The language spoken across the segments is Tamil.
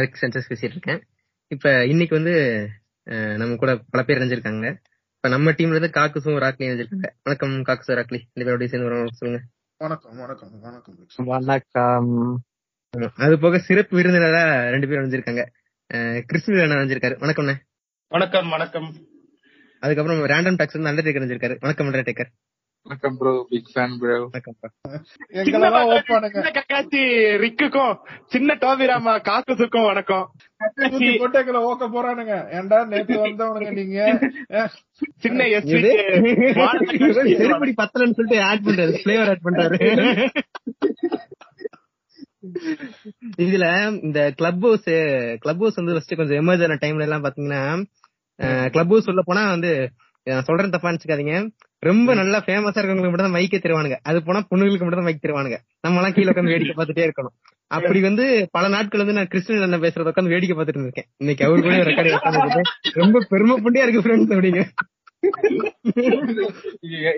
ரிக் சென்சஸ் பேசிட்டு இருக்கேன் இப்ப இன்னைக்கு வந்து நம்ம கூட பல பேர் இணைஞ்சிருக்காங்க. இப்ப நம்ம டீம்ல இருந்து காக்குசும் ராக்லி இணைஞ்சிருக்காங்க. வணக்கம் காக்குசு ராக்லி. ரெண்டு பேரோடய சேர்ந்து வரோம் சொல்லுங்க. வணக்கம் வணக்கம் வணக்கம். வணக்கம். அது போக சிறப்பு விருந்தினரா ரெண்டு பேர் இணைஞ்சிருக்காங்க. அஹ், கிறிஸ்துவ அண்ணா இணைஞ்சிருக்காரு. வணக்கம் அண்ணே. வணக்கம் வணக்கம். அதுக்கப்புறம் ரேண்டம் டாக்ஸ் வந்து அண்டர்டேக்கர் இணைஞ்சிருக்காரு. வணக்கம் அண்டர்டேக்கர். வணக்கம் ப்ரோ பிக் ஃபேன் ப்ரோ எங்களெல்லாம் ஓப்பானுங்க சின்ன கக்காச்சி ரிக்குக்கும் சின்ன டோபிராமா காக்குசுக்கும் வணக்கம். போட்டு எங்களை ஓக்க போறானுங்க. ஏன்டா நேத்து வந்தவனுங்க நீங்க? சின்ன எஸ் இது? செருப்படி பத்தலன்னு சொல்லிட்டு ஆட் பண்றாரு பிளேவர் ஆட் பண்றாரு. இதுல இந்த கிளப் ஹவுஸ் கிளப் ஹவுஸ் வந்து ஃபர்ஸ்ட் கொஞ்சம் எமர்ஜ் ஆன டைம்ல எல்லாம் பாத்தீங்கன்னா கிளப் ஹவுஸ் உள்ள போனா வந்து நான் சொல்றேன் தப்பா நினைச்சுக்காதீங்க. ரொம்ப நல்லா ஃபேமஸா இருக்கவங்களுக்கு மட்டும் தான் மைக்கே தருவானுங்க. அது போனா பொண்ணுங்களுக்கு மட்டும் தான் மைக் தருவானுங்க. நம்ம எல்லாம் கீழே உட்காந்து வேடிக்கை பார்த்துட்டே இருக்கணும். அப்படி வந்து பல நாட்கள் வந்து நான் கிறிஸ்டின் என்ன பேசுறத உட்காந்து வேடிக்கை பார்த்துட்டு இருக்கேன் இன்னைக்கு அவரு கூட ரெக்கார்டு உட்காந்து ரொம்ப பெருமைப்பண்டியா இருக்கு ஃப்ரெண்ட்ஸ் அப்படிங்க.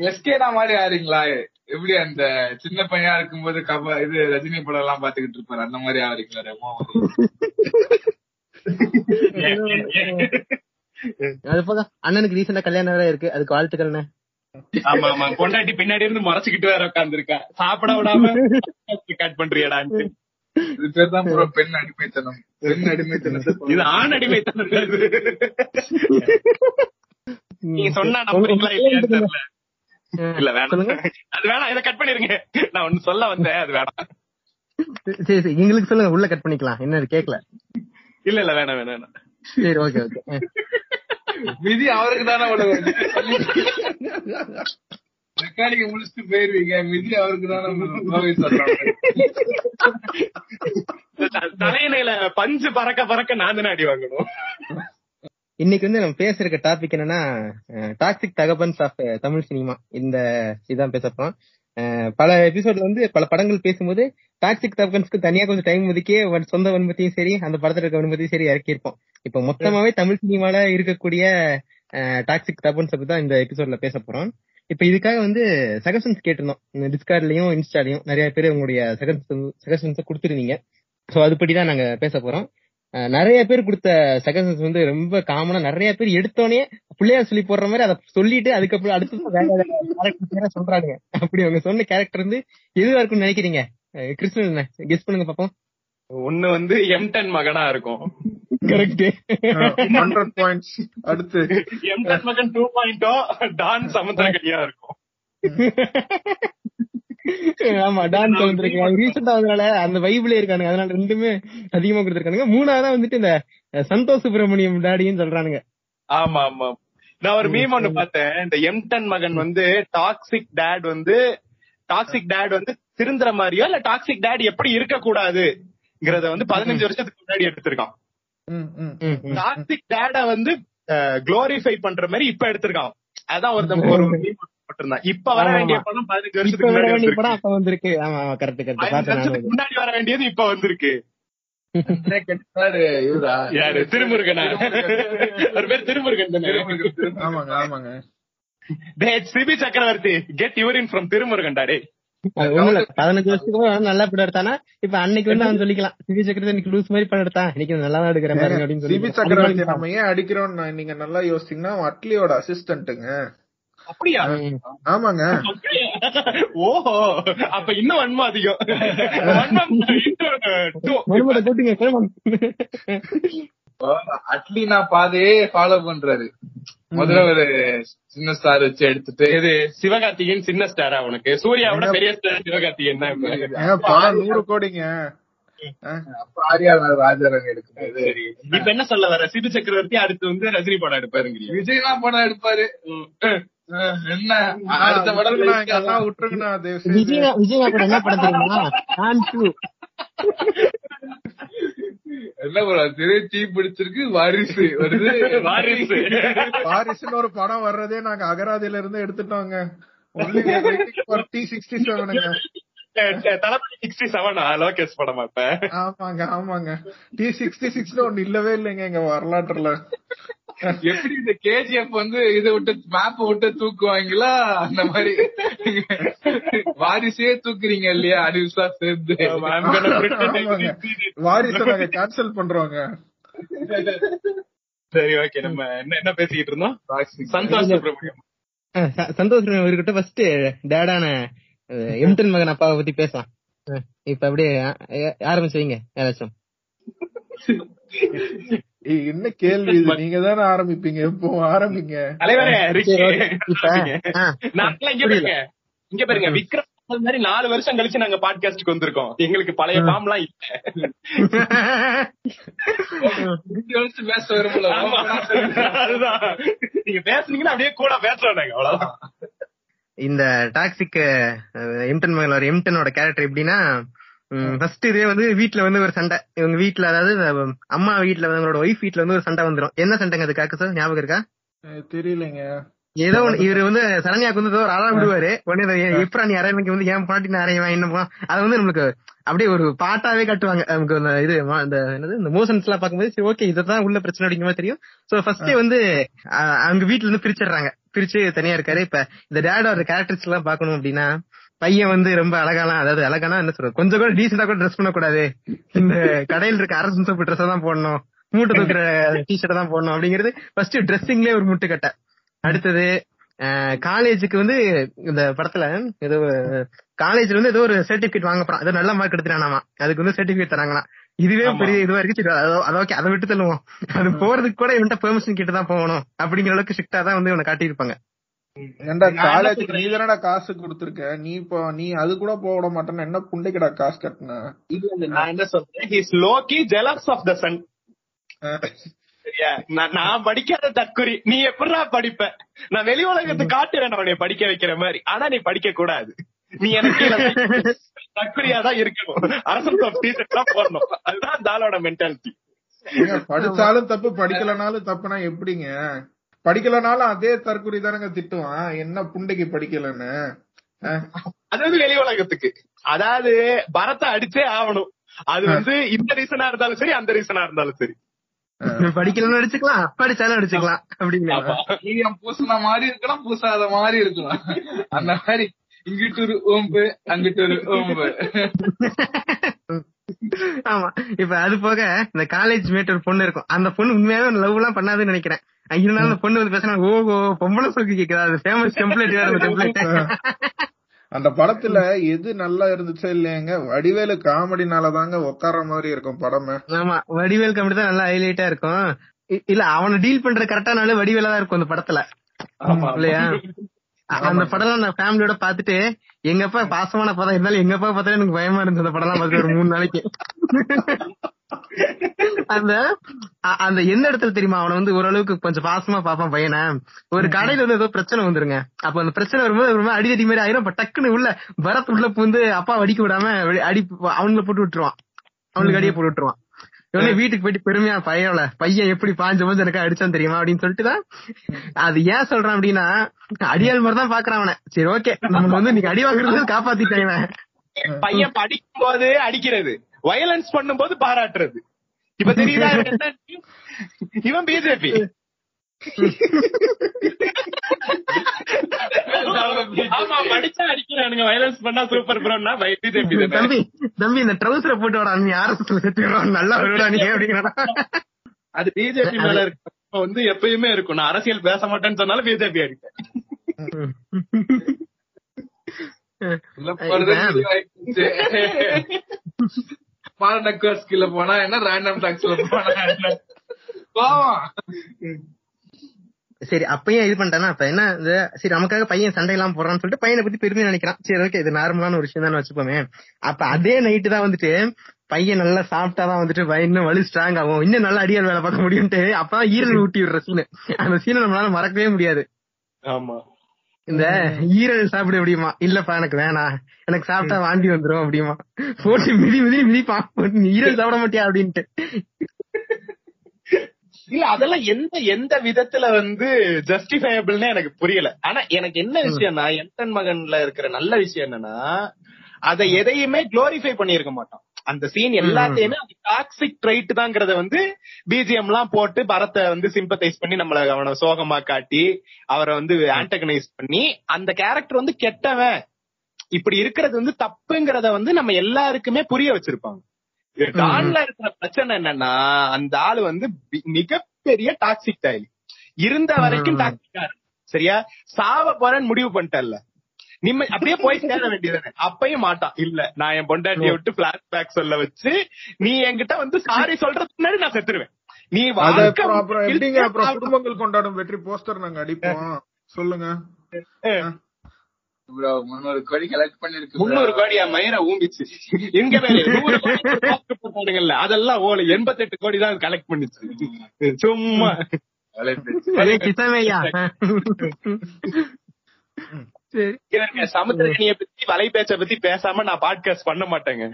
எஸ்கேடா மாதிரி ஆறீங்களா? எப்படி அந்த சின்ன பையனா இருக்கும்போது கப இது ரஜினி படம் எல்லாம் பாத்துக்கிட்டு இருப்பாரு. அந்த மாதிரி ஆறீங்களா? ரெமோ அது போக அண்ணனுக்கு ரீசெண்டா கல்யாணம் வேற இருக்கு. அதுக்கு வாழ்த்துக்கள்ண்ணே ஆமா ஆமா. பொண்டாட்டி பின்னாடி இருந்து முறைச்சுக்கிட்டு வேற உட்காந்துருக்கா சாப்பிட விடாம கட் பண்றியடான்ட்டு. இது பேர் தான் ப்ரோ பெண் அடிமைத்தனம். பெண் அடிமைத்தனத்தை இது ஆண் அடிமை நீங்க சொன்னா நம்புறீங்களா இல்லையான்னு தெரியல. இல்ல வேணாம். சொல்லுங்க. அது வேணாம். இதை கட் பண்ணிருங்க. நான் ஒண்ணு சொல்ல வந்தேன். அது வேணாம். சரி சரி. எங்களுக்கு சொல்லுங்க. உள்ள கட் பண்ணிக்கலாம். என்ன கேக்கல. இல்ல இல்ல. வேணாம் வேணாம் வேணாம். சரி ஓகே ஓகே. விதி அவருக்கு தானே மெக்கானிக்க முடிச்சுட்டு போயிருவீங்க. விதி அவருக்கு தானே சொல்றாங்க. த- தலையணையில பஞ்சு பறக்க பறக்க நான் தானே அடி வாங்கணும். இன்னைக்கு வந்து நம்ம பேச இருக்க டாபிக் என்னன்னா டாக்ஸிக் தகப்பன்ஸ் ஆஃப் தமிழ் சினிமா. இந்த இதான் பேச போறோம் பல எபிசோட்ல வந்து பல படங்கள் பேசும்போது டாக்ஸிக் தப்கன்ஸ்க்கு தனியா கொஞ்சம் டைம் ஒதுக்கி வன் சொந்த வன்மத்தையும் சரி அந்த படத்துல இருக்க வன்மத்தையும் சரி இறக்கியிருப்போம். இப்போ மொத்தமாவே தமிழ் சினிமால இருக்கக்கூடிய டாக்ஸிக் தப்கன்ஸ் பத்தி தான் இந்த எபிசோட்ல பேச போறோம். இப்ப இதுக்காக வந்து சஜஷன்ஸ் கேட்டிருந்தோம். டிஸ்கார்ட்லயும் இன்ஸ்டாலையும் நிறைய பேர் உங்களுடைய சஜஷன்ஸ் கொடுத்துருந்தீங்க சோ அதுபடி தான் நாங்க பேச போறோம். நிறைய பேர் கொடுத்த சஜஷன்ஸ் வந்து ரொம்ப காமனா நிறைய பேர் எடுத்தோடனே பிள்ளையார் சொல்லி போடுற மாதிரி அதை சொல்லிட்டு அதுக்கப்புறம் அடுத்து வேற சொல்றாங்க அப்படி அவங்க சொன்ன கேரக்டர் வந்து எதுவா இருக்கும்னு நினைக்கிறீங்க? கிருஷ்ணன் கெஸ் பண்ணுங்க பாப்போம். ஒண்ணு வந்து எம்டன் மகனா இருக்கும். கரெக்ட் ஹண்ட்ரட் பாயிண்ட்ஸ் அடுத்து. எம்டன் மகன் டூ பாயிண்டோ டான் சமுத்திரகடியா இருக்கும். ஆமா டான்ஸ் வந்திருக்கு ரீசெண்டா வந்தனால அந்த வைப்ல இருக்கானுங்க. அதனால ரெண்டுமே அதிகமா கொடுத்திருக்கானுங்க. மூணாவதா வந்துட்டு இந்த சந்தோஷ் சுப்பிரமணியம் டாடின்னு சொல்றானுங்க. ஆமா ஆமா. நான் ஒரு மீம் ஒண்ணு பார்த்தேன். இந்த எம்டன் மகன் வந்து டாக்ஸிக் டேட் வந்து டாக்ஸிக் டேட் வந்து திருந்துற மாதிரியோ இல்ல டாக்ஸிக் டேட் எப்படி இருக்க கூடாதுங்கிறத வந்து பதினஞ்சு வருஷத்துக்கு முன்னாடி எடுத்திருக்கான். ம், ம். ம், ம். டாக்ஸிக் டேட வந்து குளோரிஃபை பண்ற மாதிரி இப்ப எடுத்திருக்கான். அதான் ஒருத்தன் ஒரு போட்டிருந்தான். இப்ப வர வேண்டிய. படம் பதினஞ்சு வருஷத்துக்கு வர முன்னாடி வந்திருக்கு. முன்னாடி வர வேண்டியது இப்ப வந்திருக்கு. யாரு? திருமுருகனா? ஒரு பேர் திருமுருகன் தானே? ஆமாங்க ஆமாங்க. Sibi Chakravarthy get urine from Thirumurugan day பதினஞ்சு வருஷத்துக்கு நல்லா படம் எடுத்தானா? இப்ப அன்னைக்கு வந்து அவன் சொல்லிக்கலாம் சிவி சக்கரவர்த்தி இன்னைக்கு லூஸ் மாதிரி படம் எடுத்தான். இன்னைக்கு நல்லா தான் அப்படின்னு சிபி சொல்லி சக்கரவர்த்தி நம்ம ஏன் அடிக்கிறோம் நீங்க நல்லா யோசிச்சீங்கன்னா அட்லியோட அசிஸ்டன்ட்டுங்க அப்படியா? ஆமாங்க? ஓஹோ அப்ப இன்னும் வன்மம் அதிகம். கிளம்புங்க. அட்லீனா பாதையே ஃபாலோ பண்றாரு. முதல்ல ஒரு சின்ன ஸ்டார் வச்சு எடுத்துட்டு. இது சிவகார்த்திகேயன் சின்ன ஸ்டாரா உனக்கு? சூர்யாவோட பெரிய ஸ்டார் சிவகார்த்திகேயன் தான் நூறு கோடிங்க. இப்ப என்ன சொல்ல வர? சிது சக்கரவர்த்தி அடுத்து வந்து ரஜினி படம் எடுப்பாருங்கிறியா? விஜய் தான் படம் எடுப்பாரு. என்ன? அடுத்த படம் தெரியுமா? என்ன படம் திரை தீ பிடிச்சிருக்கு வாரிசு. வருது. வாரிசு. வாரிசுன்னு ஒரு படம் வர்றதே நாங்க அகராதியில இருந்து எடுத்துட்டோங்க டி சிக்ஸ்டி செவனுங்க ஆமாங்க ஆமாங்க. டி சிக்ஸ்டி சிக்ஸ்ல ஒண்ணு இல்லவே இல்லைங்க எங்க வரலாற்றுல. எப்படி இந்த கேஜிஎஃப் வந்து இதை விட்டு மேப் விட்டு தூக்குவாங்களா? அந்த மாதிரி. வாரிசே தூக்குறீங்க இல்லையா? அனில்சா சேர்ந்து. வாரிசை நாங்க கேன்சல் பண்றோங்க. சரி ஓகே நம்ம என்ன என்ன பேசிக்கிட்டு இருந்தோம்? சந்தோஷ் சுப்ரமணியம் சந்தோஷ் இவர்கிட்ட ஃபர்ஸ்ட் டேடான எம்டன் மகன் அப்பாவை பத்தி பேசலாம். இப்ப அப்படியே ஆரம்பிச்சு வைங்க யாராச்சும். ஏய், என்ன கேள்வி இது? நீங்க தானே ஆரம்பிப்பீங்க. எப்போ ஆரம்பிங்க? தலைவரே. இப்ப இங்க பாருங்க. இங்க பாருங்க. விக்ரம் அது மாதிரி நாலு வருஷம் கழிச்சு நாங்க பாட்காஸ்டுக்கு வந்திருக்கோம். எங்களுக்கு பழைய பாம் எல்லாம் இல்ல. பேச வரும்போது ஆமா. அதுதான். நீங்க பேசுனீங்கன்னா அப்படியே கூட பேசுறோம் நாங்க அவ்வளவுதான். இந்த டாக்ஸிக் எம்டன் ஒரு எம்டனோட கேரக்டர் எப்படின்னா ஃபர்ஸ்ட் இதே வந்து வீட்ல வந்து ஒரு சண்டை. இவங்க வீட்ல அதாவது அம்மா வந்து அவங்களோட ஒய்ஃப் வீட்ல வந்து ஒரு சண்டை வந்துரும். என்ன சண்டைங்க அது? காக்கு சார் ஞாபகம் இருக்கா? தெரியலைங்க. ஏதோ இவரு வந்து சரண்யாக்கு வந்து ஒரு அறா விடுவாரு உடனே எப்படா நீ அரைவனுக்கு வந்து ஏன் பாட்டி நான் அரைவன் என்ன அது வந்து நம்மளுக்கு அப்படியே ஒரு பாட்டாவே காட்டுவாங்க. நமக்கு அந்த இது இந்த என்னது இந்த மோஷன்ஸ் எல்லாம் பார்க்கும்போது சரி ஓகே இதுதான் உள்ள பிரச்சனை அப்படிங்கிற மாதிரி தெரியும். சோ ஃபர்ஸ்டே வந்து அவங்க வீட்ல இருந்து பிரிச்சிடுறாங்க. பிரிச்சு தனியா இருக்காரு. இப்ப இந்த டேடோட கேரக்டர்ஸ் எல்லாம் பார்க்கணும் அப்படின்னா பையன் வந்து ரொம்ப அழகாலாம் அதாவது அழகானா என்ன சொல்றது? கொஞ்சம் கூட டீசெண்டா கூட ட்ரெஸ் பண்ணக்கூடாது. இந்த கடையில் இருக்க அரசு சோப்பு ட்ரெஸ் தான் போடணும். மூட்டை தூக்குற டிஷர்ட் தான் போடணும் அப்படிங்கிறது ஃபர்ஸ்ட் ட்ரெஸ்ஸிங்லயே ஒரு முட்டுக்கட்டை அடுத்தது காலேஜுக்கு வந்து இந்த படத்துல ஏதோ காலேஜ்ல வந்து ஏதோ ஒரு சர்டிபிகேட் வாங்க போறான் ஏதோ நல்ல மார்க் எடுத்துட்டானாமா. அதுக்கு வந்து சர்டிபிகேட் தராங்களாம். இதுவே. பெரிய இதுவா இருக்கு. சரி அது அது ஓகே அதை விட்டு தள்ளுவோம். அது போறதுக்கு கூட இவன்ட்ட பெர்மிஷன் கிட்ட தான் போகணும். அப்படிங்கிற அளவுக்கு ஸ்ட்ரிக்டா தான் வந்து இவனை காட்டியிருப்பாங்க. ஏன்டா நான் என்ன காலேஜுக்கு சொல்றேன்? நீ தானடா காசு கொடுத்துருக்க? நீ இப்போ நீ அது கூட போக விட மாட்டேன்னு என்ன புண்டைக்குடா காசு கட்டின? நான் என்ன சொல்றேன்? He's lowkey jealous of the son நான் படிக்காத தற்குறி நீ எப்படிடா படிப்ப? நான் வெளி உலகத்துக்கு காட்டுறேன் உன்னை படிக்க வைக்கிற மாதிரி. ஆனா நீ படிக்க கூடாது. நீ எனக்கு தற்குறியா தான் இருக்கணும். அரசன் டீச்சர் தான் போடணும். அதுதான் தாலோட மென்டாலிட்டி படிச்சாலும் தப்பு படிக்கலனாலும் தப்புனா எப்படிங்க? படிக்கலனாலும் அதே தற்குறி தானங்க திட்டுவான். என்ன புண்டைக்கு படிக்கலன்னு? அதாவது வெளி உலகத்துக்கு. அதாவது பரத்தை அடிச்சே ஆகணும். அது வந்து இந்த ரீசனா இருந்தாலும் சரி அந்த ரீசனா இருந்தாலும் சரி. படிக்கலன்னு அடிச்சுக்கலாம் படிச்சாலும் அடிச்சுக்கலாம் அப்படிங்களா பூசின மாதிரி இருக்கலாம் பூசாத மாதிரி இருக்கலாம். அந்த மாதிரி இங்கிட்டு ஒரு ஓம்பு அங்கிட்டு ஒரு ஓம்பு. ஆமா. இப்ப அது போக இந்த காலேஜ் மேட் ஒரு பொண்ணு இருக்கும். அந்த பொண்ணு உண்மையாவே லவ் எல்லாம் பண்ணாதுன்னு நினைக்கிறேன். இருந்தாலும் அந்த பொண்ணு வந்து பேசினா ஓஹோ பொம்பளை சொக்கு கேக்குதா? அது ஃபேமஸ் டெம்ப்ளேட் வேற டெம்ப்ளேட் அந்த படத்துல எது நல்லா இருந்துச்சோ இல்லையாங்க வடிவேலு காமெடினால தாங்க உட்கார்ற மாதிரி இருக்கும் படமே. ஆமா. வடிவேல் காமெடி தான் நல்லா ஹைலைட்டா இருக்கும். இல்ல அவனை டீல் பண்ற கரெக்டானால வடிவேலா தான் இருக்கும் அந்த படத்துல. ஆமா. இல்லையா? அந்த படம் நான் ஃபேமிலியோட பாத்துட்டு எங்கப்பா பாசமான படம் இருந்தாலும் எங்கப்பா பார்த்தாலும் எனக்கு பயமா இருந்துச்சு அந்த படம் பார்த்து ஒரு மூணு நாளைக்கு. அந்த அந்த எந்த இடத்துல தெரியுமா? அவனை வந்து ஓரளவுக்கு கொஞ்சம் பாசமா பாப்பான் பையனை? ஒரு கடையில வந்து ஏதோ பிரச்சனை வந்துருங்க. அப்ப அந்த பிரச்சனை வரும்போது ஒரு மாதிரி அடிதடி மாதிரி ஆயிரும். அப்ப டக்குன்னு உள்ள பரத் உள்ள பூந்து அப்பா அடிக்க விடாம அடி அவனுல போட்டு விட்டுருவான். அவனுக்கு அடிய போட்டு விட்டுருவான். உடனே வீட்டுக்கு போயிட்டு பெருமையா பையன்ல பையன் எப்படி பாஞ்சு போது எனக்கு அடிச்சான் தெரியுமா அப்படின்னு சொல்லிட்டுதான் அது ஏன் சொல்றான் அப்படின்னா அடியால் மாதிரி தான் பாக்குறான் அவனை. சரி ஓகே. நம்ம வந்து நீங்க அடி வாங்குறது காப்பாத்திட்டேன் பையன் படிக்கும் போது அடிக்கிறது வயலன்ஸ் பண்ணும்போது பாராட்டுறது. இப்ப தெரியுதா இவன் இவன் பிஜேபி தம்பி தம்பி இந்த ட்ரௌசரை போட்டு வாடா நீ நல்லா வருடா நீ அப்படிங்கிறா அது பிஜேபி மேல இருக்கு. வந்து எப்பயுமே இருக்கும். நான் அரசியல் பேச மாட்டேன்னு சொன்னாலும் பிஜேபி அடிப்பேன் கீழ போனா என்ன? ரேண்டம் டாக்ஸ்ல போனா என்ன? பாவம். சரி அப்பயும் இது பண்ணிட்டானா? அப்ப என்ன சரி நமக்காக பையன் சண்டை எல்லாம் போடுறான்னு சொல்லிட்டு பையனை பத்தி பெருமையா நினைக்கிறான். சரி ஓகே இது நார்மலான ஒரு விஷயம் தான் வச்சுப்போமே அப்ப அதே நைட்டு தான் வந்துட்டு பையன் நல்லா சாப்பிட்டாதான் வந்துட்டு பையன் இன்னும் வலு ஸ்ட்ராங் ஆகும். இன்னும் நல்லா அடியால் வேலை பார்க்க முடியும்ட்டு அப்பதான் ஈரல் ஊட்டி விடுற சீனு அந்த சீனை நம்மளால மறக்கவே முடியாது. ஆமா. இந்த ஈரல் சாப்பிட முடியுமா? இல்லப்பா எனக்கு வேணாம் எனக்கு சாப்பிட்டா வாந்தி வந்துரும் அப்படியுமா போட்டு மிதி மிதி மிதிப்பான். ஈரல் சாப்பிட மாட்டியா அப்படின்ட்டு. இல்ல அதெல்லாம் எந்த எந்த விதத்துல வந்து ஜஸ்டிஃபையபிள்னு எனக்கு புரியல. ஆனா எனக்கு என்ன விஷயம்னா எம்டன் மகன்ல இருக்கிற நல்ல விஷயம் என்னன்னா அதை எதையுமே குளோரிஃபை பண்ணியிருக்க மாட்டான் அந்த சீன் எல்லாத்தையுமே டாக்ஸிக் ட்ரைட் தாங்கிறத வந்து பிஜிஎம் எல்லாம் போட்டு பரத்தை வந்து சிம்பத்தைஸ் பண்ணி நம்மள அவனை சோகமா காட்டி அவரை வந்து ஆண்டகனைஸ் பண்ணி அந்த கேரக்டர் வந்து கெட்டவன். இப்படி இருக்கிறது வந்து தப்புங்கிறத வந்து நம்ம எல்லாருக்குமே புரிய வச்சிருப்பாங்க. டான்ல இருக்கிற பிரச்சனை என்னன்னா அந்த ஆளு வந்து மிகப்பெரிய டாக்ஸிக் டைல் இருந்த வரைக்கும் டாக்ஸிக்கா சரியா? சாவ போறேன்னு முடிவு பண்ணிட்டல்ல நிம்ம அப்படியே போய் சேர வேண்டியது அப்பயும் மாட்டான். இல்ல நான் என் பொண்டாட்டியை விட்டு பிளாஷ்பேக் சொல்ல வச்சு நீ என்கிட்ட வந்து சாரி சொல்றதுக்கு முன்னாடி நான் செத்துருவேன். நீ அப்புறம் குடும்பங்கள் கொண்டாடும் வெற்றி போஸ்டர் நாங்க அடிப்போம். சொல்லுங்க. முன்னூறு கோடி கலெக்ட் பண்ணிருக்கு முன்னூறு கோடியா மயிர ஊம்பிச்சு. எங்க போட்டானுங்கல்ல அதெல்லாம் ஓல எண்பத்தெட்டு கோடி தான் கலெக்ட் பண்ணிச்சு. சும்மா. சமுத்திரக்கனிய பத்தி வலை பேச்ச பத்தி பேசாம நான் பாட்காஸ்ட் பண்ண மாட்டேங்க.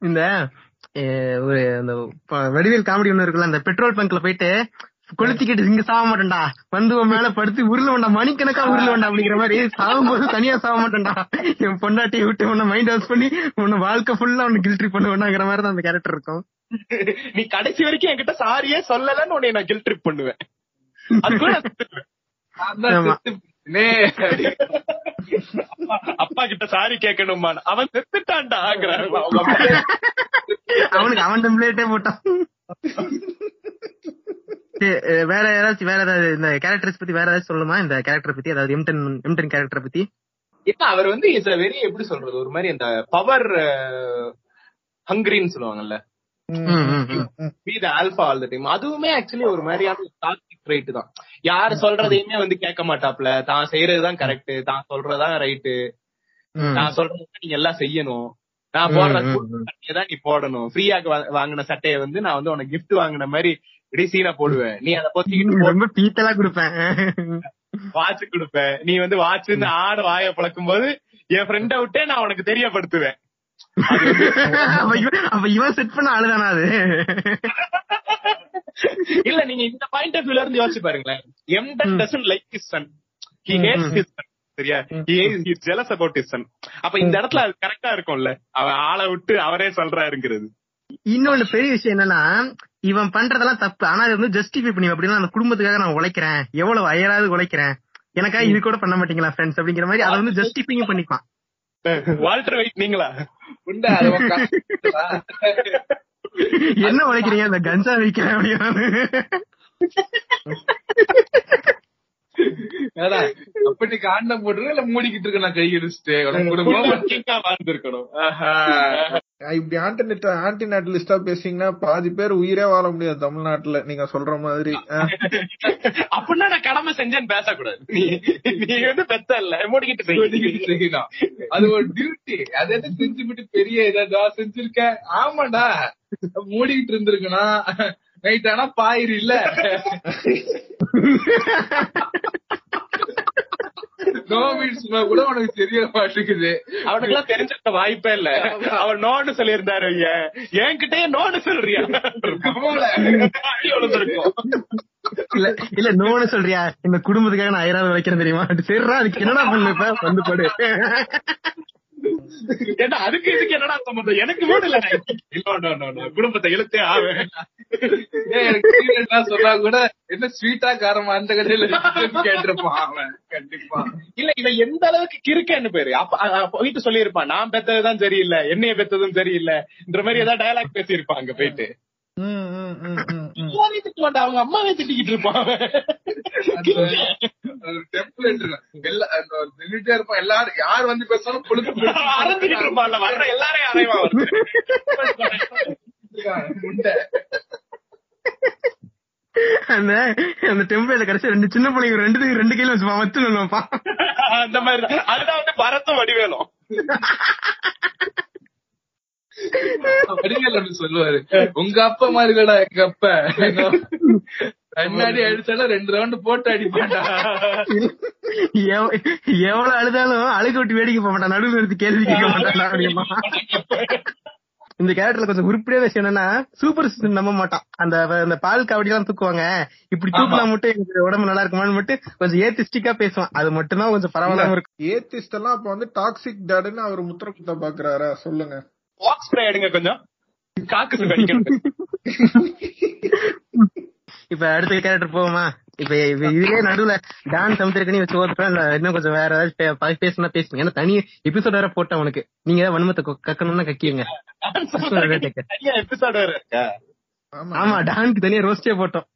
இந்த ஒரு அந்த வடிவேல் காமெடி ஒண்ணு இருக்குல்ல அந்த பெட்ரோல் பங்க்ல போயிட்டு கொளுத்திக்கிட்டு இங்க சாக மாட்டேன்டா. வந்து உன் மேல படுத்து உருள வேண்டாம். மணிக்கணக்கா உருள வேண்டாம் அப்படிங்கிற மாதிரி சாகும் போது தனியா சாக மாட்டேன்டா. என் பொண்டாட்டியை விட்டு உன்னை மைண்ட் வாஷ் பண்ணி உன்னை வாழ்க்கை ஃபுல்லா உன்னை கில்ட்ரி பண்ண வேண்டாங்கிற மாதிரி தான் அந்த கேரக்டர் இருக்கும். நீ கடைசி வரைக்கும் என்கிட்ட சாரியே சொல்லலன்னு உன்னை நான் கில் ட்ரிப் பண்ணுவேன். செத்துருவேன். ஆமா. அப்பா அப்பா கிட்ட சாரி கேட்கணுமா அவன் அப்பா. அவனுக்கு அவன் டெம்ப்ளேட்டே போட்டான். வேற ஏதாச்சும் வேற ஏதாவது இந்த கேரக்டர்ஸ் பத்தி வேற ஏதாச்சும் சொல்லுமா இந்த கேரக்டர் பத்தி அதாவது எம்டன் எம்டன் கேரக்டர் பத்தி? இல்ல அவர் வந்து இஸ் வெரி எப்படி சொல்றது ஒரு மாதிரி அந்த பவர் ஹங்கிரின்னு சொல்லுவாங்கல்ல. Be the alpha all the time அதுவுமே ஆக்சுவலி ஒரு மாதிரியான டாக்டிக் ரைட் தான். யார் சொல்றதையுமே வந்து கேட்க மாட்டாப்ல தான் செய்யறதுதான் கரெக்ட் தான் சொல்றதுதான் ரைட்டு. நான் சொல்றது நீங்க எல்லாம் செய்யணும். நான் போடுற. சட்டையை தான் நீ போடணும். ஃப்ரீயா வாங்கின சட்டையை வந்து நான் வந்து உனக்கு gift வாங்கின மாதிரி இப்படி சீனை போடுவேன் நீ அதை பொத்திக்கிட்டு ரொம்ப பீத்தலா கொடுப்பேன். வாட்ச் கொடுப்ப நீ வந்து வாட்ச்னு ஆடு வாய பழக்கும் போது என் ஃப்ரெண்ட விட்டே நான் உனக்கு தெரியப்படுத்துவேன். அப்ப இவன் செட் பண்ண ஆளுதானா அது? இல்ல நீங்க இந்த பாயிண்ட் ஆஃப் வியூல இருந்து யோசிச்சு பாருங்களேன். Emtan doesn't like son. He hates his son. சரியா? he is jealous about his son. அப்ப இந்த இடத்துல அது கரெக்டா இருக்கும்ல. அவன் ஆளை விட்டு அவரே சொல்றாருங்கிறது. இன்னொன்னு பெரிய விஷயம் என்னன்னா இவன் பண்றதெல்லாம் தப்பு. ஆனா அது வந்து ஜஸ்டிஃபை பண்ணி அப்படின்னா அந்த குடும்பத்துக்காக நான் உழைக்கிறேன். எவ்வளவு அயராது உழைக்கிறேன். எனக்காக இது கூட பண்ண மாட்டீங்களா ஃப்ரெண்ட்ஸ் அப்படிங்கிற மாதிரி அதை வந்து ஜஸ்டிஃபையும் பண்ணிப்பான் வால்டர் வெயிட் நீங்களா? உண்டா? என்ன உழைக்கிறீங்க? அந்த கஞ்சா விற்கிறேன் அப்படின்னு ஏடா, அப்ப நீ காண்டம் போட்டுருக்க? இல்ல மூடிக்கிட்டு இருக்க நான் கை அடிச்சுட்டு வாழ்ந்திருக்கணும். இப்படி ஆன்டிநெட் ஆன்டி நேட்டலிஸ்டா பேசிங்கன்னா பாதி பேர் உயிரே வாழ முடியாது தமிழ்நாட்டுல. நீங்க சொல்ற மாதிரி. அப்படின்னா நான் கடமை செஞ்சேன்னு பேசக்கூடாது. நீ வந்து பெத்த இல்ல. மூடிக்கிட்டு. அது ஒரு டியூட்டி அதை செஞ்சுபிட்டு பெரிய இதா செஞ்சிருக்க? ஆமாடா. மூடிக்கிட்டு இருந்திருக்கணும். நைட் ஆனா பாயிரு இல்ல. நோமிட்ஸ் கூட உனக்கு தெரிய மாட்டேங்குது. அவனுக்கு எல்லாம் தெரிஞ்சிருக்க வாய்ப்பே இல்ல. அவன் நோன்னு சொல்லியிருந்தாரு ஐயா. என்கிட்டயே நோன்னு சொல்றியா? அடி விழுந்திருக்கும். இல்ல இல்ல நோன்னு சொல்றியா? இந்த குடும்பத்துக்காக நான் அயராது உழைக்கிறேன் தெரியுமா? சரிடா அதுக்கு என்னடா பண்ணு? இப்ப வந்து படு. ஏன்னா அதுக்கு இதுக்கு என்னடா சம்பந்தம்? எனக்கு வீடு இல்ல. குடும்பத்தை இழுத்தே ஆவேன். சொன்னா கூட என்ன ஸ்வீட்டா காரமா? அந்த கடையில கேட்டிருப்பான் அவன். கண்டிப்பா. இல்ல இவன் எந்த அளவுக்கு கிறுக்கன்னு பேரு. அப்ப போயிட்டு சொல்லியிருப்பான் நான் பெத்ததுதான் சரியில்லை. என்னைய பெத்ததும் சரியில்லைன்ற மாதிரி ஏதாவது டயலாக் பேசியிருப்பான் அங்க போயிட்டு. அவங்க அம்மாவே திட்டிக்கிட்டு இருப்பான் இருப்போம் எல்லாரும் யார் வந்து பேசாலும் பொழுது எல்லாரையும் முண்டை அந்த அந்த டெம்பிள் கடைசி ரெண்டு சின்ன பிள்ளைங்க ரெண்டு ரெண்டு கையில வச்சு வச்சு நின்னுப்பா அந்த மாதிரி தான். அதுதான் வந்து பரத்தும் வடிவேலும். வடிவேல் சொல்லுவாரு. உங்க அப்பா மாதிரிடா எங்க அப்பா. கண்ணாடி அடிச்சாலும் ரெண்டு ரவுண்ட் போட்டு அடிப்பாண்டா எவ- எவ்வளவு அழுதாலும் அழுக விட்டு வேடிக்கை போக மாட்டான். நடுவில் எடுத்து கேள்வி கேட்க மாட்டான் அப்படிமா இந்த கேரக்டர்ல கொஞ்சம் உருப்படியான விஷயம் என்னன்னா சூப்பர் சிஸ்டம் நம்ப மாட்டான். அந்த அந்த பால் காவடி எல்லாம் தூக்குவாங்க. இப்படி தூக்கினா மட்டும் எனக்கு உடம்பு நல்லா இருக்குமான்னு மட்டும் கொஞ்சம் ஏத்திஸ்டிக்கா பேசுவான். அது மட்டும் தான் கொஞ்சம் பரவாயில்லாம இருக்கும். ஏத்திஸ்ட் எல்லாம் அப்ப வந்து டாக்ஸிக் டேடுன்னு அவர் முத்திர குத்த பாக்குறாரா? சொல்லுங்க. பாக்ஸ் ஸ்ப்ரே எடுங்க கொஞ்சம். காக்கு இப்ப அடுத்த கேரக்டர் போவோமா? இப்ப இப்ப இதுலயே நடுவுல டான் சமுத்திரக்கனி வச்சு இல்ல இன்னும் கொஞ்சம் வேற பே- பேசுனா பேசுங்க. ஏன்னா தனி எபிசோட் வேற போட்டேன் உனக்கு நீங்க ஏதாவது வன்மத்தை கக்கணும்னா கக்கியுங்க. ஆமா. ஆமா டானுக்கு தனியா ரோஸ்டே போட்டோம்.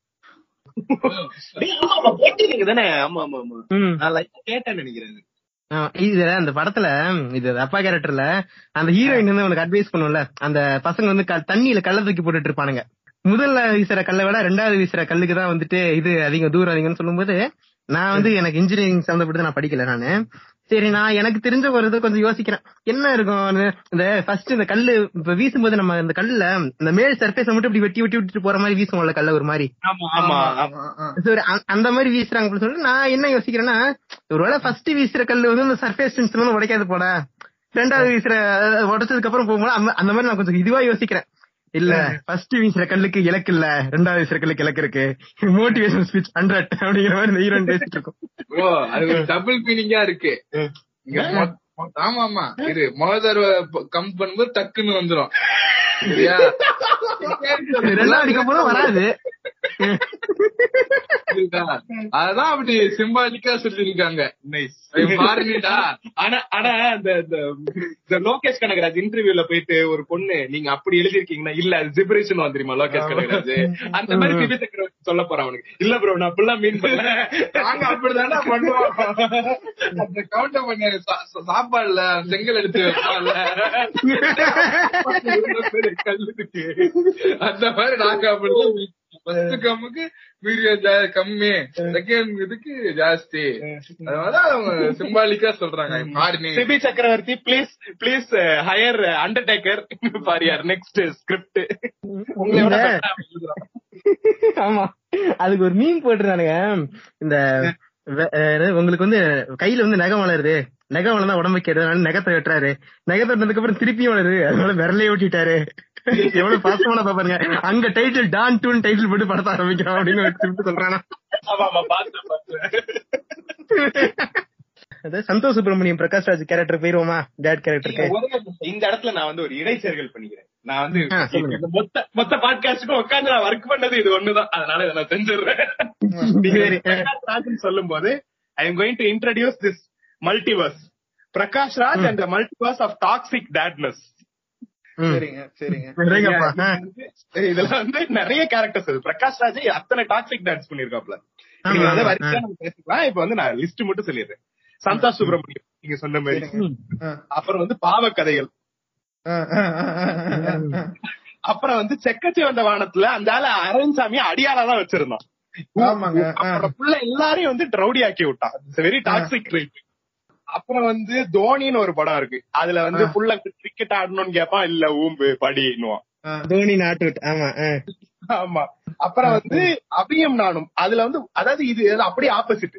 டேய், ஆமா, ஆமா, போட்டிருக்கீங்க தானே? ஆமா ஆமா ஆமா. ம். நான் லைட்டா கேட்டேன்னு நினைக்கிறேன் ஆமா, இது அந்த படத்துல இது அப்பா கேரக்டர்ல அந்த ஹீரோயின் வந்து அவனுக்கு அட்வைஸ் பண்ணும்ல அந்த பசங்க வந்து க- தண்ணியில கள்ள தூக்கி போட்டுட்டு இருப்பானுங்க. முதல்ல வீசுற கல்லை விட ரெண்டாவது வீசுற கல்லுக்கு தான் வந்துட்டு இது அதிகம் தூரம் அதிகம்னு சொல்லும்போது நான் வந்து எனக்கு இன்ஜினியரிங் சம்மந்தப்பட்டு நான் படிக்கல நானு. சரி நான் எனக்கு தெரிஞ்ச ஒரு இது கொஞ்சம் யோசிக்கிறேன். என்ன இருக்கும்? இந்த ஃபர்ஸ்ட் இந்த கல்லு இப்ப வீசும்போது நம்ம இந்த கல்லுல இந்த மேல் சர்ஃபேஸ் மட்டும் இப்படி வெட்டி வெட்டி விட்டுட்டு போற மாதிரி வீசுவோம்ல கல்ல ஒரு மாதிரி. சரி அந்த- மாதிரி வீசுறாங்க அப்படின்னு சொல்லிட்டு நான் என்ன யோசிக்கிறேன்னா ஒருவேளை ஃபர்ஸ்ட் வீசுற கல்லு வந்து இந்த சர்ஃபேஸ் டென்ஷன் உடைக்காது போட ரெண்டாவது வீசுற உடைச்சதுக்கு அப்புறம் போகும்போது அந்த- அந்த மாதிரி நான் கொஞ்சம் இதுவா யோசிக்கிறேன். இல்ல. ஃபர்ஸ்ட் வீசுற கல்லுக்கு இலக்கு இல்ல ரெண்டாவது வீசுற கல்லுக்கு இலக்கு இருக்கு மோட்டிவேஷன் ஸ்பீச் ஹண்ட்ரட் அப்படிங்கிற மாதிரி இந்த ஹீரோயின் பேசிட்டு இருக்கும். ப்ரோ அது ஒரு டபுள் மீனிங்கா இருக்கு. ஆமா ஆமா முதல் தடவை கம் பண்ணும்போது டக்குன்னு வந்துரும். சரியா? ரெண்டாவது வராது? அதான் அப்படி சிம்பாலிக்கா சொல்லிருக்காங்க நைஸ் மாறினிடா ஆனா ஆனா அந்த இந்த லோகேஷ் கனகராஜ் இன்டர்வியூல போயிட்டு ஒரு பொண்ணு நீங்க அப்படி எழுதிருக்கீங்கன்னா இல்ல ஜிபரேஷன் வந்துருமா லோகேஷ் கனகராஜ்? அந்த மாதிரி சக்கரவர்த்தி சொல்ல போறான் அவனுக்கு. இல்ல ப்ரோ நான் அப்படிலாம் மீன் பண்ணல. நாங்க அப்படிதானே பண்ணுவோம். அந்த கவுண்டர் பண்ண சாப்பாடுல செங்கல் எடுத்து வைப்பான்ல. அந்த மாதிரி நாங்க அப்படிதான் ஃபர்ஸ்ட் கம்முக்கு ஜா- கம்மி. செகண்ட் இதுக்கு ஜாஸ்தி. அதனால அவங்க சிம்பாலிக்கா சொல்றாங்க. Sibi Chakravarthy please please hire undertaker for your? Next script உங்களை விட இந்த- better ஆ எழுதுறான். ஆமா. அதுக்கு ஒரு மீன் போட்டுருந்தானுங்க. இந்த உங்களுக்கு வந்து கையில வந்து நகம் வளருது. நகம் வளர்ந்தா உடம்பு கேடு அதனால நகத்தை வெட்டுறாரு. நகத்தை வெட்டினதுக்கு அப்புறம் திருப்பியும் வளருது. அதனால விரலையே ஓட்டிட்டாரு. எவ்வளவு பாசமான பாப்பாருங்க அங்க டைட்டில் டான் டூன் டைட்டில் போட்டு படத்த ஆரம்பிக்கிறோம் அப்படின்னு திருப்பி சொல்றானா. ஆமா ஆமா பார்த்தேன் பார்த்தேன் அது சந்தோஷ் சுப்பிரமணியம் பிரகாஷ் ராஜ் கேரக்டர் போயிருவோமா? டேட் கேரக்டருக்கு. இந்த இடத்துல நான் வந்து ஒரு இடைச்சேர்கள் பண்ணிக்கிறேன். நான் வந்து மொத்த மொத்த பாட்காஸ்டுக்கும் உட்கார்ந்து நான் ஒர்க் பண்ணது இது ஒண்ணுதான். அதனால இதை நான் செஞ்சிடுறேன். சொல்லும் போது I am going to introduce this multiverse Prakash Raj and multiverse of toxic dadness. சரிங்க சரிங்க. இதுல வந்து நிறைய கேரக்டர்ஸ் இருக்கு. பிரகாஷ் ராஜ் அத்தனை டாக்ஸிக் டான்ஸ் பண்ணிருக்காப்ல நீங்க வந்து வரிசையா நம்ம பேசிக்கலாம். இப்ப வந்து நான் லிஸ்ட் மட்டும் சொல்லிடுறேன். சந்தோஷ் சுப்பிரமணியம் நீங்க சொன்ன மாதிரி. அப்புறம் வந்து பாவ கதைகள். அப்புறம் வந்து செக்கச்சி வந்த வானத்துல அந்த ஆள அரவிந்த்சாமி அடியாரா தான் வச்சிருந்தோம் ஆமாங்க புள்ள எல்லாரையும் வந்து ட்ரௌடி ஆக்கி விட்டான். வெரி டாக்ஸிக் ட்ரீட் அப்புறம் வந்து தோனின்னு ஒரு படம் இருக்கு. அதுல வந்து புள்ள கிரிக்கெட் ஆடணும்னு கேப்பான் இல்ல ஊம்பு படின்னுவான். தோனி நாட் அவுட் ஆமா. ஆமா. அப்புறம் வந்து அபியம் நானும். அதுல வந்து அதாவது இது அப்படியே opposite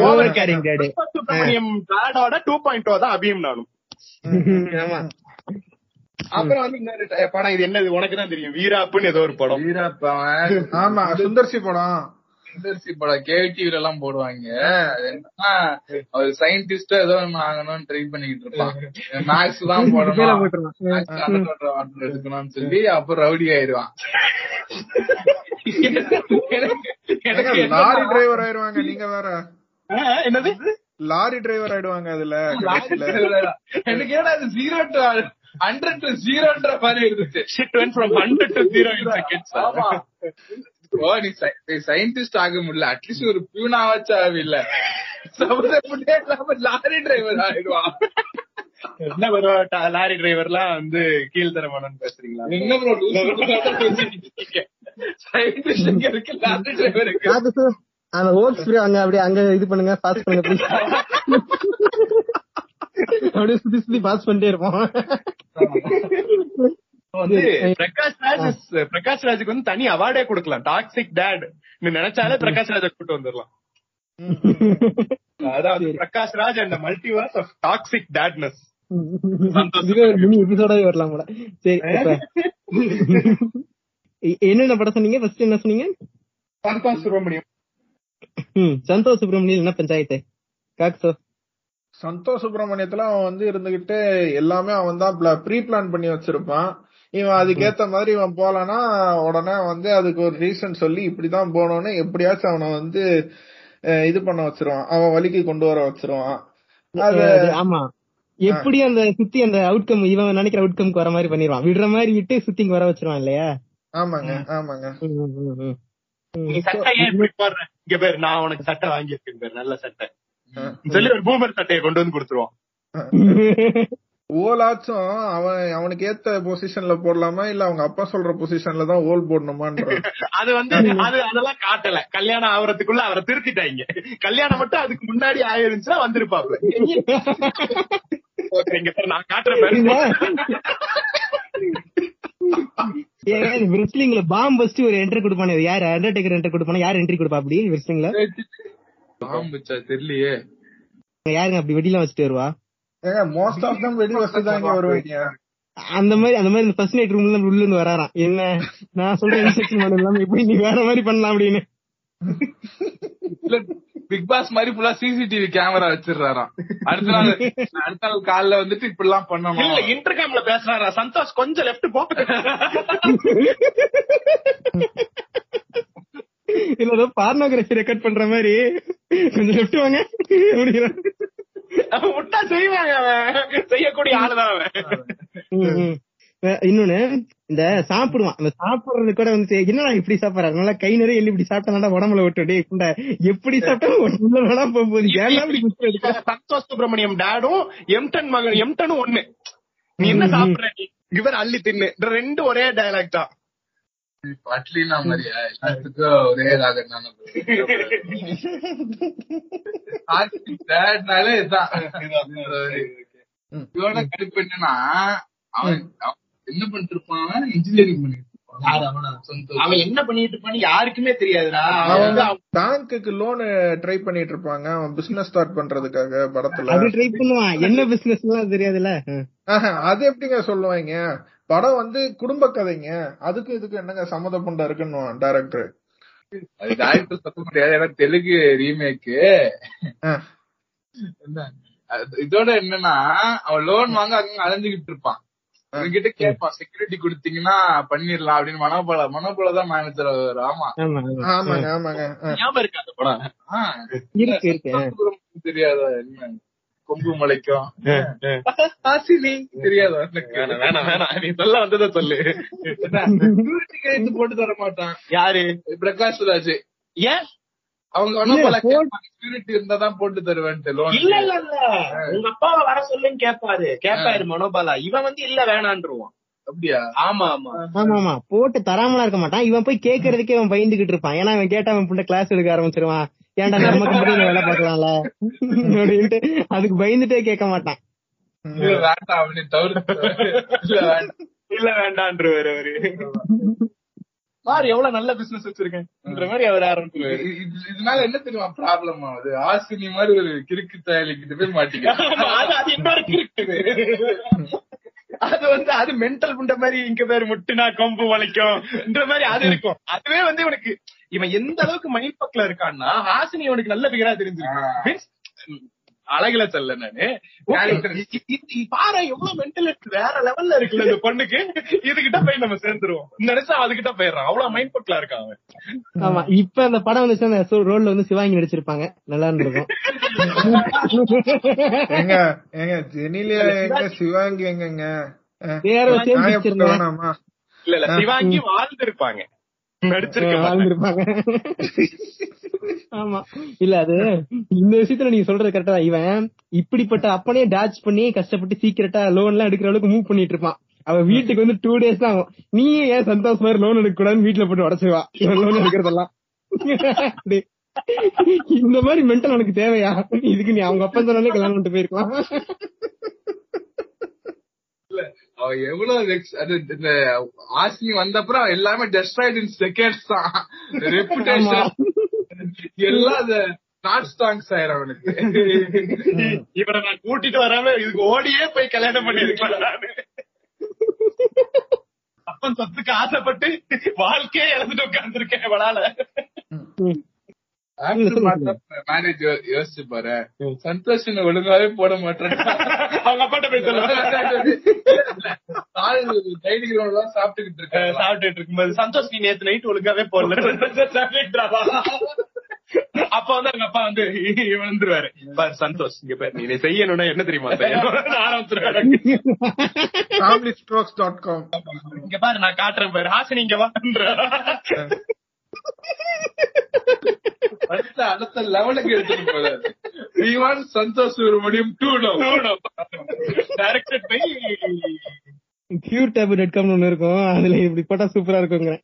over caring dad Subramaniam பிளாடோட two point தான் அபியம் நானும். ஆமா. அப்புறம் வந்து இன்னொரு படம் இது என்னது? உனக்கு தான் தெரியும். வீராப்புன்னு ஏதோ ஒரு படம். வீரப்ப ஆமா சுந்தர்சி படம். சுந்தர்சி படம் கேடிவில எல்லாம் போடுவாங்க. என்னன்னா அவர் சயின்டிஸ்டா ஏதோ ஒண்ணு ஆகணும்னு ட்ரை பண்ணிக்கிட்டு இருப்பான். மேக்ஸ் தான் போடணும். எடுக்கணும்னு சொல்லி அப்புறம் ரவுடி என்னன்னா- லாரி டிரைவர் ஆயிடுவாங்க நீங்க வேற? என்னது? லாரி டிரைவர் ஆயிடுவாங்க அதுல. எனக்கு ஏன்னா அது ஜீரோ டு ஹண்ட்ரட் டு ஜீரோன்ற மாதிரி இருந்துச்சு. Shit went from 100 to 0 in seconds. ஆமா. ஓ நீ சயின்டிஸ்ட் ஆக முடியல. அட்லீஸ்ட் ஒரு பியூனாவாச்சும் ஆகவில்ல சபதப்பட்டே இல்லாம லாரி டிரைவர் ஆயிடுவான் என்ன ப்ரோ லாரி டிரைவர்லாம் வந்து கீழ்த்தரமானு பேசுறீங்களா? என்ன ப்ரோ சயின்டிஸ்ட் இங்க இருக்கு லாரி டிரைவருக்கு அது sir, அந்த ஓக்ஸ் ஃப்ரீ அங்க அப்படியே அங்க இது பண்ணுங்க பாஸ் பண்ணுங்க please. அப்படியே சுத்தி சுத்தி பாஸ் பண்ணிட்டே இருப்போம். வந்து பிரகாஷ் ராஜ் பிரகாஷ் ராஜுக்கு வந்து தனி அவார்டே கொடுக்கலாம். டாக்ஸிக் டேட் நீ நினைச்சாலே பிரகாஷ் ராஜ கூட்டு வந்துடலாம். அதாவது Prakash Raj and multiverse of toxic dadness வரலாம் போல. சரி என்னென்ன படம் சொன்னீங்க? ஃபர்ஸ்ட் என்ன சொன்னீங்க? சந்தோஷ் சுப்பிரமணியம். ம், சந்தோஷ் சுப்ரமணியம் என்ன பஞ்சாயத்து? காக்ஸோ சந்தோஷ் சுப்பிரமணியத்துல அவன் வந்து இருந்துகிட்டு எல்லாமே அவன் தான் ப்ரீ பிளான் பண்ணி வச்சிருப்பான். இவன் அதுக்கேத்த மாதிரி இவன் போலானா உடனே வந்து அதுக்கு ஒரு ரீசன் சொல்லி இப்படிதான் போகணும்னு எப்படியாச்சும் அவனை வந்து இது பண்ண வச்சிருவான். அவன் வழிக்கு கொண்டு வர வச்சிருவான். ஆமா. எப்படி அந்த சுத்தி அந்த அவுட்கம் இவன் நினைக்கிற அவுட்கம்க்கு வர மாதிரி பண்ணிடுவான் விடுற மாதிரி விட்டு சுத்தி இங்க வர வச்சிருவான் இல்லையா? ஆமாங்க ஆமாங்க. இங்க பேர் நான் உனக்கு சட்டை வாங்கியிருக்கேன் பேர் நல்ல சட்டை. சொல்லி ஒரு பூமர் சட்டையை கொண்டு வந்து கொடுத்துருவான். ஓலாச்சும் அவன் அவனுக்கு ஏத்த பொசிஷன்ல போடலாமா? இல்ல அவங்க அப்பா சொல்ற பொசிஷன்ல தான் ஓல் போடணுமான்ற? அது வந்து அது அதெல்லாம் காட்டல. கல்யாணம் ஆவறதுக்குள்ள அவரை திருத்திட்டாங்க. கல்யாணம் மட்டும் அதுக்கு முன்னாடி ஆயிருந்துச்சுன்னா வந்திருப்பாப்ல நான் காட்டுறேன் விருஸ்லிங்ல பாம் பஸ்ட் ஒரு என்ட்ரி கொடுப்பானே. யாரு? அண்டர்டேக்கர் என்ட்ரி கொடுப்பானா? யார் என்ட்ரி கொடுப்பா அப்படி விருஸ்லிங்ல பாம்புச்சா தெரியலையே. யாருங்க? அப்படி வெடிலாம் வச்சுட்டு வருவா? ஏங்க மோஸ்ட் ஆஃப் தம் வெடி வசதி தாங்க வருவீங்க. அந்த மாதிரி அந்த மாதிரி ஃபர்ஸ்ட் நைட் ரூம்ல உள்ள இருந்து வராராம். என்ன? நான் சொல்ற இன்ஸ்ட்ரக்ஷன் பண்ண இல்லாம எப்படி நீ வேற மாதிரி பண்ணலாம் அப்படின்னு. இல்ல பிக் பாஸ் மாதிரி ஃபுல்லா சிசிடிவி கேமரா வச்சிடுறாராம். அடுத்த நாள் அடுத்த நாள் காலைல வந்துட்டு இப்படி எல்லாம் இல்ல பண்ணணும் இன்டர்காம்ல பேசுறாரா? சந்தோஷ் கொஞ்சம் லெஃப்ட் போ. இல்ல ஏதோ பார்னோகிராஃபி ரெக்கார்ட் பண்ற மாதிரி. கொஞ்சம் லெஃப்ட் வாங்க. அவன் விட்டா செய்வாங்க அவன். செய்யக்கூடிய ஆளுதான் அவன். இன்னொன்னு இந்த சாப்பிடுவான். அந்த சாப்பிடுறது கூட வந்து என்னடா இப்படி சாப்பிடுறாரு நல்லா கை நிறைய எள்ளி இப்படி சாப்பிட்டா உடம்புல விட்டு டேய் குண்டா. எப்படி சாப்பிட்டாலும் உள்ள வேணா போக போகுது ஏன்னா இப்படி? சந்தோஷ் சுப்பிரமணியம் டேடும் எம்டன் மகன் எம்டனும் ஒண்ணு. நீ என்ன சாப்பிடுற? இவர் அள்ளி தின்னு. ரெண்டு ஒரே டயலாக் தான். பட்லினா மாதிரியா எல்லாத்துக்கும் ஒரே ராகம் தானே டேட்னாலே இதான் கடுப்பு என்னன்னா அவன் என்ன பண்ணிட்டு இருப்பான் இன்ஜினியரிங் பண்ணிட்டு அவன் என்ன பண்ணிட்டு இருப்பான்னு யாருக்குமே தெரியாதுடா அவன் அவன் வந்து அவன் பேங்க்குக்கு லோன் ட்ரை பண்ணிட்டு இருப்பாங்க அவன் பிசினஸ் ஸ்டார்ட் பண்றதுக்காக படத்துல அது ட்ரை பண்ணுவான் என்ன பிசினஸ் எல்லாம் தெரியாதுல்ல? அது எப்படிங்க சொல்லுவாங்க படம் வந்து குடும்ப கதைங்க. அதுக்கு இதுக்கு என்னங்க சம்மதப்பண்டா இருக்குன்னு டைரக்டர் டாக்டர் சொல்ல முடியாது ஏன்னா தெலுங்கு ரீமேக்கு இதோட என்னன்னா அவன் லோன் வாங்க அங்க அலைஞ்சுகிட்டு இருப்பான். அவன்கிட்ட கேட்பான் செக்யூரிட்டி கொடுத்தீங்கன்னா பண்ணிடலாம் அப்படின்னு மனோபல. மனோபல தான் மேனேஜர் ஆமா. ஆமா ஆமா. ஆமாங்க ஆமாங்க. ஞாபகம் இருக்கா அந்த படம். தெரியாதா என்ன? கொம்பு முளைக்கும் தெரியாதா வேணாம் வேணாம் நீ சொல்ல வந்ததை சொல்லு. போட்டு தர மாட்டான். யாரு? பிரகாஷ் ராஜ் ஏன்? அவங்க மனோபல செக்யூரிட்டி இருந்தா தான் போட்டு தருவேன்ட்டு லோன் இல்ல இல்ல இல்ல. உங்க அப்பாவை வர சொல்லுன்னு கேப்பாரு. கேப்பாரு மனோபாலா. இவன் வந்து இல்ல வேணான்றுவான் அப்படியா? ஆமா ஆமா. ஆமா ஆமா. போட்டு தராமலா இருக்க மாட்டான். இவன் போய் கேக்குறதுக்கே அவன் பயந்துகிட்டு இருப்பான். ஏன்னா அவன் கேட்டா அவன் புள்ள கிளாஸ் எடுக்க ஆரம்பிச்சிருவான். ஏன்டா நம்ம கம்பெனில வேலை பாக்கலாம்ல அப்படின்ட்டு அதுக்கு பயந்துட்டே கேட்க மாட்டான். இல்ல வேண்டாம் அப்படின்னு தவிர்த்து. இல்ல வேண்டாம். இல்ல வேண்டான்றுவாரு அவரு. பாரு எவ்வளவு நல்ல பிசினஸ் வச்சிருக்கேன்ற மாதிரி அவர் இது- இதனால என்ன தெரியுமா? ப்ராப்ளம் ஆகுது. ஆசினி மாதிரி ஒரு கிறுக்கு தயாரிக்கிட்டு போய் மாட்டிக்க ஆமா, அது அது இன்னொரு கிறுக்குது அது வந்து அது மென்டல் புண்ட மாதிரி இங்க பேர் முட்டுனா கொம்பு வளைக்கும்ன்ற மாதிரி அது இருக்கும். அதுவே வந்து இவனுக்கு இவன் எந்த அளவுக்கு மைண்ட் பக்ல இருக்கான்னா ஹாசினி இவனுக்கு நல்ல பிகரா தெரிஞ்சிருக்கு. மீன்ஸ் அழகுல சொல்ல நானு. பாரு எவ்வளவு மென்டல் வேற லெவல்ல இருக்குல்ல இந்த பொண்ணுக்கு. இதுகிட்ட போய் நம்ம சேர்ந்துருவோம். நினைச்சா அதுகிட்ட போயிடுறான். அவ்வளவு மைண்ட் பக்ல இருக்கான் அவன். ஆமா இப்ப அந்த படம் வந்துச்சு அந்த ரோல்ல வந்து சிவாங்கி நடிச்சிருப்பாங்க. நல்லா இருந்திருக்கும். ஏங்க ஏங்க ஜெனிலியா எங்க சிவாங்கி எங்கங்க? ஆ, வேற இல்ல இல்ல சிவாங்கி வாழ்ந்து இருப்பாங்க. வாழ்ந்திருப்பாங்க. ஆமா. இல்ல அது இந்த விஷயத்துல நீங்க சொல்றது கரெக்டா இவன் இப்படிப்பட்ட அப்பனே டாச் பண்ணி கஷ்டப்பட்டு சீக்கிரட்டா லோன் எல்லாம் எடுக்கிற அளவுக்கு மூவ் பண்ணிட்டு இருப்பான். அவன் வீட்டுக்கு வந்து டூ டேஸ் தான் ஆகும். நீ ஏன் சந்தோஷ் மாதிரி லோன் எடுக்க கூடாதுன்னு வீட்டுல போட்டு உடச்சுவா இவன் லோன் எடுக்கிறதெல்லாம். இந்த மாதிரி மென்டல் உனக்கு தேவையா? இதுக்கு நீ அவங்க அப்பா சொன்னாலே கல்யாணம் பண்ணிட்டு போயிருக்கலாம். அவன் எவ்வளவு அது இந்த ஆசினி வந்த அப்புறம் எல்லாமே டெஸ்ட்ராய்ட் இன் செகண்ட்ஸ் தான். ரெப்புடேஷன் எல்லாம் அந்த நாட் ஸ்டாங்ஸ் ஆயிரும் அவனுக்கு. இவரை நான் கூட்டிட்டு வராம இதுக்கு ஓடியே போய் கல்யாணம் பண்ணிருக்கலாம் அப்பன் சொத்துக்கு ஆசைப்பட்டு வாழ்க்கையே இழந்துட்டு உட்கார்ந்துருக்கேன் இவளால. மேனேஜ் யோசிச்சு பாரு சந்தோஷ் என்ன ஒழுங்காவே போட மாட்டேன் அவங்க அப்பாட்ட போய் சொல்லுவாங்க சாப்பிட்டுக்கிட்டு இருக்கேன் சாப்பிட்டுட்டு இருக்கும்போது சந்தோஷ் நீ நேத்து நைட் ஒழுங்காவே போடல. அப்ப வந்து அவங்க அப்பா வந்து இவன் வந்துருவாரு. பாரு சந்தோஷ் இங்க பாரு நீ செய்யணும்னா என்ன தெரியுமா? இங்க பாரு நான் காட்டுறேன் பாரு. ஹாசினி இங்க வான்ற. அடுத்த அடுத்த லெவலுக்கு எடுத்துட்டு போறாரு. வி வாண்ட் சந்தோஷ் ஒரு முடியும் to know directed by cure tape dot காம்னு ஒண்ணு இருக்கும். அதுல இப்படி போட்டா சூப்பரா இருக்குங்கிற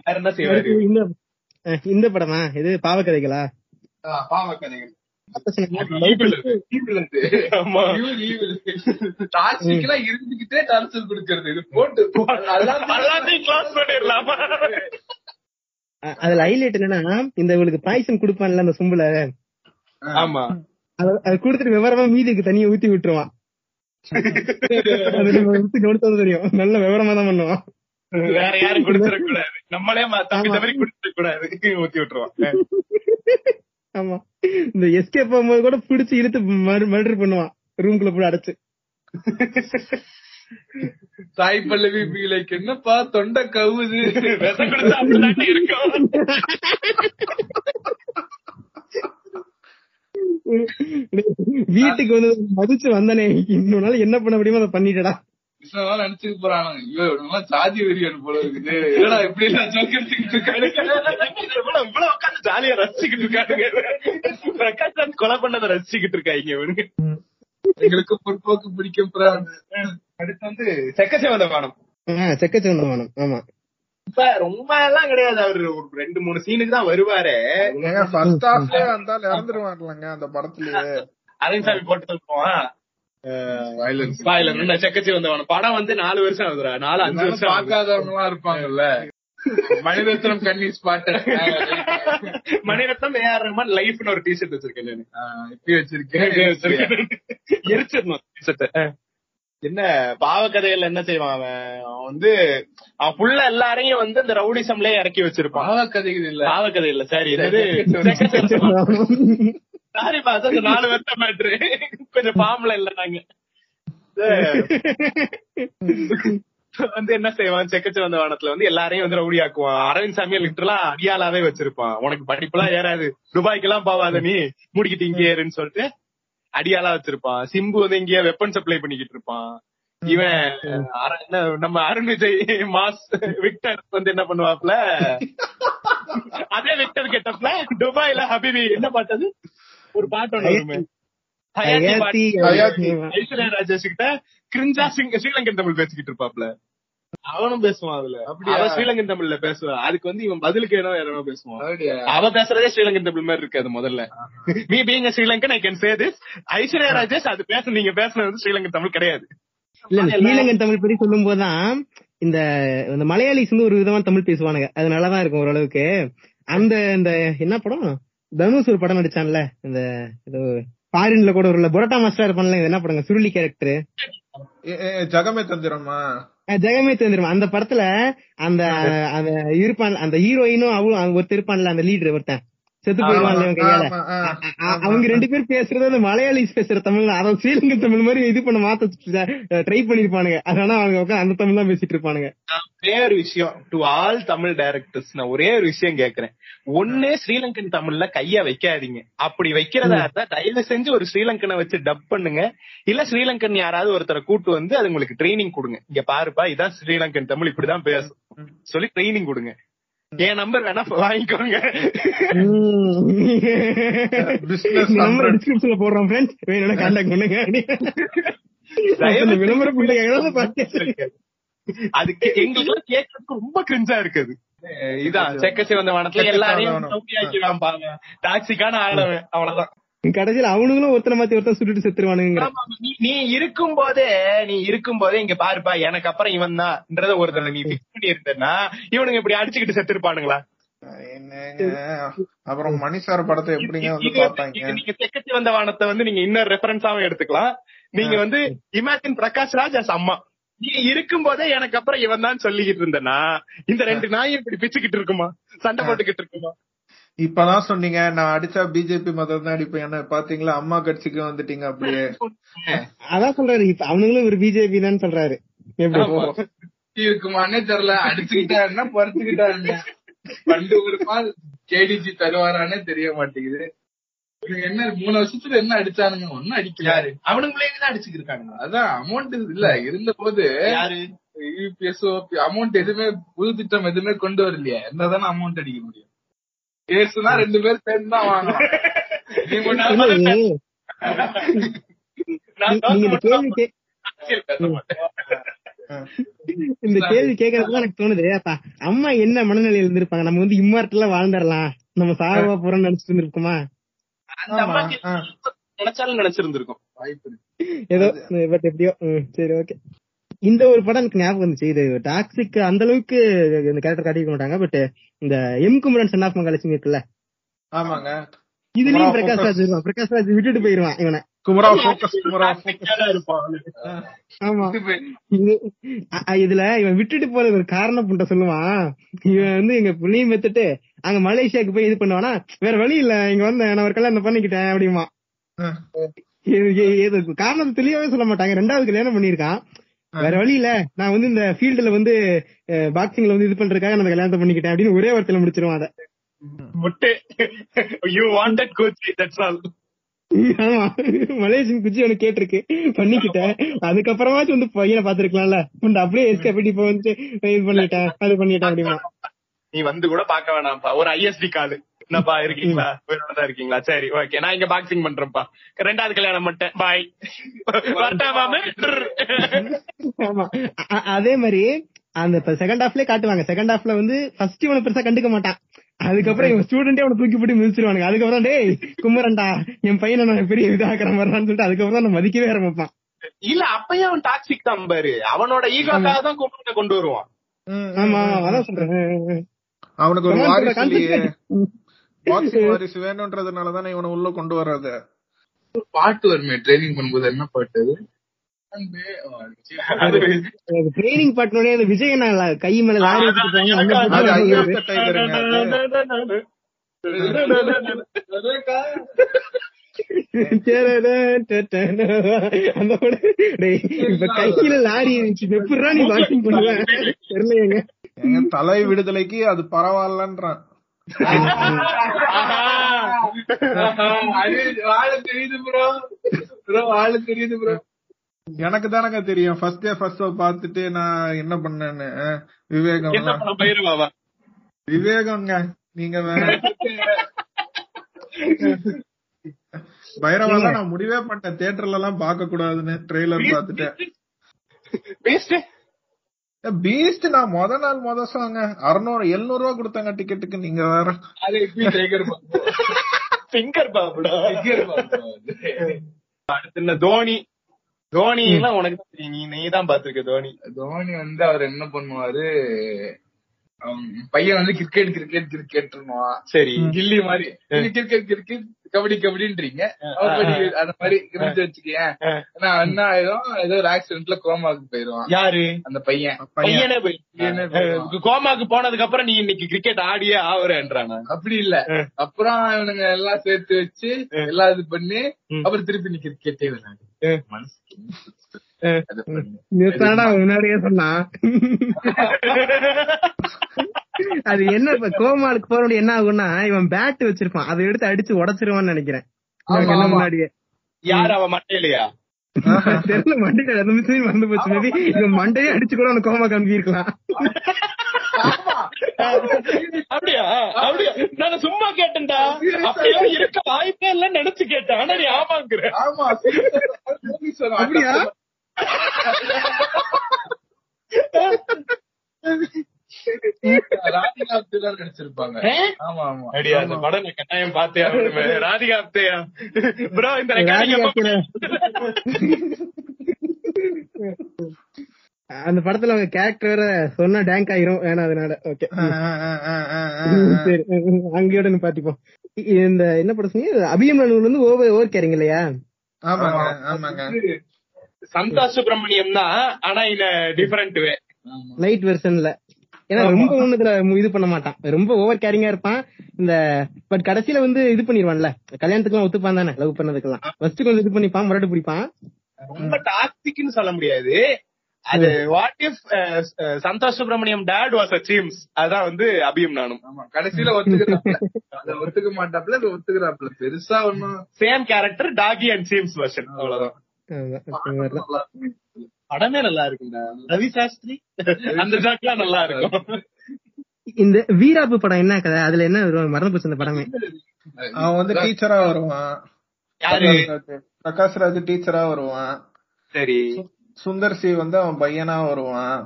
வேற என்ன செய்வாரு இந்த படமா? இது பாவக்கதைகளா? பாவ கதைகள் அப்ப சொன்ன ஆமா. டாக்ஸிக்கெல்லாம் இருந்துகிட்டே டான்சர் கொடுக்கறது. இது போட்டு எல்லாத்தையும் க்ளோஸ் பண்ணிடலாமா? அதுல ஹைலைட் என்னன்னா இந்த இவளுக்கு பாய்சன் குடுப்பான்ல அந்த சொம்புல. ஆமா. அத- குடுத்துட்டு விவரமா மீதிக்கு தனியா ஊத்தி விட்டுருவான். தெரியும். நல்ல விவரமா தான் பண்ணுவான். வேற யாரும் குடிச்சிடக் கூடாது. நம்மளே தவறி ஊத்தி விட்டுருவான். ஆமா. இந்த எஸ்கேப் போகும்போது கூட பிடிச்சு இழுத்து மர்டர் பண்ணுவான். ரூம்குள்ள போய் அடைச்சு. சாய் பல்லவி பீலைக்கு என்னப்பா தொண்டை கவுது? வீட்டுக்கு வந்து மதிச்சு வந்தனே. இன்னொரு நாள் என்ன பண்ண முடியுமோ அதை பண்ணிட்டடா. நினைச்சுக்க போறானுங்க ஐயோ இவனுங்கெல்லாம் சாதி வெறியன் போல இருக்குது. என்னடா இப்படி எல்லாம் ஜோக் எடுத்துக்கிட்டு இருக்கானு இவ்வளவு உட்கார்ந்து ஜாலியா ரசிச்சுக்கிட்டு இருக்காங்க பிரகாஷ் கொலை பண்ணதை ரசிச்சுக்கிட்டு இருக்காங்க இவனுங்க எங்களுக்கு பொற்போக்கு பிடிக்கும் பிரான். அடுத்து வந்து செக்கச்சவந்த வானம் செக்கச்சவந்தம் வேணும் ஆமா. இப்ப ரொம்ப எல்லாம் கிடையாது அவரு. ஒரு ரெண்டு மூணு சீனுக்கு தான் வருவாரு. ஃபர்ஸ்ட் இறந்துருவாங்கலங்க அந்த படத்துலயே. அரவிந்த் போட்டு சொல்லுவான் Violence. வாயில செக்கச்சி வந்தவன படம் வந்து நாலு வருஷம் ஆகுதுடா. நாலு அஞ்சு வருஷம் ஆகுது. பார்க்காதவங்க எல்லாம் இருப்பாங்கல்ல? மணிரத்னம் கண்ணி ஸ்பாட் மணிரத்னம் ஏஆர் ரஹ்மான் லைஃப்னு ஒரு டிஷர்ட் வச்சிருக்கேன் நானு. இப்படி வச்சிருக்கேன். எரிச்சிடணும் t-shirt. என்ன பாவக்கதையில என்ன செய்வான் அவன்? அவன் வந்து அவன் புள்ள எல்லாரையும் வந்து இந்த ரவுடிசம்லயே இறக்கி வச்சிருப்பான். பாவ கதைகள் இல்ல. பாவக்கதை இல்ல சாரி சாரி பாஸ் அந்த நாலு வருஷம் மேட்ரு கொஞ்சம் பாம்பல இல்ல நாங்க. வந்து என்ன செய்வான்? செக்கச்சு வந்த வானத்துல வந்து எல்லாரையும் வந்து ரவுடி ஆக்குவான் அரவிந்த் சாமியை லிட்டரலா அடியாளாவே வச்சிருப்பான். உனக்கு படிப்புலாம் ஏறாது. துபாய்க்கு எல்லாம் போவாத நீ. முடிக்கிட்டு இங்கே இருன்னு சொல்லிட்டு அடியாளா வச்சிருப்பான். சிம்பு வந்து இங்கேயே வெப்பன் சப்ளை பண்ணிக்கிட்டு இருப்பான். இவன் நம்ம அருண் விஜய் மாஸ் விக்டர் வந்து என்ன பண்ணுவாப்ல அதே விக்டர் கெட்டப்ல துபாய்ல ஹபிபி என்ன பாட்டது? ஒரு பாட்டு ஒண்ணு. ஐஸ்வர்யா ராஜேஷ் கிட்ட கிரிஞ்சா சிங்க ஸ்ரீலங்கன் தமிழ் பேசிக்கிட்டு இருப்பாப்ல அவனும் பேசுவான் அதுல. அப்படியா? அவன் ஸ்ரீலங்கன் தமிழ்ல பேசுவான் அதுக்கு வந்து இவன் பதிலுக்கு ஏதோ வேற ஏதோ பேசுவான். அப்படியா? அவ பேசுறதே ஸ்ரீலங்கன் தமிழ் மாதிரி இருக்காது முதல்ல. Me being Sri Lankan I can say this Aishwarya Rajesh அது பேச நீங்க பேசுனது வந்து ஸ்ரீலங்கன் தமிழ் கிடையாது. இல்ல ஸ்ரீலங்கன் தமிழ் பத்தி சொல்லும் போதுதான் இந்த இந்த மலையாளிஸ் வந்து ஒரு விதமா தமிழ் பேசுவானுங்க. அது நல்லாதான் இருக்கும் ஓரளவுக்கு. அந்த இந்த என்ன படம்? தனுஷ் ஒரு படம் நடிச்சான்ல இந்த ஏதோ ஃபாரின்ல கூட ஒரு புரோட்டா மாஸ்டர் இருப்பான்ல இது என்ன படங்க? சுருளி கேரக்டர் ஜகமே தந்திரமா ஜெகமே தெரிஞ்சிரும் அந்த படத்துல அந்த அந்த இருப்பான் அந்த ஹீரோயினும் அவளும் ஒருத்தர் இருப்பான்ல அந்த லீடர் ஒருத்தன். செத்து கையால? அ- அவங்க ரெண்டு பேரும் பேசுறது அந்த மலையாளிஸ் பேசுற தமிழ் அதை ஸ்ரீலங்கா தமிழ் மாதிரி இது பண்ண மாத்த ட்ரை பண்ணிருப்பானுங்க. அதனால அவங்க உட்கார்ந்து அந்த தமிழ் தான் பேசிட்டு இருப்பானுங்க. ஒரே ஒரு விஷயம். டு ஆல் தமிழ் டைரக்டர்ஸ் நான் ஒரே ஒரு விஷயம் கேக்குறேன். ஒண்ணு ஸ்ரீலங்கன் தமிழ்ல கைய வைக்காதீங்க. அப்படி வைக்கிறதா இருந்தா தயவு செஞ்சு ஒரு ஸ்ரீலங்கனை வச்சு டப் பண்ணுங்க. இல்ல ஸ்ரீலங்கன் யாராவது ஒருத்தரை கூட்டு வந்து அது உங்களுக்கு ட்ரைனிங் கொடுங்க. இங்க பாருப்பா இதான் ஸ்ரீலங்கன் தமிழ் இப்படிதான் பேசும். சொல்லி ட்ரைனிங் கொடுங்க. என் நம்பர் வேணா வாங்கிக்கோங்க. நம்பர். டிஸ்கிரிப்ஷன்ல போடுறோம் ஃப்ரெண்ட்ஸ் வேணும்னா கான்டாக்ட் பண்ணுங்க. அந்த விளம்பரம் பிள்ளைங்க பாத்து அதுக்கு எங்களுக்கு கேட்கறதுக்கு ரொம்ப கிரிஞ்சா இருக்குது. இதான் செக்க சிவந்த வானத்துல எல்லாரையும் டாக்ஸிக்கான ஆளவன். அவ்வளவுதான். கடைசியில அவனுங்களும் ஒருத்தனை மாத்தி ஒருத்தர் சுட்டுட்டு செத்துருவானுங்க. நீ- நீ இருக்கும் போதே நீ இருக்கும் போதே இங்க பாருப்பா எனக்கு அப்புறம் இவன் தான்ன்றத ஒருத்தர் நீ பிக்ஸ் பண்ணி இருந்தேன்னா இவனுங்க இப்படி அடிச்சுக்கிட்டு செத்துருப்பானுங்களா? என்னங்க? அப்புறம் மணி சார் படத்தை எப்படிங்க வந்து பார்த்தாங்க? நீங்க செக்கச்சி வந்த வானத்தை வந்து நீங்க இன்னொரு ரெஃபரன்ஸாவும் எடுத்துக்கலாம். நீங்க வந்து இமேஜின் பிரகாஷ் ராஜ் as அம்மா நீ இருக்கும் போதே எனக்கு அப்புறம் இவன் தான் சொல்லிக்கிட்டு இருந்தேன்னா இந்த ரெண்டு நாயும் இப்படி பிச்சுக்கிட்டு இருக்குமா? சண்டை போட்டுக்கிட்டு இருக்குமா? இப்பதான் சொன்னீங்க நான் அடிச்சா பிஜேபி மதம் தான் அடிப்பேன். பாத்தீங்களா அம்மா கட்சிக்கு வந்துட்டீங்க அப்படியே. அதான் சொல்றாரு இப்ப அவனுங்களும் ஒரு பிஜேபி தான் சொல்றாரு. இருக்குமானே தெரியல அடிச்சுக்கிட்டா என்ன பறிச்சுக்கிட்டா என்ன பண்டு ஒரு நாள் கேடிஜி தருவாரானே தெரிய மாட்டேங்குது. என்ன மூணு வருஷத்துல என்ன அடிச்சானுங்க? ஒன்னும் அடிக்கல. யாரு? அவனுங்களே தான் அடிச்சுக்கிட்டு இருக்கானுங்க அதான் அமௌண்ட் இல்ல. இருந்த போது யாரு யூபிஎஸ் அமௌண்ட் எதுவுமே புது திட்டம் எதுவுமே கொண்டு வரலையே. என்னதானே அமௌண்ட் அடிக்க முடியும்? கேஸ்னா ரெண்டு பேரும் சேர்ந்து தான் வாங்கணும். இந்த கேள்வி கே- அரசியல் பேச மாட்டேன். இந்த கேள்வி கேக்குறதுதான் எனக்கு தோணுது. அப்பா அம்மா என்ன மனநிலையில இருந்திருப்பாங்க? நம்ம வந்து இம்மார்ட்டலா வாழ்ந்துடலாம். நம்ம சாவா போறோம்னு நினைச்சிட்டு இருந்திருக்குமா. நினைச்சாலும் நினைச்சிருந்திருக்கும். ஏதோ பட் எப்படியோ சரி ஓகே இந்த ஒரு படம் எனக்கு ஞாபகம் வந்துச்சு இது டாக்ஸிக் அந்த அளவுக்கு இந்த கேரக்டர் காட்டிக்க மாட்டாங்க பட் இந்த M Kumaran son of Mahalakshmi இருக்குல்ல? ஆமாங்க. இதுலயும் பிரகாஷ் ராஜ் வருவான். பிரகாஷ் ராஜ் விட்டுட்டு போயிருவான் இவனை. குமரா. ஆமா. இதுல இவன் விட்டுட்டு போறது ஒரு காரணம் புண்ட சொல்லுவான். இவன் வந்து எங்க புள்ளையும் மெத்துட்டு அங்க மலேசியாக்கு போய் இது பண்ணுவானா? வேற வழி இல்ல இங்க வந்து நான் ஒரு கல்யாணம் பண்ணிக்கிட்டேன் அப்படிமா காரணம் தெளிவாவே சொல்ல மாட்டாங்க. ரெண்டாவது கல்யாணம் பண்ணிருக்கான் வேற வழி இல்ல. நான் வந்து இந்த ஃபீல்டுல வந்து பாக்ஸிங்ல வந்து இது பண்றதுக்காக நான் கல்யாணத்தை பண்ணிக்கிட்டேன். அப்படின்னு ஒரே வார்த்தையில முடிச்சிருவான் அத. முட்டு. யூ வாண்டட் கோச்சி தட்ஸ் ஆல் ஆமா. மலேசியன் குச்சி அவனுக்கு கேட்டிருக்கு. பண்ணிக்கிட்டேன். அதுக்கப்புறமாச்சும் வந்து பையனை பாத்துருக்கலாம்ல உண்டு அப்படியே எஸ்கே பண்ணி இப்ப வந்து இது பண்ணிட்டேன். அது பண்ணிட்டேன் அப்படிமா. நீ வந்து கூட பாக்க வேணாம்ப்பா. ஒரு ஐஎஸ்டி காலு என்னப்பா இருக்கீங்களா? உயிரோட தான் இருக்கீங்களா? சரி ஓகே நான் இங்க பாக்ஸிங் பண்றேன்ப்பா. ரெண்டாவது கல்யாணம் பண்ணிட்டேன். பாய் ஆமா. அதே மாதிரி அந்த செகண்ட் ஹாஃப்லயே காட்டுவாங்க. செகண்ட் ஹாஃப்ல வந்து ஃபர்ஸ்ட் இவனை பெருசா கண்டுக்க மாட்டான். அதுக்கப்புறம் இவன் ஸ்டூடெண்டே அவனை தூக்கி போட்டு மிதிச்சிருவானுங்க. அதுக்கப்புறம் டேய் குமரன்டா என் பையனை நான் பெரிய இதாக்குற மாதிரின்னு சொல்லிட்டு அதுக்கப்புறம் நான் மதிக்கவே ஆரம்பிப்பான். இல்ல அப்பயும் அவன் டாக்ஸிக் தான் பாரு. அவனோட ஈகோக்காக தான் கும்பல கொண்டு வருவான். ஆமா அதான் சொல்றேன். அவனுக்கு ஒரு வாரிசு பாக்ஸிங் வாரிசு வேணும்ன்றதுனால தானே இவனை உள்ள கொண்டு வர்றது ஒரு பாட்டு வருமே ட்ரைனிங் பண்ணும்போது என்ன பாட்டு ட்ரைனிங் பார்ட்னோட அந்த விஜய் கை மேல அந்த கையில லாரி இருந்துச்சு எப்படிடா நீ வாக்கிங் பண்ணுவ? தெரியலையேங்க. எங்க தலை விடுதலைக்கு அது பரவாயில்லன்றான். எனக்கு தானங்க தெரியும். ஃபர்ஸ்ட் டே ஃபர்ஸ்ட் ஷோ பார்த்துட்டு நான் என்ன பண்ணேன்னு? விவேகம் விவேகம்ங்க. நீங்க வேற. பைரவெல்லாம் நான் முடிவே பண்ணிட்டேன். தியேட்டர்ல எல்லாம் பார்க்க கூடாதுன்னு ட்ரெய்லர் பார்த்துட்டேன் பீஸ்ட் நான் முத நாள் முத சாங்க அறுநூறு எழுநூறு ரூபா கொடுத்தாங்க டிக்கெட்டுக்கு நீங்க வேற. அது ஃபிங்கர் பாபுடா அடுத்து என்ன தோனி. தோனி எல்லாம் உனக்கு தெரியும். நீ நீ தான் பாத்துருக்க தோனி. தோனி வந்து அவர் என்ன பண்ணுவாரு? பையன் வந்து கிரிக்கெட் கிரிக்கெட் கிரிக்கெட் சரி. கில்லி மாதிரி. கிரிக்கெட் கிரிக்கெட் கபடி கபடின்றீங்க. கபடி அந்த மாதிரி இருந்து வச்சுக்கேன் நான் என்ன ஆயிரும்? ஏதோ ஒரு ஆக்சிடென்ட்ல கோமாக்கு போயிருவான் யாரு? அந்த பையன். பையனே. போய். கோமாக்கு போனதுக்கு அப்புறம் நீ இன்னைக்கு கிரிக்கெட் ஆடியே ஆகுறேன்றாங்க அப்படி இல்ல. அப்புறம் இவனுங்க எல்லாம் சேர்த்து வச்சு எல்லாம் இது பண்ணி. அப்புறம் திருப்பி நீ கிரிக்கெட்டே விளையாடு ம். முன்னாடியே சொன்னான் அது என்ன இப்ப கோமாளுக்கு போறோட என்ன ஆகும்னா இவன் பேட் வச்சிருப்பான் அதை எடுத்து அடிச்சு உடைச்சிருவான்னு நினைக்கிறேன். முன்னாடியே யார் அவ மட்டையிலையா தெரியல மண்டையில அந்த மிஷின் வந்து போச்சு மேபி இவன் மண்டையே அடிச்சு கூட அவனுக்கு கோமா காமிக்கலாம் அப்படியா அப்படியா நான் சும்மா கேட்டேன்டா அப்படியா இருக்க வாய்ப்பே இல்ல நினைச்சு கேட்டேன் ஆனா நீ ஆமாங்கிற ஆமா அப்படியா? ராதிகா அப்படிதான் நடிச்சிருப்பாங்க. ஆமா ஆமா. அடியா அந்த படம் நான் கட்டாயம் பார்த்தே ஆகணுமே. ராதிகா அப்தையா ப்ரோ இந்த ரெக்கார்டிங் ராதிகா அந்த படத்துல அவங்க கேரக்டர் வேற சொன்னா டேங்க் ஆயிரும். வேணாம் அதனால. ஓகே சரி. அங்கேயோட பாத்திப்போம் இந்த என்ன படம் சொன்னீங்க? அபியமனூர்ல இருந்து ஓவர் ஓவர் கேரிங் இல்லையா? ஆமாங்க ஆமாங்க. சந்தோஷ் சுப்பிரமணியம் தான் ஆனா இன் டிஃபரெண்ட் வே. லைட் வெர்ஷன்ல ஏன்னா ரொம்ப ஒண்ணுதுல இது பண்ண மாட்டான். ரொம்ப ஓவர் கேரிங்கா இருப்பான். இந்த பட் கடைசியில வந்து இது பண்ணிடுவான்ல கல்யாணத்துக்குலாம் ஒத்துப்பான் தானே லவ் பண்ணதுக்கெல்லாம். ஃபர்ஸ்ட் கொஞ்சம் இது பண்ணிப்பான் முரட்டு பிடிப்பான். ரொம்ப டாக்ஸிக்னு சொல்ல முடியாது. அது what if Santhosh Subramaniam dad was a seems அதான் வந்து அபியும் நானும். கடைசியில ஒத்துக்கிறாப்ல அத ஒத்துக்க மாட்டாப்ல இத ஒத்துக்கிறாப்ல. பெருசா ஒண்ணும் same character doggy and seems version அவ்வளவுதான். படமே நல்லா இருக்குண்டா ரவி சாஸ்திரி அந்த ஜாக்லாம் நல்லா இருக்கும். இந்த வீராப்பு படம் என்ன கதை? அதுல என்ன வரும் மறந்து போச்சு அந்த படமே? அவன் வந்து டீச்சரா வருவான். யாரு? பிரகாஷ் ராஜ் டீச்சரா வருவான். சரி. சுந்தர் சி வந்து அவன் பையனா வருவான்.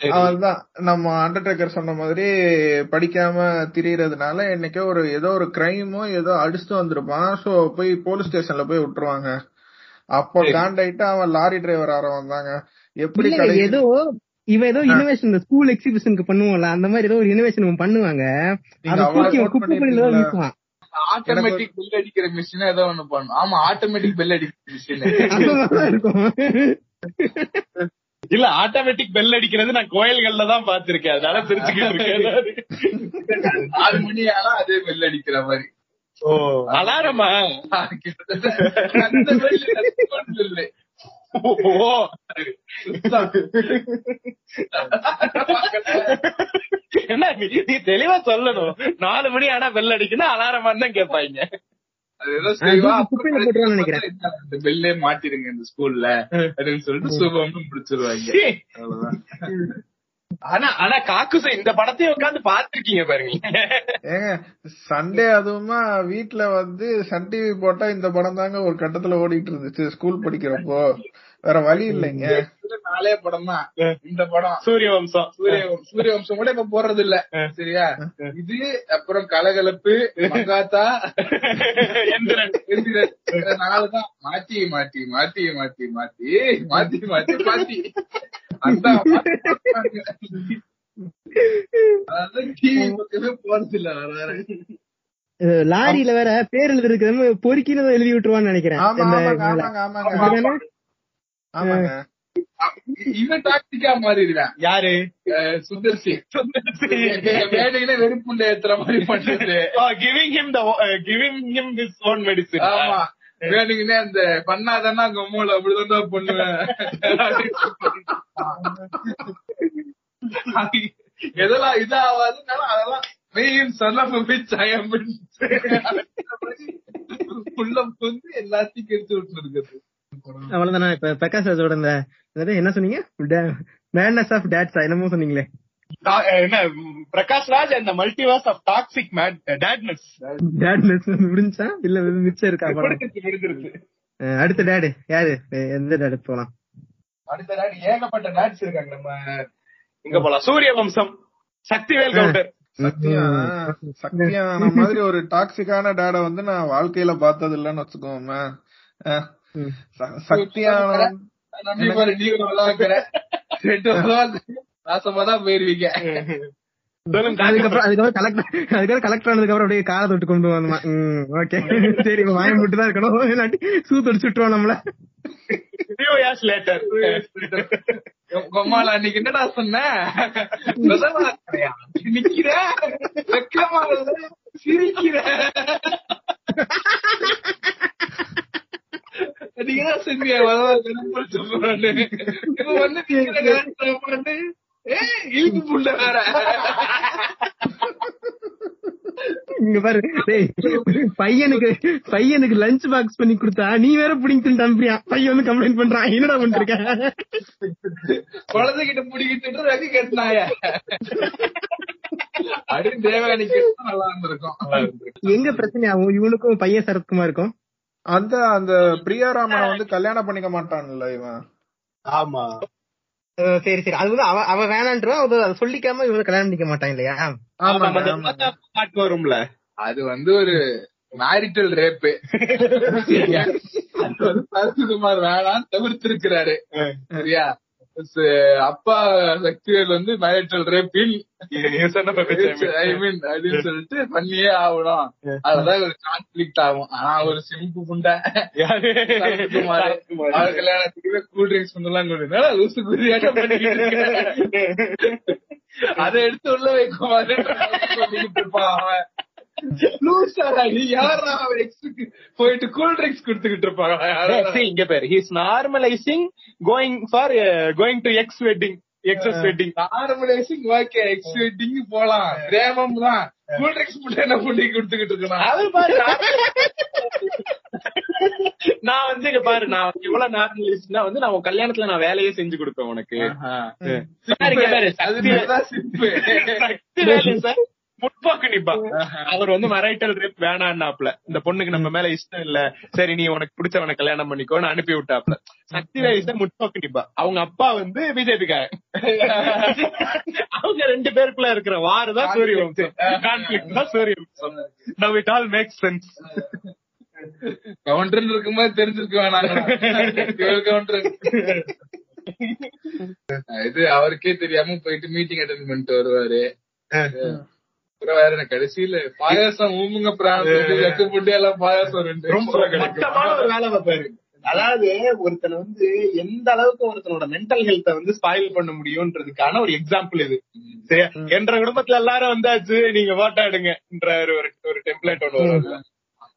சரி. அவன் தான் நம்ம அண்டர்டேக்கர் சொன்ன மாதிரி படிக்காம திரியறதுனால என்னைக்கோ ஒரு ஏதோ ஒரு கிரைமோ ஏதோ அடிச்சுட்டு வந்திருப்பான். சோ போய் போலீஸ் ஸ்டேஷன்ல போய் விட்டுருவாங்க. அப்போ. காண்டாயிட்டு அவன் லாரி டிரைவர் ஆற வந்தாங்க. எப்படி ஏதோ இவன் ஏதோ இனோவேஷன் இந்த ஸ்கூல் எக்ஸிபிஷனுக்கு பண்ணுவோம்ல அந்த மாதிரி ஏதோ ஒரு இனோவேஷன் பண்ணுவாங்க. ஆட்டோமேட்டிக் பெல் அடிக்கிற மிஷின் ஏதோ ஒண்ணு பண்ணும். ஆமா ஆட்டோமேட்டிக் பெல் அடிக்கிற மிஷின் இருக்கும். இல்ல ஆட்டோமேட்டிக் பெல் அடிக்கிறது நான் கோயில்கள்ல தான் பாத்திருக்கேன் அதனால சிரிச்சுக்கிட்டு இருக்கேன். நாலு மணி ஆனா அதே பெல் அடிக்கிற மாதிரி. அலாரமா? என்ன நீ தெளிவா சொல்லணும். நாலு மணி ஆனா வெள்ள அடிக்கணும் அலாரமா தான் கேட்பாங்க. மாட்டிருங்க இந்த ஸ்கூல்ல அப்படின்னு சொல்லிட்டு சுபம்னு அவ்வளவுதான். ஆனா ஆனா காக்குச இந்த படத்தையும் உட்காந்து பாத்துருக்கீங்க பாருங்க ஏங்க சண்டே அதுவுமா வீட்டுல வந்து சன் டிவி போட்டா இந்த படம் தாங்க ஒரு கட்டத்துல ஓடிட்டு இருந்துச்சு ஸ்கூல் படிக்கிறப்போ. வேற வழி இல்லைங்க. நாலே படம் தான். இந்த படம். சூரிய வம்சம் சூரிய சூரிய வம்சம் கூட இப்ப போடுறது இல்ல சரியா? இது அப்புறம் கலகலப்பு மங்காத்தா எந்திரன். மாத்தி நாலுதான் மாத்தி மாத்தி மாட்டி மாத்தி மாத்தி மாத்தி. அந்த போறது இல்ல லாரியில வேற பேர் எழுதி இருக்கிறவங்க பொறுக்கினதும் எழுதி விட்டுருவான்னு நினைக்கிறேன். ஆமாங்க இவன் டாக்டிக்கா மாறிடுவேன். யாரு? சுந்தர் சிங் மேடையில வெறுப்புள்ள ஏத்துற மாதிரி பண்றது. Giving him the giving him this own medicine ஆமா. வேணுங்கன்னே அந்த பண்ணாதானா கம்மூல அப்படிதான் பண்ணுவேன். எதெல்லாம் இதாகாதுனால அதெல்லாம் main son of bitch I வந்து எல்லாத்தையும் கெடுத்து விட்டு இருக்குது அவ்வளவுதானா? இப்ப பிரகாஷ் ராஜோட இந்த என்ன சொன்னீங்க? மேட்னஸ் ஆஃப் டேட்ஸா என்னமோ சொன்னீங்களே. என்ன பிரகாஷ் ராஜ் அந்த multiverse of toxic mad dadness dadness முடிஞ்சா? இல்ல மிச்சம் இருக்கா அடுத்த டேடு யாரு? எந்த டேடு போலாம்? அடுத்த ஏகப்பட்ட டாட்ஸ் இருக்காங்க நம்ம இங்க போலாம். சூரிய வம்சம் சக்திவேல் கவுண்டர். சத்தியான மாதிரி ஒரு டாக்ஸிக்கான டேட வந்து நான் வாழ்க்கையில பார்த்தது இல்லைன்னு வச்சுக்கோமே சக்தியான நம்பி பாரு நீ நல்லா வைக்கிற ரெண்டு நாசமா தான் போயிருவீங்க அதுக்கப்புறம் அதுக்கப்புறம் கலெக்டர் அதுக்கப்புறம் கலெக்டர் ஆனதுக்கு அப்புறம் அப்படியே காலை தொட்டு கொண்டு வந்தோமா ஓகே சரி வாயம் மட்டும் தான் இருக்கணும் இல்லாட்டி சூ தொடிச்சு விட்டுருவோம் நம்மள கொம்மால அன்னைக்கு என்னடா சொன்ன நிக்கிற சிரிக்கிற நீங்க செஞ்சு இப்ப பையனுக்கு பையனுக்கு லஞ்ச் பாக்ஸ் பண்ணி கொடுத்தா நீ வேற புடிங்கிட்டு தம்பியா? பையன் வந்து கம்ப்ளைண்ட் பண்றான். என்னடா பண்றீங்க? குழந்தைகிட்ட புடிக்கிட்டு ரகு கட்டினாய. எங்க பிரச்சனையாகும்? இவனுக்கும் பையன் சரத்குமார் இருக்கும் அந்த அந்த பிரியாராமனை வந்து கல்யாணம் பண்ணிக்க மாட்டான்ல இவன். ஆமா. சரி சரி. அது வந்து அவ அவ வேணான்றான் அது சொல்லிக்காம இவங்க கல்யாணம் பண்ணிக்க மாட்டான் இல்லையா? ஆமா வரும்ல. அது வந்து ஒரு மேரிட்டல் ரேப்பு அது வந்து சரத்குமார் வேணாம் தவிர்த்திருக்கிறாரு. சரியா? அப்பா சக்திவேல் வந்து மேரிட்டல் ரேப்பில் ஐ மீன் அப்படின்னு சொல்லிட்டு பண்ணியே ஆகணும். அதுதான் ஒரு கான்ஃபிளிக்ட் ஆகும். ஆனா ஒரு சிம்பு புண்டை கல்யாணத்துக்கு கூல் ட்ரிங்க்ஸ் பண்ணலாம் கொடுங்க லூசு இருக்க. அதை எடுத்து உள்ள வைக்குமாறு அவன். போயிட்டு கூல் ட்ரிங்க்ஸ் கொடுத்துக்கிட்டு. See, இங்க பேர் he's normalising going for going to ex wedding exes wedding normalising okay ex wedding போலாம். பிரேமம் தான். கூல் ட்ரிங்க்ஸ் மட்டும் என்ன பண்ணி கொடுத்துக்கிட்டு இருக்கான்? அது பாரு நான் வந்து இங்க பாரு நான் இவ்வளவு நார்மலிஸ்ட்னா வந்து நான் கல்யாணத்துல நான் வேலையே செஞ்சு கொடுப்பேன் உனக்கு. இங்க பாரு, சக்தி வேலு சார். முற்போக்கு நிப்பா. அவர் வந்து மரைட்டல் ரேப் வேணான்னாப்ல. இந்த பொண்ணுக்கு நம்ம மேல இஷ்டம் இல்ல. சரி நீ உனக்கு பிடிச்சவனை கல்யாணம் பண்ணிக்கோன்னு அனுப்பி விட்டாப்ல. சக்தி வேலு சார் முற்போக்கு நிப்பா. அவங்க அப்பா வந்து பிஜேபிக்காரன் அவங்க ரெண்டு பேருக்குள்ள இருக்கிற வார் தான் சூரிய வம்சம் கான்ஃபிளிக் தான் Surya Vamsam now it all make sense counter இருக்கும்போது தெரிஞ்சிருக்க வேணாம் கவுண்டர் இது அவருக்கே தெரியாம போயிட்டு மீட்டிங் அட்டன் பண்ணிட்டு வருவாரு. வேற கடைசியில பாயாசம் ஊமுங்க எட்டு புட்டி எல்லாம் பாயாசம் ரெண்டு. ரொம்ப மட்டமான ஒரு வேலை பார்ப்பாரு அதாவது ஒருத்தன் வந்து எந்த அளவுக்கு ஒருத்தனோட மென்டல் ஹெல்த்த வந்து ஸ்பாயில் பண்ண முடியும்ன்றதுக்கான ஒரு எக்ஸாம்பிள் இது. சரியா? என்ற குடும்பத்துல எல்லாரும் வந்தாச்சு நீங்க ஓட்டா எடுங்கன்ற ஒரு ஒரு டெம்ப்ளேட் ஒன்று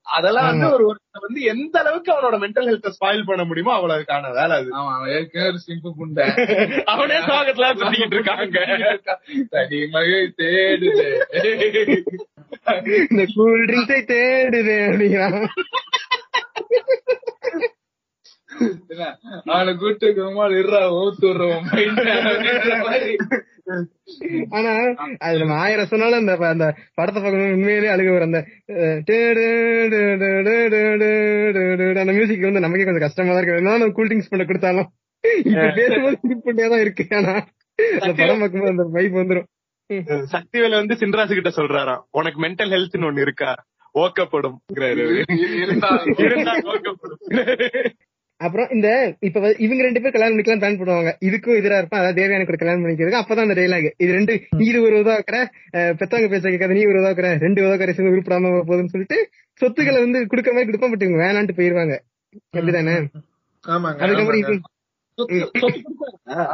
அதெல்லாம் வந்து ஒரு வந்து எந்த அளவுக்கு அவனோட மென்டல் ஹெல்த்த ஸ்பாயில் பண்ண முடியுமோ அவ்வளவுக்கான வேலை அது. ஆமா அவன் ஏற்கனவே ஒரு சிம்பு புண்டை அவனே சாகத்துல சுத்திக்கிட்டு இருக்காங்க. தனி மகை தேடுது. இந்த கூல் ட்ரிங்க்ஸை தேடுது அப்படிங்கிறான். அவனை கூட்டு குமால் ஓத்து விடுறோம் ஆனா அது நம்ம ஆயிரம் சொன்னாலும் அந்த படத்தை பார்க்கணும் உண்மையிலேயே அழுக வர அந்த அந்த மியூசிக் வந்து நமக்கே கொஞ்சம் கஷ்டமா தான் இருக்கு என்ன கூல் ட்ரிங்க்ஸ் பண்ண கொடுத்தாலும் இப்ப பேசும்போது திருப்பி இருக்கு ஆனா அந்த படம் பார்க்கும்போது அந்த வைப் வந்து சின்ராசு கிட்ட சொல்றாராம் உனக்கு மென்டல் ஹெல்த்னு ஒண்ணு இருக்கா ஓக்கப்படும் அப்புறம் இந்த இப்ப இவங்க ரெண்டு பேர் கல்யாணம் பண்ணிக்கலாம் பிளான் பண்ணுவாங்க இதுக்கும் எதிரா இருப்பான் அதாவது தேவையான கூட கல்யாணம் பண்ணிக்கிறதுக்கு. அப்பதான் அந்த டைலாக் இது ரெண்டு நீ இது ஒரு உதவாக்குற பெத்தவங்க பேச கேட்காத நீ ஒரு உதவாக்குற ரெண்டு உதவாக்கரை சேர்ந்து உருப்படாம போகுதுன்னு சொல்லிட்டு சொத்துக்களை வந்து கொடுக்க மாதிரி கொடுப்பா பட் இவங்க வேணான்ட்டு போயிருவாங்க. அப்படிதானே? ஆமாங்க. அதுக்கப்புறம். இது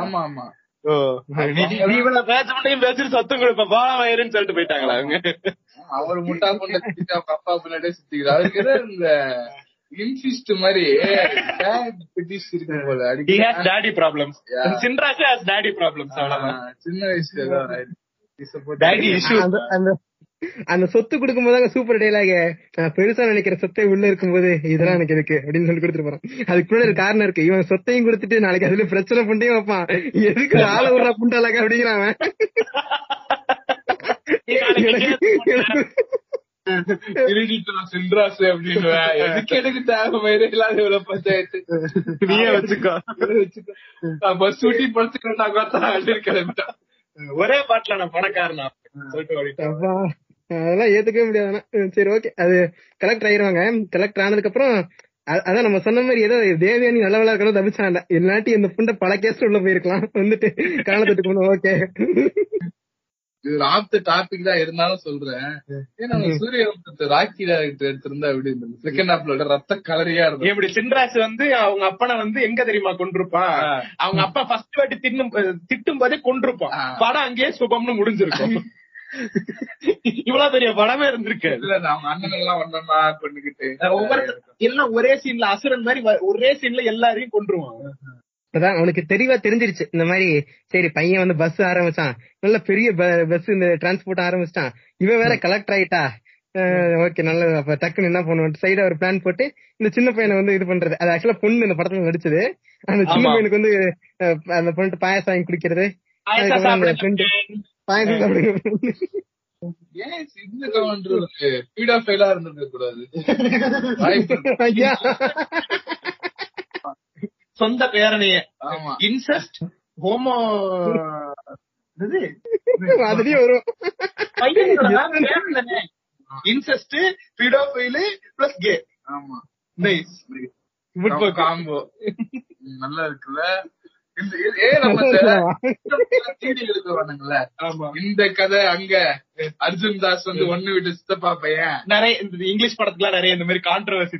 ஆமா ஆமா. சத்தம் சொல்லிட்டு போயிட்டாங்களா அவங்க? அவர் முட்டா பொண்ணு அப்பா பின்னாடியே சுத்திக்கிறார். இந்த இன்சிஸ்ட் மாதிரி போல. அவ்வளவுதான். சின்ன வயசுல. அந்த சொத்து கொடுக்கும்போது சூப்பர் டைலாக நான் பெருசா நினைக்கிற சொத்தை உள்ள இருக்கும்போது இதெல்லாம் எனக்கு இருக்கு அப்படின்னு சொல்லி கொடுத்துட்டு போறான். அதுக்கு பின்னாடி ஒரு காரணம் இருக்கு. இவன் சொத்தையும் கொடுத்துட்டு நாளைக்கு அதுல பிரச்சனை பண்ணியே வைப்பான். எதுக்கு ஆள விடுறா புண்டாலாக அப்படிங்கிறான் அப்படின்னு எதுக்கு எனக்கு தேவை? மாதிரி இல்லாத இவ்வளவு பஞ்சாயத்து நீயே வச்சுக்கோ. பஸ் ஊட்டி படுத்துக்கிறேன் நான் பார்த்தா கிளம்பிட்டான் ஒரே பாட்டுல நான் பணக்காரனா சொல்லிட்டு ஓடிட்டேன். அப்பா, அதெல்லாம் ஏத்துக்கவே முடியாது. ஆனா. ம், சரி ஓகே அது கலெக்டர் ஆயிருவாங்க. கலெக்டர் ஆனதுக்கு அப்புறம் அதான் நம்ம சொன்ன மாதிரி ஏதோ தேவயானி நல்லவளா இருக்கணும் தப்பிச்சாண்ட இல்லாட்டி இந்த புண்டை பல கேஸ் உள்ள போயிருக்கலாம். வந்துட்டு காலத்துக்கு ஓகே இது ஆஃப் த டாபிக் தான் இருந்தாலும் சொல்றேன். ஏன்னா சூரிய வம்சத்தை ராக்கி டேரக்டர் எடுத்திருந்தா எப்படி இருந்தது? செகண்ட் ஹாப்ல ரத்த கலரியா இருக்கும் இப்படி சின்ராஸ் வந்து அவங்க அப்பனை வந்து எங்க தெரியுமா கொண்டிருப்பான். அவங்க அப்பா ஃபர்ஸ்ட் வாட்டி தின்னும் திட்டும் போதே கொண்டிருப்பான். படம் அங்கேயே சுபம்னு முடிஞ்சிருக்கும். இவ்வளவு பெரிய படமே இருந்திருக்கு. இல்ல அவங்க அண்ணன் எல்லாம் ஒன்னா கொண்டுகிட்டு ஒவ்வொரு எல்லாம் ஒரே சீன்ல அசுரன் மாதிரி ஒரே சீன்ல எல்லாரையும் கொன்றுவான் அதான் அவனுக்கு தெளிவா தெரிஞ்சிருச்சு. இந்த மாதிரி சரி பையன் வந்து பஸ் ஆரம்பிச்சான். நல்ல பெரிய பஸ் இந்த டிரான்ஸ்போர்ட் ஆரம்பிச்சிட்டான். இவன் வேற கலெக்டர் ஆயிட்டா? ஓகே நல்லது. அப்ப டக்குன்னு என்ன பண்ணுவோம்? சைடா ஒரு பிளான் போட்டு இந்த சின்ன பையனை வந்து இது பண்றது. அது ஆக்சுவலா பொண்ணு இந்த படத்துல நடிச்சது. அந்த சின்ன. பையனுக்கு வந்து அந்த பொண்ணு பாயாசம் வாங்கி குடிக்கிறது. பாயாசம் சாப்பிடுங்க. சொந்த பேரனைய இன்செஸ்ட் ஹோமோ அதுலயே வரும். இன்செஸ்ட் பிடோஃபைலு பிளஸ் கே ஆமா. நைஸ் காம்போ நல்லா இருக்குல்ல? இந்த கதை அங்க அர்ஜுன் தாஸ் வந்து ஒண்ணு விட்டு சித்தப்பா பையன். நிறைய இந்த இங்கிலீஷ் படத்துல நிறைய இந்த மாதிரி கான்ட்ரவர்சி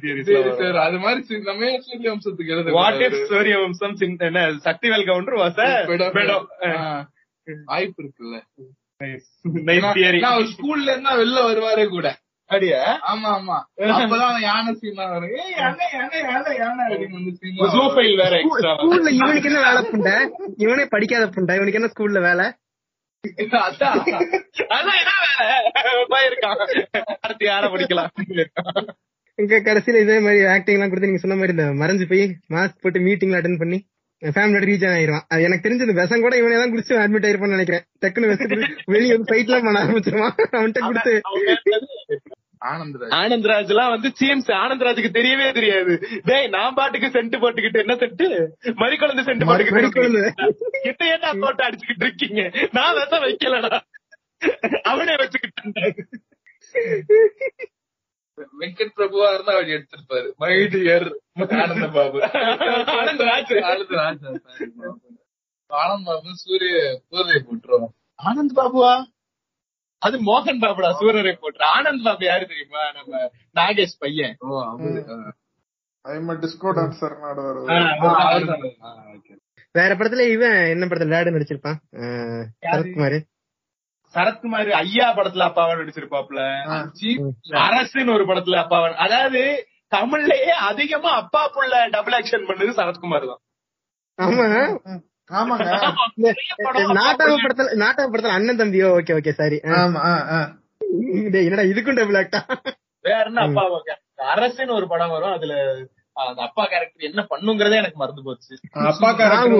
சார் அது மாதிரி நம்ம சூரிய வம்சத்துக்கு எழுத வாட் இஃப் சூரிய வம்சம் என்ன சக்திவேல் கவுண்டர் வாஸ் வாய்ப்பு இருக்குல்ல. தியரி ஸ்கூல்ல இருந்தா வெளில வருவாரே கூட. அப்படியா ஆமா ஆமா. அப்பதான் அவன் யானை சீனா வரும். ஏய் யானை யானை யானை யானை அப்படின்னு வந்து சீனா ஜூஃபைல் வேற எக்ஸ்ட்ரா ஸ்கூல்ல இவனுக்கு என்ன வேலை புண்டை? இவனே படிக்காத புண்டை. இவனுக்கு என்ன ஸ்கூல்ல வேலை? அதான். அதான் என்ன வேலை? அடுத்து யார படிக்கலாம்? இங்க கடைசியில இதே மாதிரி ஆக்டிங் எல்லாம் கொடுத்து நீங்க சொன்ன மாதிரி இந்த மறைஞ்சு போய் மாஸ்க் போட்டு மீட்டிங்ல அட்டன் பண்ணி ஃபேமிலியோட ரீச் ஆயிருவான் அது எனக்கு தெரிஞ்ச இந்த விஷம் கூட இவனே தான் குடிச்சு அட்மிட் ஆயிருப்பான்னு நினைக்கிறேன். டக்குனு விஷம் வெளியே வந்து ஃபைட் எல்லாம் பண்ண ஆரம்பிச்சிருவான். அவன்கிட்ட கொடுத்து ஆனந்தராஜ். எல்லாம் வந்து சிஎம்ஸ் ஆனந்த்ராஜுக்கு தெரியவே தெரியாது. டேய் நான் பாட்டுக்கு சென்ட் போட்டுக்கிட்டு என்ன சென்ட்? மறிக்குழந்து சென்ட் போட்டுக்கிட்டு. கிட்ட என்ன போட்டு அடிச்சுக்கிட்டு இருக்கீங்க? நான் விஷம் வைக்கலடா. அவனே வச்சுக்கிட்டேன் வெங்கட் பிரபுவா இருந்தா அவர் எடுத்திருப்பாரு. மைடியர் ஆனந்த பாபு ஆனந்தராஜ். ஆனந்தராஜ். ஆனந்த் பாபு சூரிய சூரிய போட்டுருவோம் ஆனந்த் பாபுவா அது மோகன் பாபுடா சூரரை போட்டு ஆனந்த் பாபு யாரு தெரியுமா? நம்ம நாகேஷ் பையன். ஓ டிஸ்கோ டான்சர் வேற படத்துல இவன் என்ன படத்துல டேடு நடிச்சிருப்பான்? சரத்குமார். சரத்குமார் ஐயா படத்துல அப்பாவை நடிச்சிருப்பாப்ல அரசுன்னு ஒரு படத்துல அப்பாவை அதாவது தமிழ்லயே அதிகமா அப்பா புள்ள டபுள் ஆக்ஷன் பண்ணது சரத்குமார் தான். ஆமா. ஆமாங்க. நாட்டக படத்துல நாட்டக படத்துல அண்ணன் தம்பியோ ஓகே ஓகே சாரி. ஆமா ஆ, ஆ. என்னடா இதுக்கும் டபுள் ஆக்டா வேற என்ன அப்பா அரசுன்னு ஒரு படம் வரும் அதுல அந்த அப்பா கேரக்டர் என்ன பண்ணுங்கிறதே எனக்கு மறந்து போச்சு. அப்பா character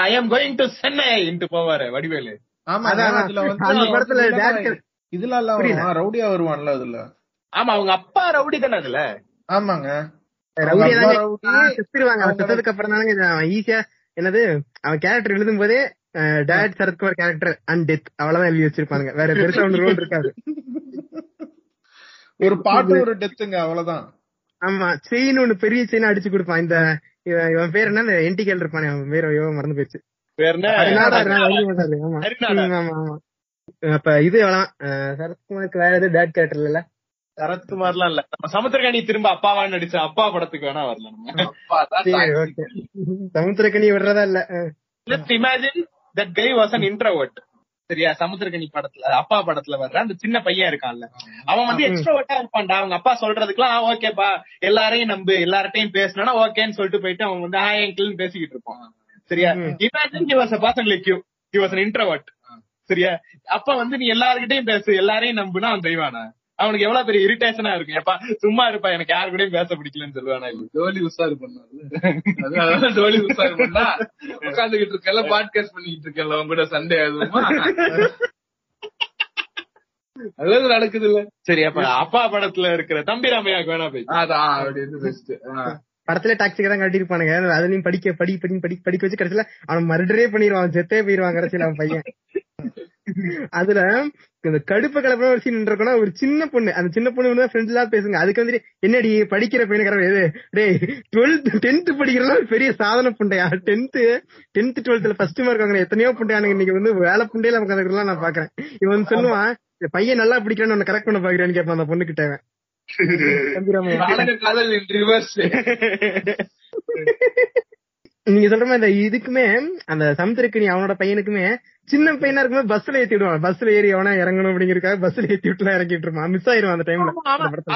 I am going to Chennai into போவாரு வடிவேலு. ஆமா அதான், அதுல அந்த படத்துல இதுல எல்லாம் ரவுடியா வருவான்ல அதுல. ஆமா அவங்க அப்பா ரவுடி தானே அதுல? ஆமாங்க. செத்ததுக்கு அப்புறம் தானே அவன் ஈஸியா என்னது அவன் கேரக்டர் எழுதும் போதே dad Sarathkumar character and death அவ்வளவுதான் எழுதி வச்சிருப்பாங்க வேற பெருசா ஒன்று ரோல் இருக்காது. ஒரு பாட்டு ஒரு டெத்துங்க அவ்வளவுதான். ஆமா செயின் ஒண்ணு பெரிய செயின் அடிச்சு கொடுப்பான். இந்த இவன் பேர் என்ன என்டிகேல் இருப்பானே அவன் பேர் ஐயோ மறந்து போயிடுச்சு. அப்ப இது சரத்குமாருக்கு வேற எதுவும் டேட் கேரக்டர் இல்ல? சரத்குமார்லாம் இல்ல. நம்ம சமுத்திரகாணி திரும்ப அப்பாவான்னு நடிச்ச அப்பா படத்துக்கு வேணா வரலாம் நம்ம. அப்பா தான் சரி தாய். ஓகே சமுத்திரக்கனி விடுறதா இல்ல. Let's imagine that guy was an introvert சரியா? சமுத்திரகனி படத்துல அப்பா படத்துல வர்ற அந்த சின்ன பையன் இருக்கான்ல. அவன் வந்து எக்ஸ்ட்ரோவர்ட்டா இருப்பான்டா. அவங்க அப்பா சொல்றதுக்குலாம் ஓகேப்பா எல்லாரையும் நம்பு. எல்லார்ட்டையும் பேசணும்னா ஓகேன்னு சொல்லிட்டு போயிட்டு அவன் வந்து ஹாய் அங்கிள்னு பேசிக்கிட்டு இருப்பான். சரியா? Imagine he was a person like you he was an introvert சரியா? அப்ப வந்து நீ எல்லார்கிட்டயும் பேசு. எல்லாரையும் நம்புனா அவன் தெய்வானா? அவனுக்கு எவ்வளவு பெரிய இரிட்டேஷனா இருக்கும். எப்பா சும்மா இருப்பா எனக்கு யாரு கூடயும் பேச பிடிக்கலன்னு சொல்லுவானா இல்ல டோலி உசாரு பண்ணாரு அதான் டோலி உசாரு பண்ணா உட்காந்துகிட்டு இருக்கல பாட்காஸ்ட் பண்ணிக்கிட்டு இருக்கல உங்க கூட சண்டே ஆகுமா? அதாவது நடக்குது இல்ல சரி அப்ப அப்பா படத்துல இருக்கிற தம்பி ராமையாக்கு வேணா போய். அதான் அப்படி இருந்து பெஸ்ட் படத்துல டாக்ஸிக்கு தான் காட்டியிருப்பானுங்க. அதுலயும் படிக்க படி படி படி படிக்க வச்சு கடைசியில அவன் மர்டரே பண்ணிடுவான் செத்தே போயிருவான் கடைசியில அவன் பையன். அதுல இந்த கடுப்ப கலப்பா ஒரு சீன் இருக்கோம்னா ஒரு சின்ன பொண்ணு அந்த சின்ன பொண்ணு வந்து ஃப்ரெண்ட்ஸ் பேசுங்க. அதுக்கு வந்து என்னடி படிக்கிற பையனுக்கிற எது டேய் டுவெல்த் டென்த் படிக்கிறதுலாம் ஒரு பெரிய சாதனை புண்டையா? டென்த் டென்த் டுவெல்த்ல ஃபர்ஸ்ட் மார்க் வாங்குற எத்தனையோ புண்டையானுங்க. இன்னைக்கு வந்து வேலை புண்டையில உட்காந்துக்கலாம் நான் பாக்குறேன். இவன் வந்து சொல்லுவான் "இந்த பையன் நல்லா பிடிக்கிறான்னு உன்னை கரெக்ட் பண்ண பாக்குறேன்னு கேட்பான் அந்த பொண்ணு கிட்ட நீங்க சொல்ற மாதிரி இந்த இதுக்குமே அந்த சமுத்திரக்கணி அவனோட பையனுக்குமே சின்ன பையனா இருக்கும்போது பஸ்ல ஏத்தி விடுவான். பஸ்ல ஏறி அவனா இறங்கணும் அப்படிங்கறதுக்காக பஸ்ல ஏத்தி விட்டுலாம் இறக்கிட்டு இருப்பான். மிஸ் ஆயிருவான் அந்த டைம்ல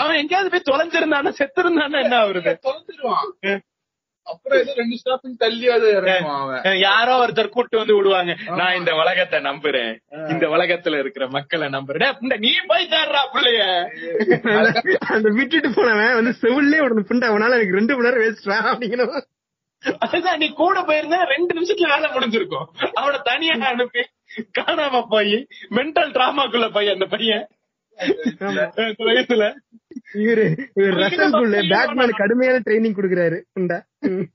அவன் எங்கேயாவது போய் தொலைஞ்சிருந்தானா செத்து இருந்தானா என்ன ஆகுறது? தொலைச்சிருவான் அப்புறம் ஏதோ ரெண்டு ஸ்டாப்பிங் தள்ளியாவது இறங்குவான் அவன். யாரோ ஒருத்தர் கூட்டு வந்து விடுவாங்க. நான் இந்த உலகத்தை நம்புறேன். இந்த உலகத்துல இருக்கிற மக்களை நம்புறேன். நீ போய் தேடுறா பிள்ளைய. அந்த விட்டுட்டு போனவன் வந்து செவிலே உடனே புண்டை அவனால எனக்கு ரெண்டு மணி நேரம் வேஸ்ட் அப்படிங்கணும் அதுதான் நீ கூட போயிருந்தா ரெண்டு நிமிஷத்துல வேலை முடிஞ்சிருக்கும். அவனை தனியா அனுப்பி காணாம போய் மென்டல் டிராமாக்குள்ள போய் அந்த பையன். வயசுல இவரு இவர் ரசல்குள்ள பேட்மேன் கடுமையான ட்ரைனிங் கொடுக்குறாரு புண்டை ம்.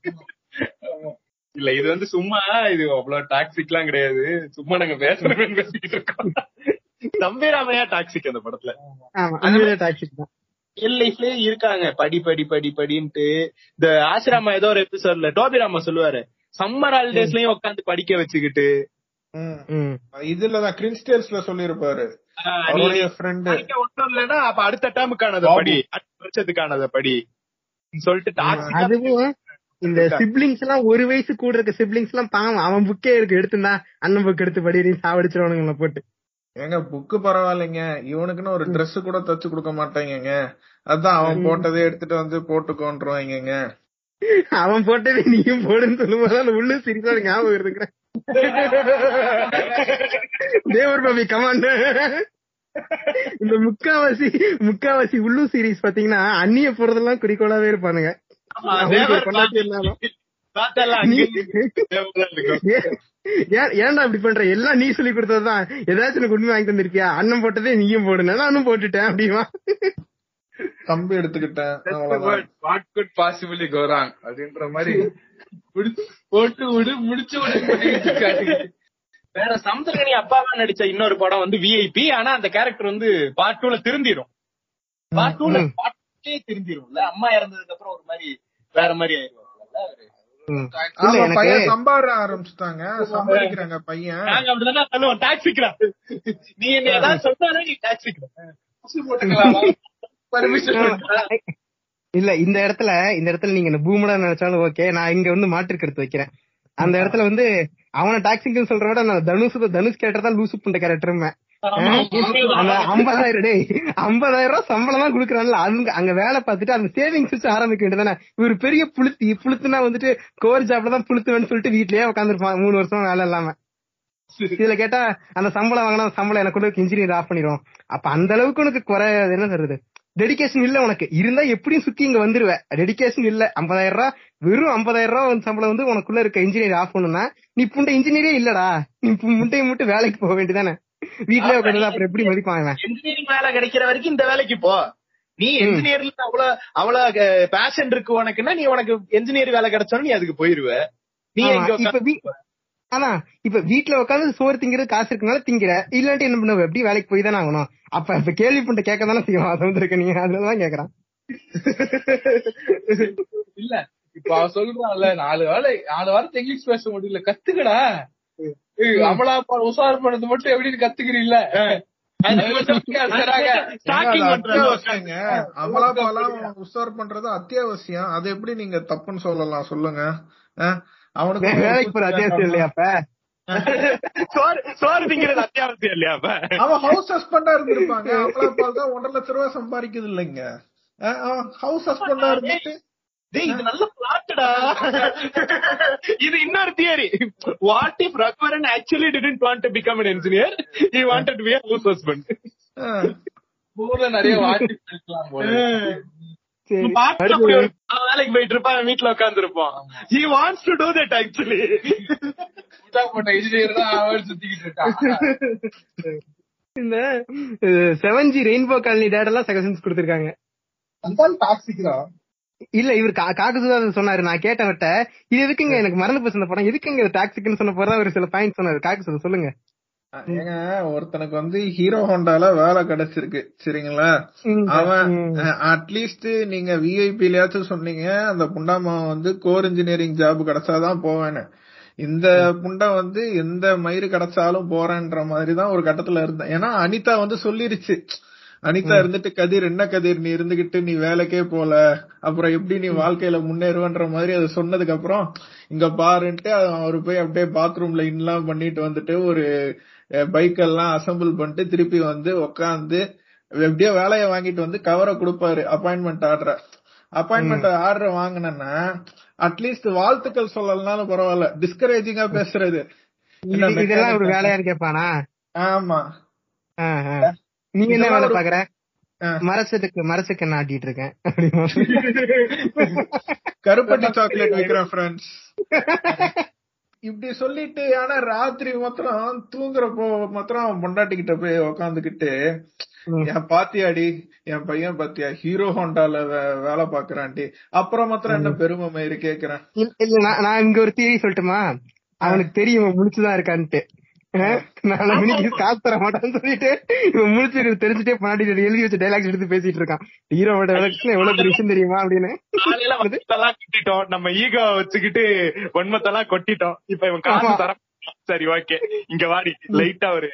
இல்ல இது வந்து சும்மா இது அவ்வளவு டாக்ஸிக் எல்லாம் கிடையாது. சும்மா நாங்க பேசுறேன் பேசிக்கிட்டு இருக்கோம். நம்பிராமையா டாக்ஸிக் அந்த படத்துல. ஆமா அந்த டாக்ஸிக் தான். ரியல் லைஃப்லயே இருக்காங்க. படி படி படி படின்ட்டு. இந்த ஆசிராமா ஏதோ ஒரு எபிசோட்ல டோபிராமா சொல்லுவாரு. சம்மர் ஹாலிடேஸ்லயும் உட்காந்து படிக்க வச்சுக்கிட்டு. ம். ம். இதுலதான் கிரின்ஸ்டேல்ஸ்ல சொல்லிருப்பாரு அவருடைய ஃப்ரெண்டு படிக்க ஒன்றும் இல்லைன்னா அப்ப அடுத்த டேமுக்கானத படி. அடுத்த வருஷத்துக்கானத படி. சொல்லிட்டு அதுவும் இந்த சிப்ளிங்ஸ் எல்லாம் ஒரு வயசு கூட இருக்க சிப்ளிங்ஸ் எல்லாம் பாவம். அவன் புக்கே இருக்கு எடுத்துனா அண்ணன் புக் எடுத்து படி சாவடிச்சிருவானுங்கள போட்டு. ஏங்க புக்கு பரவாயில்லைங்க. இவனுக்குன்னு ஒரு Dress கூட தச்சு கொடுக்க மாட்டேங்க அதான் அவன் போட்டதே எடுத்துட்டு வந்து போட்டுக்கோன்றுவாங்க அவன் போட்டதே நீயும் போடுன்னு சொல்லும்போது உள்ளு சிரிப்பா ஞாபகம் இருக்குறேன் தேவர் பாபி கமாண்ட் இந்த முக்காவாசி முக்காவாசி உள்ளு சீரிஸ் பாத்தீங்கன்னா அந்நிய போறதெல்லாம் குறிக்கோளாவே இருப்பானுங்க. ஏன்டா இப்படி பண்ற? எல்லாம் நீ சொல்லி கொடுத்ததுதான். ஏதாச்சும் எனக்கு உண்மை வாங்கி தந்திருப்பியா அண்ணன் போட்டதே நீயும் போடுன நானும் போட்டுட்டேன் அப்படிமா. கம்பி எடுத்துக்கிட்டேன். வாட் குட் பாசிபிளி கோராங் அப்படின்ற மாதிரி போட்டு விடு முடிச்சு விடு. வேற சமுத்திரகனி அப்பாவா நடிச்ச இன்னொரு படம் வந்து விஐபி ஆனா அந்த கேரக்டர் வந்து பார்ட் டூல திருந்திரும். பார்ட் டூல ம். பார்ட்டே திருந்திரும்ல. அம்மா இறந்ததுக்கு அப்புறம் ஒரு மாதிரி வேற மாதிரி ஆயிடுவாங்கல்ல சம்பாட ஆரம்பிச்சுட்டாங்க. சம்பாதிக்கிறாங்க பையன். அப்படிதானே டாக்ஸிக்கிறா நீ என்ன ஏதாவது சொன்னாலே நீ டாக்ஸிக்கிற இல்ல இந்த இடத்துல இந்த இடத்துல நீங்க இந்த பூமடா நினைச்சாலும் ஓகே நான் இங்க வந்து மாற்று கருத்து வைக்கிறேன். அந்த இடத்துல வந்து அவனை டாக்ஸிக்கு சொல்ற விட நான் தனுஷ் தனுஷ் கேட்டர் தான் லூசு புண்ட கேரக்டருமே ஐம்பதாயிரம் டேய். ஐம்பதாயிரம் ரூபாய் சம்பளம் தான் குடுக்கறான்ல. அவங்க அங்க வேலை பார்த்துட்டு அந்த சேவிங்ஸ் வச்சு ஆரம்பிக்க வேண்டியதானே இவர் பெரிய புளுத்தி புளுத்துனா வந்துட்டு கோர் ஜாப்ல தான் புளுத்துவேன்னு சொல்லிட்டு வீட்லயே உட்காந்துருப்பான் மூணு வருஷம் வேலை இல்லாம. இதுல கேட்டா அந்த சம்பளம் வாங்கினா சம்பளம் எனக்கு கூட இன்ஜினியர் ஆஃப் பண்ணிடும் அப்ப அந்த அளவுக்கு உனக்கு குறை என்ன சொல்றது? டெடிகேஷன் இல்ல உனக்கு. இருந்தா எப்படியும் சுத்தி இங்க வந்துருவ. டெடிகேஷன் இல்ல. ஐம்பதாயிரம் ரூபாய் வெறும் ஐம்பதாயிரம் ரூபாய் சம்பளம் வந்து உனக்குள்ள இருக்க இன்ஜினியர் ஆஃப் பண்ணுனா நீ புண்டை இன்ஜினியரே இல்லடா. நீ முட்டையை மட்டும் வேலைக்கு போக வேண்டியதானே வீட்லயே உட்காந்து அப்புறம் எப்படி மதிப்பான் இவன் இன்ஜினியரிங் வேலை கிடைக்கிற வரைக்கும் இந்த வேலைக்கு போ. நீ இன்ஜினியர்ல அவ்வளவு அவ்வளவு பேஷன் இருக்கு உனக்குன்னா நீ உனக்கு இன்ஜினியர் வேலை கிடைச்சாலும் நீ அதுக்கு போயிருவ. நீ எங்க இப்ப வீ- அதான் இப்ப வீட்ல உட்காந்து சோறு திங்கிறது காசு இருக்கனால திங்கிற. இல்லாட்டி என்ன பண்ணுவ? எப்படி வேலைக்கு போய் தானே ஆகணும்? அப்ப இப்ப கேள்வி பண்ணிட்டு கேட்க தானே செய்யும் அது வந்து இருக்க நீ. அதுலதான் கேக்குறான் இல்ல இப்ப சொல்றான்ல நாலு வேலை நாலு வாரத்தை இங்கிலீஷ் பேச முடியல. கத்துக்கடா. அமலா உசார் பண்ணது மட்டும் எப்படின்னு கத்துக்கிறீல்ல? உஷார் பண்றது அத்தியாவசியம். அது எப்படி நீங்க தப்புன்னு சொல்லலாம் சொல்லுங்க. அவனுக்கு வேலைக்கு போற அத்தியாவசியம் இல்லையா அப்ப சோறு சோறு திங்கிறது அத்தியாவசியம் இல்லையா அப்ப அவன் ஹவுஸ் ஹஸ்பண்டா இருந்திருப்பாங்க. தான் ஒன்றரை லட்ச ரூபாய் சம்பாதிக்குது இல்லைங்க. ஹவுஸ் ஹஸ்பண்டா இருந்துட்டு டேய் இது நல்ல பிளாட்டடா இது இன்னொரு theory what if Raghuvaran actually didn't want to become an engineer? He wanted to be a house husband. ஊர்ல நிறைய வாட்டி வேலைக்கு போயிட்டு இருப்பான் வீட்டுல உட்கார்ந்து இருப்பான் he wants to do that actually. முட்டா போட்ட இன்ஜினியர் தான் அவன் சுத்திக்கிட்டு இருக்கான். இந்த seven G Rainbow Colony dad எல்லாம் சஜஷன்ஸ் கொடுத்திருக்காங்க. அந்த டாக்ஸிக் தான். இல்ல இவர் காக்கசுதா சொன்னாரு. நான் கேட்டவட்ட இது எதுக்குங்க? எனக்கு மறந்து போச்சு படம். எதுக்குங்க டாக்ஸிக்னு சொன்ன போறதா? ஒரு சில பாயிண்ட் சொன்னாரு. காக்கசுதா சொல்லுங்க. ஏங்க ஒருத்தனுக்கு வந்து ஹீரோ ஹோண்டால வேலை கிடைச்சிருக்கு. சரிங்களா? அவன் அட்லீஸ்ட் நீங்க விஐபிலயாச்சும் சொன்னீங்க. அந்த புண்டாமா வந்து கோர் இன்ஜினியரிங் ஜாப் கிடைச்சாதான் போவேன்னு. இந்த புண்டை வந்து எந்த மயிறு கிடைச்சாலும் போறேன்ற மாதிரி தான் ஒரு கட்டத்துல இருந்தேன். ஏன்னா அனிதா வந்து சொல்லிருச்சு. அனிதா இருந்துட்டு கதிர் என்ன கதிர்? நீ இருந்துகிட்டு நீ வேலைக்கே போல. அப்புறம் எப்படி நீ வாழ்க்கையில முன்னேறுவன்ற மாதிரி அது சொன்னதுக்கு அப்புறம் இங்க பாருன்ட்டு அவரு போய் அப்படியே பாத்ரூம்ல இன்லாம் பண்ணிட்டு வந்துட்டு ஒரு பைக் எல்லாம் அசம்பிள் பண்ணிட்டு திருப்பி வந்து உட்காந்து எப்படியோ வேலையை வாங்கிட்டு வந்து கவரை கொடுப்பாரு அப்பாயின்மெண்ட் ஆர்டர் அப்பாயின்மெண்ட் ஆர்டர் வாங்கினேன்னா அட்லீஸ்ட் வாழ்த்துக்கள் சொல்லலனாலும் பரவாயில்ல. டிஸ்கரேஜிங்கா பேசுறது. இதெல்லாம் ஒரு வேலையா கேப்பானா ஆமா. நீ என்ன வேலை பாக்குற? மரசத்துக்கு மரசுக்கு நாட்டிட்டு இருக்கேன். கருப்பட்டி சாக்லேட் வைக்கிறேன் ஃப்ரெண்ட்ஸ் இப்படி சொல்லிட்டு ஆனா ராத்திரி மாத்திரம் தூங்குறப்போ மாத்திரம் பொண்டாட்டிக்கிட்ட போய் உக்காந்துக்கிட்டு என் பாத்தியாடி என் பையன் பாத்தியா ஹீரோ ஹோண்டால வேலை பாக்குறான்டி. அப்புறம் மாத்திரம் என்ன பெருமை மயிறு கேக்குறேன்? இல்ல நான் இங்க ஒரு தீரி சொல்லட்டுமா? அவனுக்கு தெரியும் முடிச்சுதான் இருக்கான்ட்டு. நாலு மணிக்கு காசு தர மாட்டான்னு சொல்லிட்டு இவன் முடிச்சு தெரிஞ்சுட்டே பண்ணாடி எழுதி வச்ச டைலாக்ஸ் எடுத்து பேசிட்டு இருக்கான். ஹீரோவோட எலக்ஷன் எவ்வளவு பெரிய விஷயம் தெரியுமா அப்படின்னு. கொட்டிட்டோம். நம்ம ஈகோ வச்சுக்கிட்டு வன்மத்தெல்லாம் கொட்டிட்டோம். இப்ப இவன் காசு தர சரி ஓகே இங்க வாடி. லைட்டா ஒரு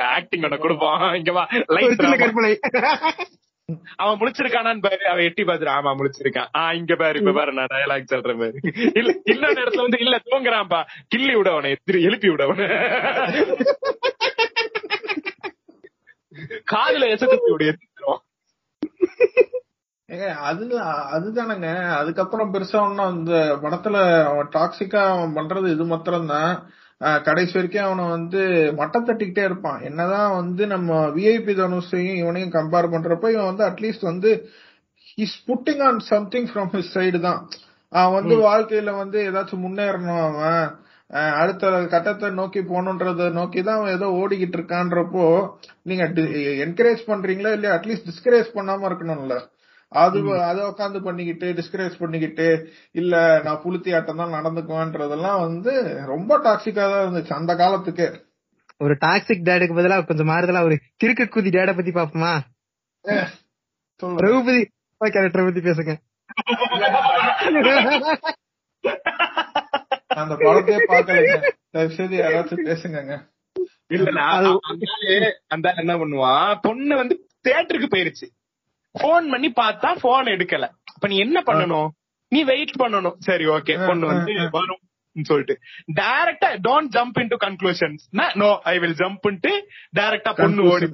ஆக்டிங் ஒண்ணு கொடுப்போம். இங்க வா. லைட் கற்பனை. அவன் முடிச்சிருக்கானான்னு பாரு. அவன் எட்டி பாத்துரு ஆமா முடிச்சிருக்கான் ஆஹ் இங்க பாரு இப்ப பாரு நான் டயலாக் சொல்ற பாரு இல்ல இன்னொரு இடத்துல வந்து இல்ல தூங்குறான்பா கிள்ளி விட அவனை எத்திரி எழுப்பி விட அவனை. காதுல எசத்தி விட எத்திரும் ஏங்க அது அதுதானங்க. அதுக்கப்புறம் பெருசா ஒன்னும் அந்த படத்துல அவன் டாக்ஸிக்கா அவன் பண்றது இது மாத்திரம் தான் கடைசி வரைக்கும் அவனை வந்து மட்டம் தட்டிக்கிட்டே இருப்பான். என்னதான் வந்து நம்ம விஐபி தனுஷையும் இவனையும் கம்பேர் பண்றப்ப இவன் வந்து அட்லீஸ்ட் வந்து he's putting on something from his side தான். அவன் வந்து வாழ்க்கையில வந்து ஏதாச்சும் முன்னேறணும் அவன். அடுத்த கட்டத்தை நோக்கி போகணுன்றத நோக்கி தான் அவன் ஏதோ ஓடிக்கிட்டு இருக்கான்றப்போ நீங்க என்கரேஜ் பண்றீங்களா இல்லையா? அட்லீஸ்ட் டிஸ்கரேஜ் பண்ணாம இருக்கணும்ல. அது அதை உட்காந்து பண்ணிக்கிட்டு டிஸ்கரேஜ் பண்ணிக்கிட்டு இல்ல நான் புளுத்தி ஆட்டம் தான் நடந்துக்குவேன்றதெல்லாம் வந்து ரொம்ப டாக்ஸிக்கா தான் இருந்துச்சு அந்த காலத்துக்கு. ஒரு டாக்ஸிக் டேடுக்கு பதிலா கொஞ்சம் மாறுதலா ஒரு கிறுக்கு குதி டேட பத்தி பாப்போமா ரகுபதி கேரக்டரை பத்தி பேசுங்க. அந்த படத்தையே பாக்கலைங்க தயவு செய்து யாராச்சும் பேசுங்க இல்ல அந்த என்ன பண்ணுவான்? பொண்ணு வந்து தியேட்டருக்கு போயிருச்சு. போன் பண்ணி பார்த்தா போன் எடுக்கல. அப்ப நீ என்ன பண்ணணும்? நீ வெயிட் பண்ணணும். சரி ஓகே பொண்ணு வந்து வரும் சொல்லிட்டு. டைரக்டா don't jump into conclusions no I will jump டைரக்டா பொண்ணு ஓடி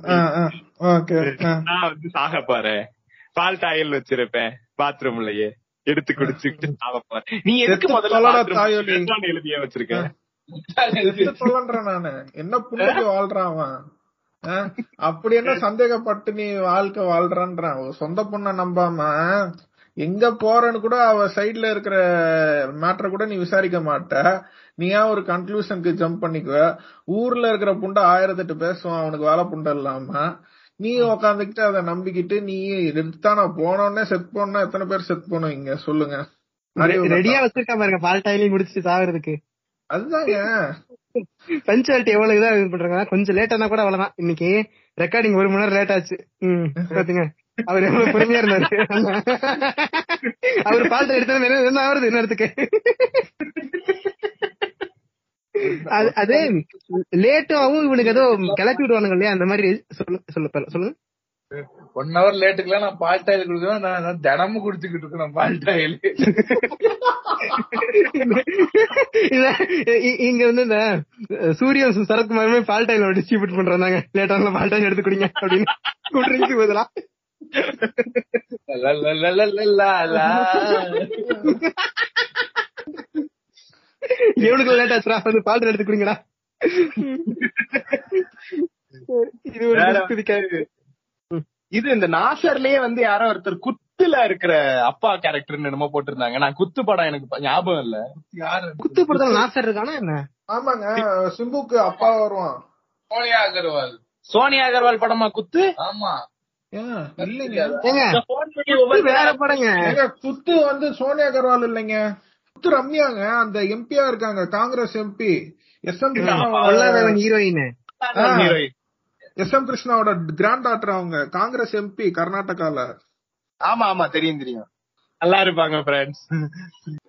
நான் வந்து சாக போறேன். பால் டாயில் வச்சிருப்பேன். பாத்ரூம்லயே எடுத்து குடிச்சுக்கிட்டு சாக போறேன். நீ எதுக்கு முதல்ல எழுதிய வச்சிருக்க? என்ன புண்ணுக்கு வாழ்றான் அவன்? அப்படி என்ன சந்தேகப்பட்டு நீ வாழ்க்கை வாழ்றான்றான் சொந்த பொண்ண நம்பாம எங்க போறன்னு கூட அவ சைட்ல இருக்கிற மேட்டரை கூட நீ விசாரிக்க மாட்ட. நீ ஏன் ஒரு கன்க்ளூஷனுக்கு ஜம்ப் பண்ணிக்குவ. ஊர்ல இருக்கிற புண்டை ஆயிரத்தெட்டு பேசுவான் அவனுக்கு வேலை புண்டை இல்லாம. நீ உக்காந்துக்கிட்டு அதை நம்பிக்கிட்டு நீ எடுத்தா நான் போனோடனே செட் போனா எத்தனை பேர் செட் போனோம் இங்க? சொல்லுங்க. ரெடியா வச்சிருக்கா பாருங்க பால் டைலையும் முடிச்சுட்டு சாகுறதுக்கு அதுதாங்க. பஞ்சுவாலிட்டி எவ்வளவு இதா இது பண்றாங்க? கொஞ்சம் லேட்டானா கூட அவ்வளவுதான். இன்னைக்கு ரெக்கார்டிங் ஒரு மணி நேரம் லேட் ஆச்சு. ம் பாத்தீங்க? அவர் எவ்வளவு பொறுமையா இருந்தாரு. அவர் பாட்டு எடுத்தது என்ன ஆகுறது இன்னத்துக்கு அது லேட்டாவும் இவனுக்கு ஏதோ கிளப்பி விடுவானுங்க இல்லையா? அந்த மாதிரி சொல்லு சொல்லு சொல்லுங்க. ஒன் ஹவர் லேட்டுக்குலாம் நான் பால் டாயில் குடுக்குறேன் நான் தினமும் குடிச்சுக்கிட்டு இருக்கேன் பால் டாயில் இங்க வந்து இந்த சூரியன் சரத்குமாருமே பால் டாயில் டிஸ்ட்ரிபியூட் பண்றாங்க லேட்டான பால் டாயில் எடுத்து குடிங்க அப்படின்னு. கூட்ரிங்ஸ் பதிலா. எவனுக்கு லேட் ஆச்சுடா? வந்து பால் எடுத்து குடிங்கடா. இது ஒரு இது இந்த நாசர்லயே வந்து யாரோ ஒருத்தர் குத்துல இருக்கிற அப்பா கேரக்டர் என்னமோ போட்டிருந்தாங்க. நான் குத்து படம் எனக்கு ஞாபகம் இல்ல. யாரு? குத்து படத்துல நாசர் இருக்கானா என்ன? ஆமாங்க. சிம்புக்கு அப்பா வருவான். சோனியா அகர்வால். சோனியா அகர்வால் படமா குத்து? ஆமா. இல்லைங்க. வேற படங்க. குத்து வந்து சோனியா அகர்வால் இல்லைங்க. குத்து ரம்யாங்க. அந்த எம்பியா இருக்காங்க. Congress MP S M heroine heroine. S M கிருஷ்ணாவோட granddaughter அவங்க காங்கிரஸ் எம்பி கர்நாடகால. ஆமா ஆமா தெரியும் தெரியும். நல்லா இருப்பாங்க ஃப்ரெண்ட்ஸ்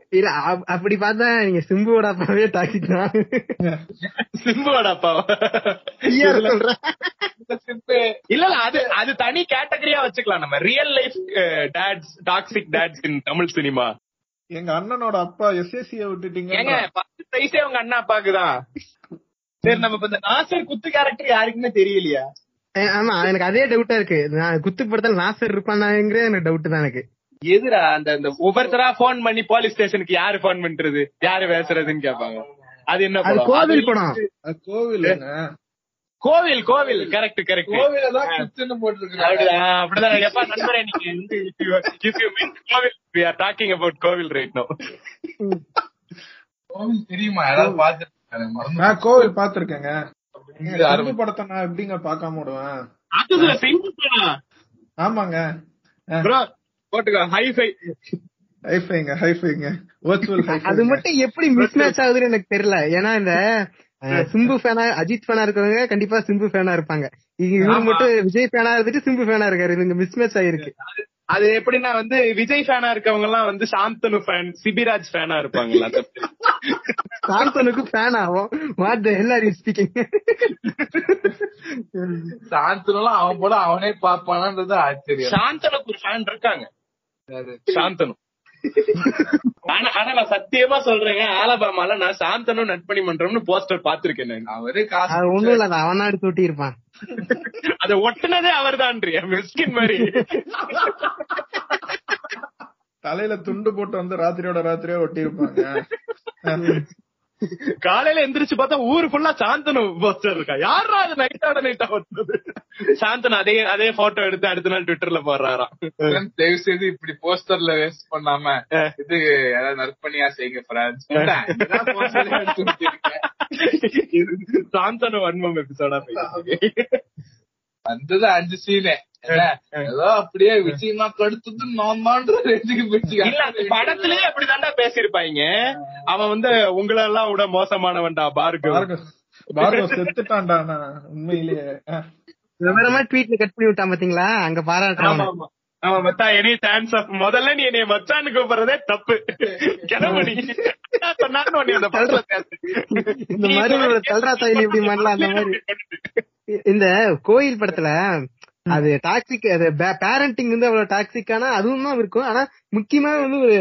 இல்ல அப்- அப்படி பார்த்தா நீங்க சிம்புவோட அப்பாவே தான் சிம்புவோட அப்பாவா இல்ல இல்ல அது அது தனி கேட்டகரியா வச்சுக்கலாம். நம்ம real life dads toxic dads in Tamil cinema எங்க அண்ணனோட அப்பா எஸ்எஸ்சிய விட்டுட்டீங்க ஏங்க பத்து வயசே உங்க அண்ணா அப்பாக்குதான். சரி நம்ம இந்த நாசர் குத்து கேரக்டர் யாருக்குமே தெரியலையா? ஆமா எனக்கு அதே டவுட்டா இருக்கு. நான் குத்து படத்துல நாசர் இருப்பானாங்கிற எனக்கு டவுட் தான் எனக்கு. எதுடா அந்த அந்த ஒவ்வொருத்தரா போன் பண்ணி போலீஸ் ஸ்டேஷனுக்கு யாரு போன் பண்றது? யாரு பேசுறதுன்னு கேட்பாங்க அது என்ன படம்? கோவில் படம். அது கோவிலுங்க கோவில் கோவில். கரெக்ட் கரெக்ட் கோவில தான் குத்துன்னு போட்டுருக்காங்க அப்படிதான் எப்பா நண்பரே நீங்க வந்து கோவில் we are talking about கோவில் right now. கோவில் தெரியுமா? யாராவது மறந்து நான் கோவில் பாத்திருக்கேங்க படத்தை நான் எப்படிங்க பார்க்காம விடுவேன்? ஆமாங்க. ஹைஃபை. ஹைஃபைங்க ஹைஃபைங்க. அது மட்டும் எப்படி மிஸ் மேட்ச் ஆகுதுன்னு எனக்கு தெரியல. ஏன்னா இந்த சிம்பு ஃபேனா அஜித் ஃபேனா இருக்கிறவங்க கண்டிப்பா சிம்பு ஃபேனா இருப்பாங்க. இங்க இவரு. மட்டும் விஜய் ஃபேனா இருந்துட்டு சிம்பு ஃபேனா இருக்காரு. இது மிஸ் மேட்ச் ஆயிருக்கு அது எப்படின்னா வந்து விஜய் ஃபேனா இருக்கவங்க எல்லாம் வந்து சாந்தனு ஃபேன் சிபிராஜ் ஃபேனா மாதிரி. சாந்தனுக்கு ஃபேன் ஆகும். What the hell are you speaking சாந்தனும் அவன் போல அவனே பாப்பானான்றது ஆச்சரியம். சாந்தனுக்கு ஒரு ஃபேன் இருக்காங்க. சாந்தனு. ஆனா ஆனா நான் சத்தியமா சொல்றேங்க. ஆலபாமால நான் சாந்தனு நட்பணி மன்றம்னு போஸ்டர் பாத்திருக்கேன் அவரே காசு அது ஒண்ணும் இல்ல அது அவனாடு தூட்டி இருப்பான். அத ஒட்டுனதே அவர்தான்றியா மிஸ்கின் மாதிரி. தலையில துண்டு போட்டு வந்து ராத்திரியோட ராத்திரியா ஒட்டி இருப்பாங்க காலையில எந்திரிச்சு பார்த்தா ஊர் ஃபுல்லா சாந்தனு போஸ்டர் இருக்கா? யாரா அது நைட்டோட நைட்டா வந்தது சாந்தனு அதே அதே போட்டோ எடுத்து அடுத்த நாள் ட்விட்டர்ல போடுறாராம். தயவு செய்து இப்படி போஸ்டர்ல வேஸ்ட் பண்ணாம இது யாராவது நற்பணியா செய்யுங்க பிரான்ஸ் சாந்தனு வன்மம் எபிசோடா வந்தது அஞ்சு சீனு ஏதோ அப்படியே விஜயமா கடுத்தது நான் தான் ரேஞ்சுக்கு இல்ல அந்த படத்திலேயே அப்படிதான்டா பேசியிருப்பாங்க. அவன் வந்து உங்களை எல்லாம் விட மோசமானவன்டா பார்க்கு பார்கவ் செத்துட்டான்டா உண்மையிலேயே. விவரமா ட்வீட்ல கட் பண்ணி விட்டான் பாத்தீங்களா? அங்க ஆமா. ஆமா ஆமா மத்தா எனி சான்ஸ் ஆஃப் முதல்ல நீ என்னைய மச்சான்னு கூப்பிடுறதே தப்பு. கிளம்பு நீ. நான் சொன்னான்னு உன்னை அந்த படத்துல பேசு. இந்த மாதிரி ஒரு தல்றா தாயிலி இப்படி பண்ணலாம் அந்த மாதிரி. இந்த கோயில் படத்துல அது டாக்ஸிக் அது பேரண்டிங் வந்து அவ்வளவு டாக்ஸிக்கான அதுவும் தான் இருக்கும். ஆனா முக்கியமா வந்து ஒரு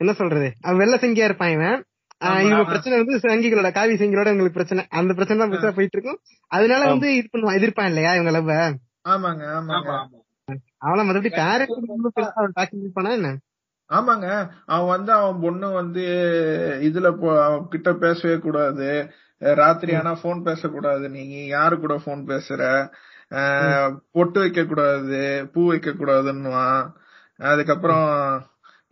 என்ன சொல்றது? அவன் வெள்ள சங்கியா இருப்பான் இவன். ஆஹ் இவங்க பிரச்சனை வந்து சங்கிகளோட காவி சங்கிகளோட இவங்களுக்கு பிரச்சனை. அந்த பிரச்சனை தான் பெருசா போயிட்டு இருக்கும். அதனால வந்து இது பண்ணுவான் எதிர்ப்பான் இல்லையா இவங்க லவ் ஆமாங்க ஆமாங்க. மத்தபடி பேரண்டிங் பெருசா டாக்ஸிக் இருப்பானா என்ன? ஆமாங்க. அவன் வந்து அவன் பொண்ணு வந்து இதுல கிட்ட பேசவே கூடாது. ராத்திரி ஆனா போன் பேசக்கூடாது. நீ யாரு கூட போன் பேசுற? பொட்டு வைக்க கூடாது பூ வைக்க கூடாதுன்னுவான் அதுக்கப்புறம்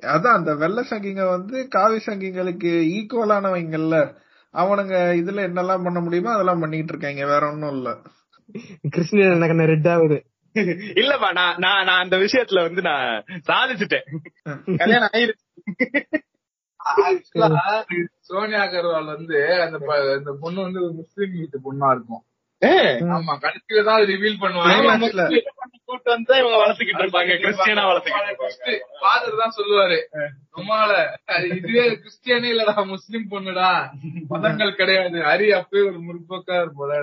அதான் அந்த வெள்ளை சங்கிங்க வந்து காவி சங்கிங்களுக்கு ஈக்குவலானவங்கல்ல அவனுங்க இதுல என்னெல்லாம் பண்ண முடியுமோ அதெல்லாம் பண்ணிட்டு இருக்காங்க. வேற ஒண்ணும் இல்ல. கிருஷ்ணன் எனக்கு ரெட் ஆகுது. இல்லப்பா நான் நான் நான் அந்த விஷயத்துல வந்து நான் சாதிச்சுட்டேன். கல்யாணம் ஆயிருச்சு சோனியா அகர்வால் வந்து அந்த ப- அந்த பொண்ணு வந்து முஸ்லீம் வீட்டு பொண்ணா இருக்கும். ஆமா கடைசியில தான் ரிவீல் பண்ணுவாங்க. கூட்டு வந்து இவங்க வளர்த்துக்கிட்டு இருப்பாங்க. கிறிஸ்டியனா வளர்த்துக்கிட்டு ஃபாதர் தான் சொல்லுவாரு. உமால இதுவே கிறிஸ்டியனே இல்லடா முஸ்லீம் பொண்ணுடா. மதங்கள் கிடையாது. ஹரி அப்பவே ஒரு முற்போக்கா போல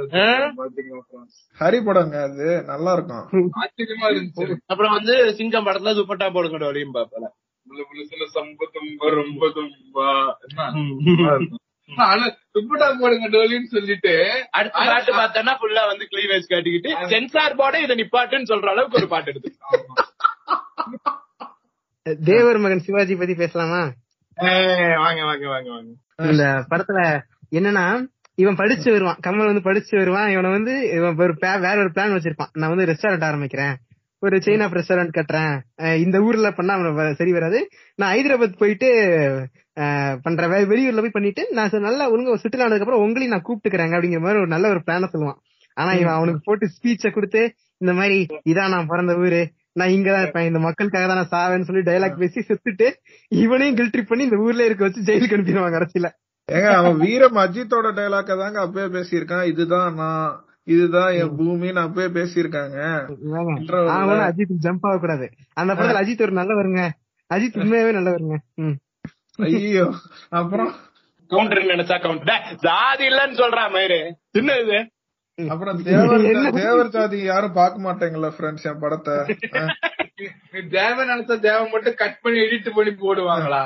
பாத்தீங்கன்னா ஹரி படங்க அது. நல்லா இருக்கும். ஆச்சரியமா இருந்துச்சு. அப்புறம் வந்து சிங்கம் படத்துல துப்பட்டா போடுங்க வழியும் பாப்பல ரொம்ப தும்பா என்ன துப்பட்டா போடுங்க டோலின்னு சொல்லிட்டு அடுத்த பாட்டு பார்த்தோன்னா ஃபுல்லா வந்து கிளீவேஜ் காட்டிக்கிட்டு சென்சார் போர்டே இதை நிப்பாட்டுன்னு சொல்ற அளவுக்கு ஒரு பாட்டு எடுத்து. தேவர் மகன் சிவாஜி பத்தி பேசலாமா? வாங்க வாங்க வாங்க வாங்க. இந்த படத்துல என்னன்னா இவன் படிச்சு வருவான். கமல் வந்து படிச்சு வருவான். இவனை வந்து இவன் ஒரு வேற ஒரு பிளான் வச்சிருப்பான். நான் வந்து ரெஸ்டாரண்ட் ஆரம்பிக்கிறேன். ஒரு செயின் ஆஃப் ரெஸ்டாரண்ட் கட்டுறேன். இந்த ஊர்ல பண்ணா சரி வராது. நான் ஹைதராபாத் போயிட்டு வெ- வெளியூர்ல போய் பண்ணிட்டு நான் நல்லா ஒழுங்கா சுற்றுலா ஆனதுக்கு அப்புறம் உங்களையும் நான் கூப்பிட்டுக்கிறேன் அப்படிங்கிற மாதிரி ஒரு நல்ல ஒரு பிளான சொல்லுவான். ஆனா இவன் அவனுக்கு போட்டு ஸ்பீச்ச கொடுத்து இந்த மாதிரி இதான் நான் பிறந்த ஊரு. நான் இங்கதான் இருப்பேன். இந்த மக்களுக்காக தான் நான் சாவேன்னு சொல்லி டயலாக் பேசி செத்துட்டு இவனையும் கில் ட்ரிப் பண்ணி இந்த ஊர்ல இருக்க வச்சு ஜெயிலுக்கு அனுப்பிடுவாங்க அரசியல ஏங்க அவன் வீரம் அஜித்தோட டைலாக்க தாங்க அப்பவே பேசியிருக்கான். இதுதான் நான் இதுதான் என் பூமின்னு அப்பவே பேசியிருக்காங்க. அஜித் ஜம்ப் ஆக கூடாது அந்த படத்துல அஜித் ஒரு நல்லவருங்க அஜித் உண்மையாவே நல்லவருங்க ம். ஐயோ அப்புறம்? கவுண்டர் நினைச்சா கவுண்டர் ஜாதி இல்லன்னு சொல்றா மயிறு. என்ன இது. அப்புறம் தேவர்? தேவர் ஜாதி யாரும் பார்க்க மாட்டாங்கல்ல ஃப்ரெண்ட்ஸ் என் படத்தை. தேவன் நினைச்சா தேவன் மட்டும் கட் பண்ணி எடிட் பண்ணி போடுவாங்களா?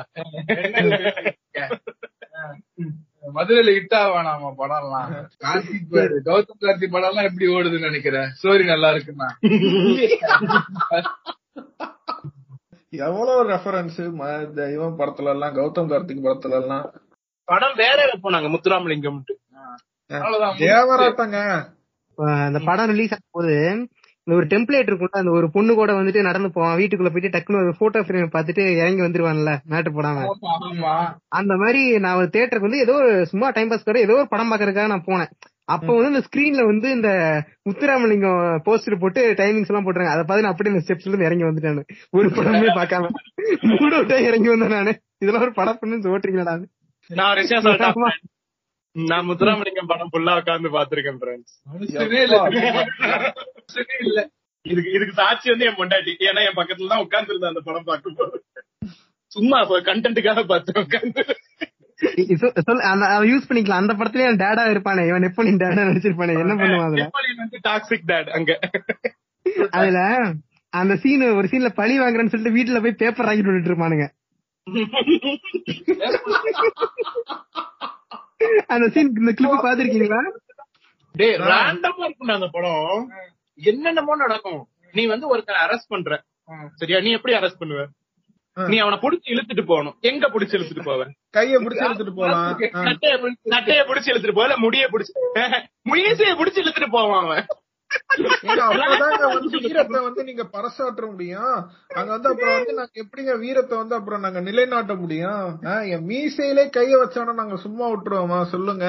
மதுரையில ஹிட் ஆவானாமா படம்லாம்? கார்த்திக் பாரு, கௌதம் கார்த்திக் படம் எல்லாம் எப்படி ஓடுதுன்னு நினைக்கிறேன் ஸ்டோரி நல்லா இருக்குன்னா. எவ்வளவு ரெஃபரன்ஸ் இவன் படத்துல எல்லாம் கௌதம் கார்த்திக் படத்துல எல்லாம் படம் வேற போனாங்க முத்துராமலிங்கம் அஹ் அந்த படம் ரிலீஸ் ஆகும் போது இந்த ஒரு டெம்ப்ளேட் இருக்கும்ல அந்த ஒரு பொண்ணு கூட வந்துட்டு நடந்து போவான். வீட்டுக்குள்ள போயிட்டு டக்குனு ஒரு போட்டோ ஃப்ரேம் பார்த்துட்டு இறங்கி வந்துருவான்ல மேட்டு போடாம. அந்த மாதிரி நான் ஒரு தியேட்டருக்கு வந்து ஏதோ ஒரு சும்மா டைம் பாஸ் கூட ஏதோ ஒரு படம் பாக்குறதுக்காக நான் போனேன். அப்ப வந்து இந்த ஸ்கிரீன்ல வந்து இந்த முத்துராமலிங்கம் போஸ்டர் போட்டு டைமிங்ஸ் எல்லாம் போட்டுறாங்க அதை பார்த்து நான் அப்படியே இந்த ஸ்டெப்ஸ்ல இருந்து இறங்கி வந்துட்டானு ஒரு படமே பார்க்காம. மூட விட்டா இறங்கி வந்தேன் நானு. இதெல்லாம் ஒரு படம் பண்ணு ஓட்டுறீங்களா நான் நான் முத்துராமலிங்கம் படம் ஃபுல்லா உட்கார்ந்து பாத்திருக்கேன் இல்ல இதுக்கு இதுக்கு சாட்சி வந்து என் பொண்டாட்டி. ஏன்னா என் பக்கத்துல தான் உட்கார்ந்து இருந்தேன் அந்த படம் பார்க்கும்போது. சும்மா கண்டென்ட்டுக்காக பார்த்தேன் உட்கார்ந்து. யூஸ் பண்ணிக்கலாம். அந்த படத்துலயே அவன் டேடா இருப்பானே. இவன் எப்ப நீ டேடா நடிச்சிருப்பானே. என்ன பண்ணுவான் அதுல? நெப்போலியன் வந்து டாக்ஸிக் டேட் அங்க. அதுல அந்த சீன் ஒரு சீன்ல பழி வாங்குறேன்னு சொல்லிட்டு வீட்டுல போய் பேப்பர் வாங்கிட்டு விட்டுட்டு இருப்பானுங்க. அந்த சீன் இந்த கிளிப் பாத்திருக்கீங்களா டேய் ரேண்டமா இருக்கும் அந்த படம். என்னென்னமோ நடக்கும். நீ வந்து ஒருத்தன் அரெஸ்ட் பண்ற. சரியா? நீ எப்படி அரெஸ்ட் பண்ணுவ? நீ அவனை புடிச்சு இழுத்துட்டு போகணும். எங்க புடிச்சு இழுத்துட்டு போவ? கைய பிடிச்சு எடுத்துட்டு போலாம். நட்டைய பிடிச்சு- நட்டைய புடிச்சு இழுத்துட்டு போல முடிய புடிச்சு முயசைய புடிச்சு இழுத்துட்டு போவான் அவன். அப்பதாங்க வந்து வீரத்தை வந்து நீங்க பறைசாற்ற முடியும். அங்க வந்து அப்புறம் வந்து நாங்க எப்படிங்க வீரத்தை வந்து அப்புறம் நாங்க நிலைநாட்ட முடியும்? என் மீசையிலே கைய வச்சானோ நாங்க சும்மா விட்டுருவோமா? சொல்லுங்க.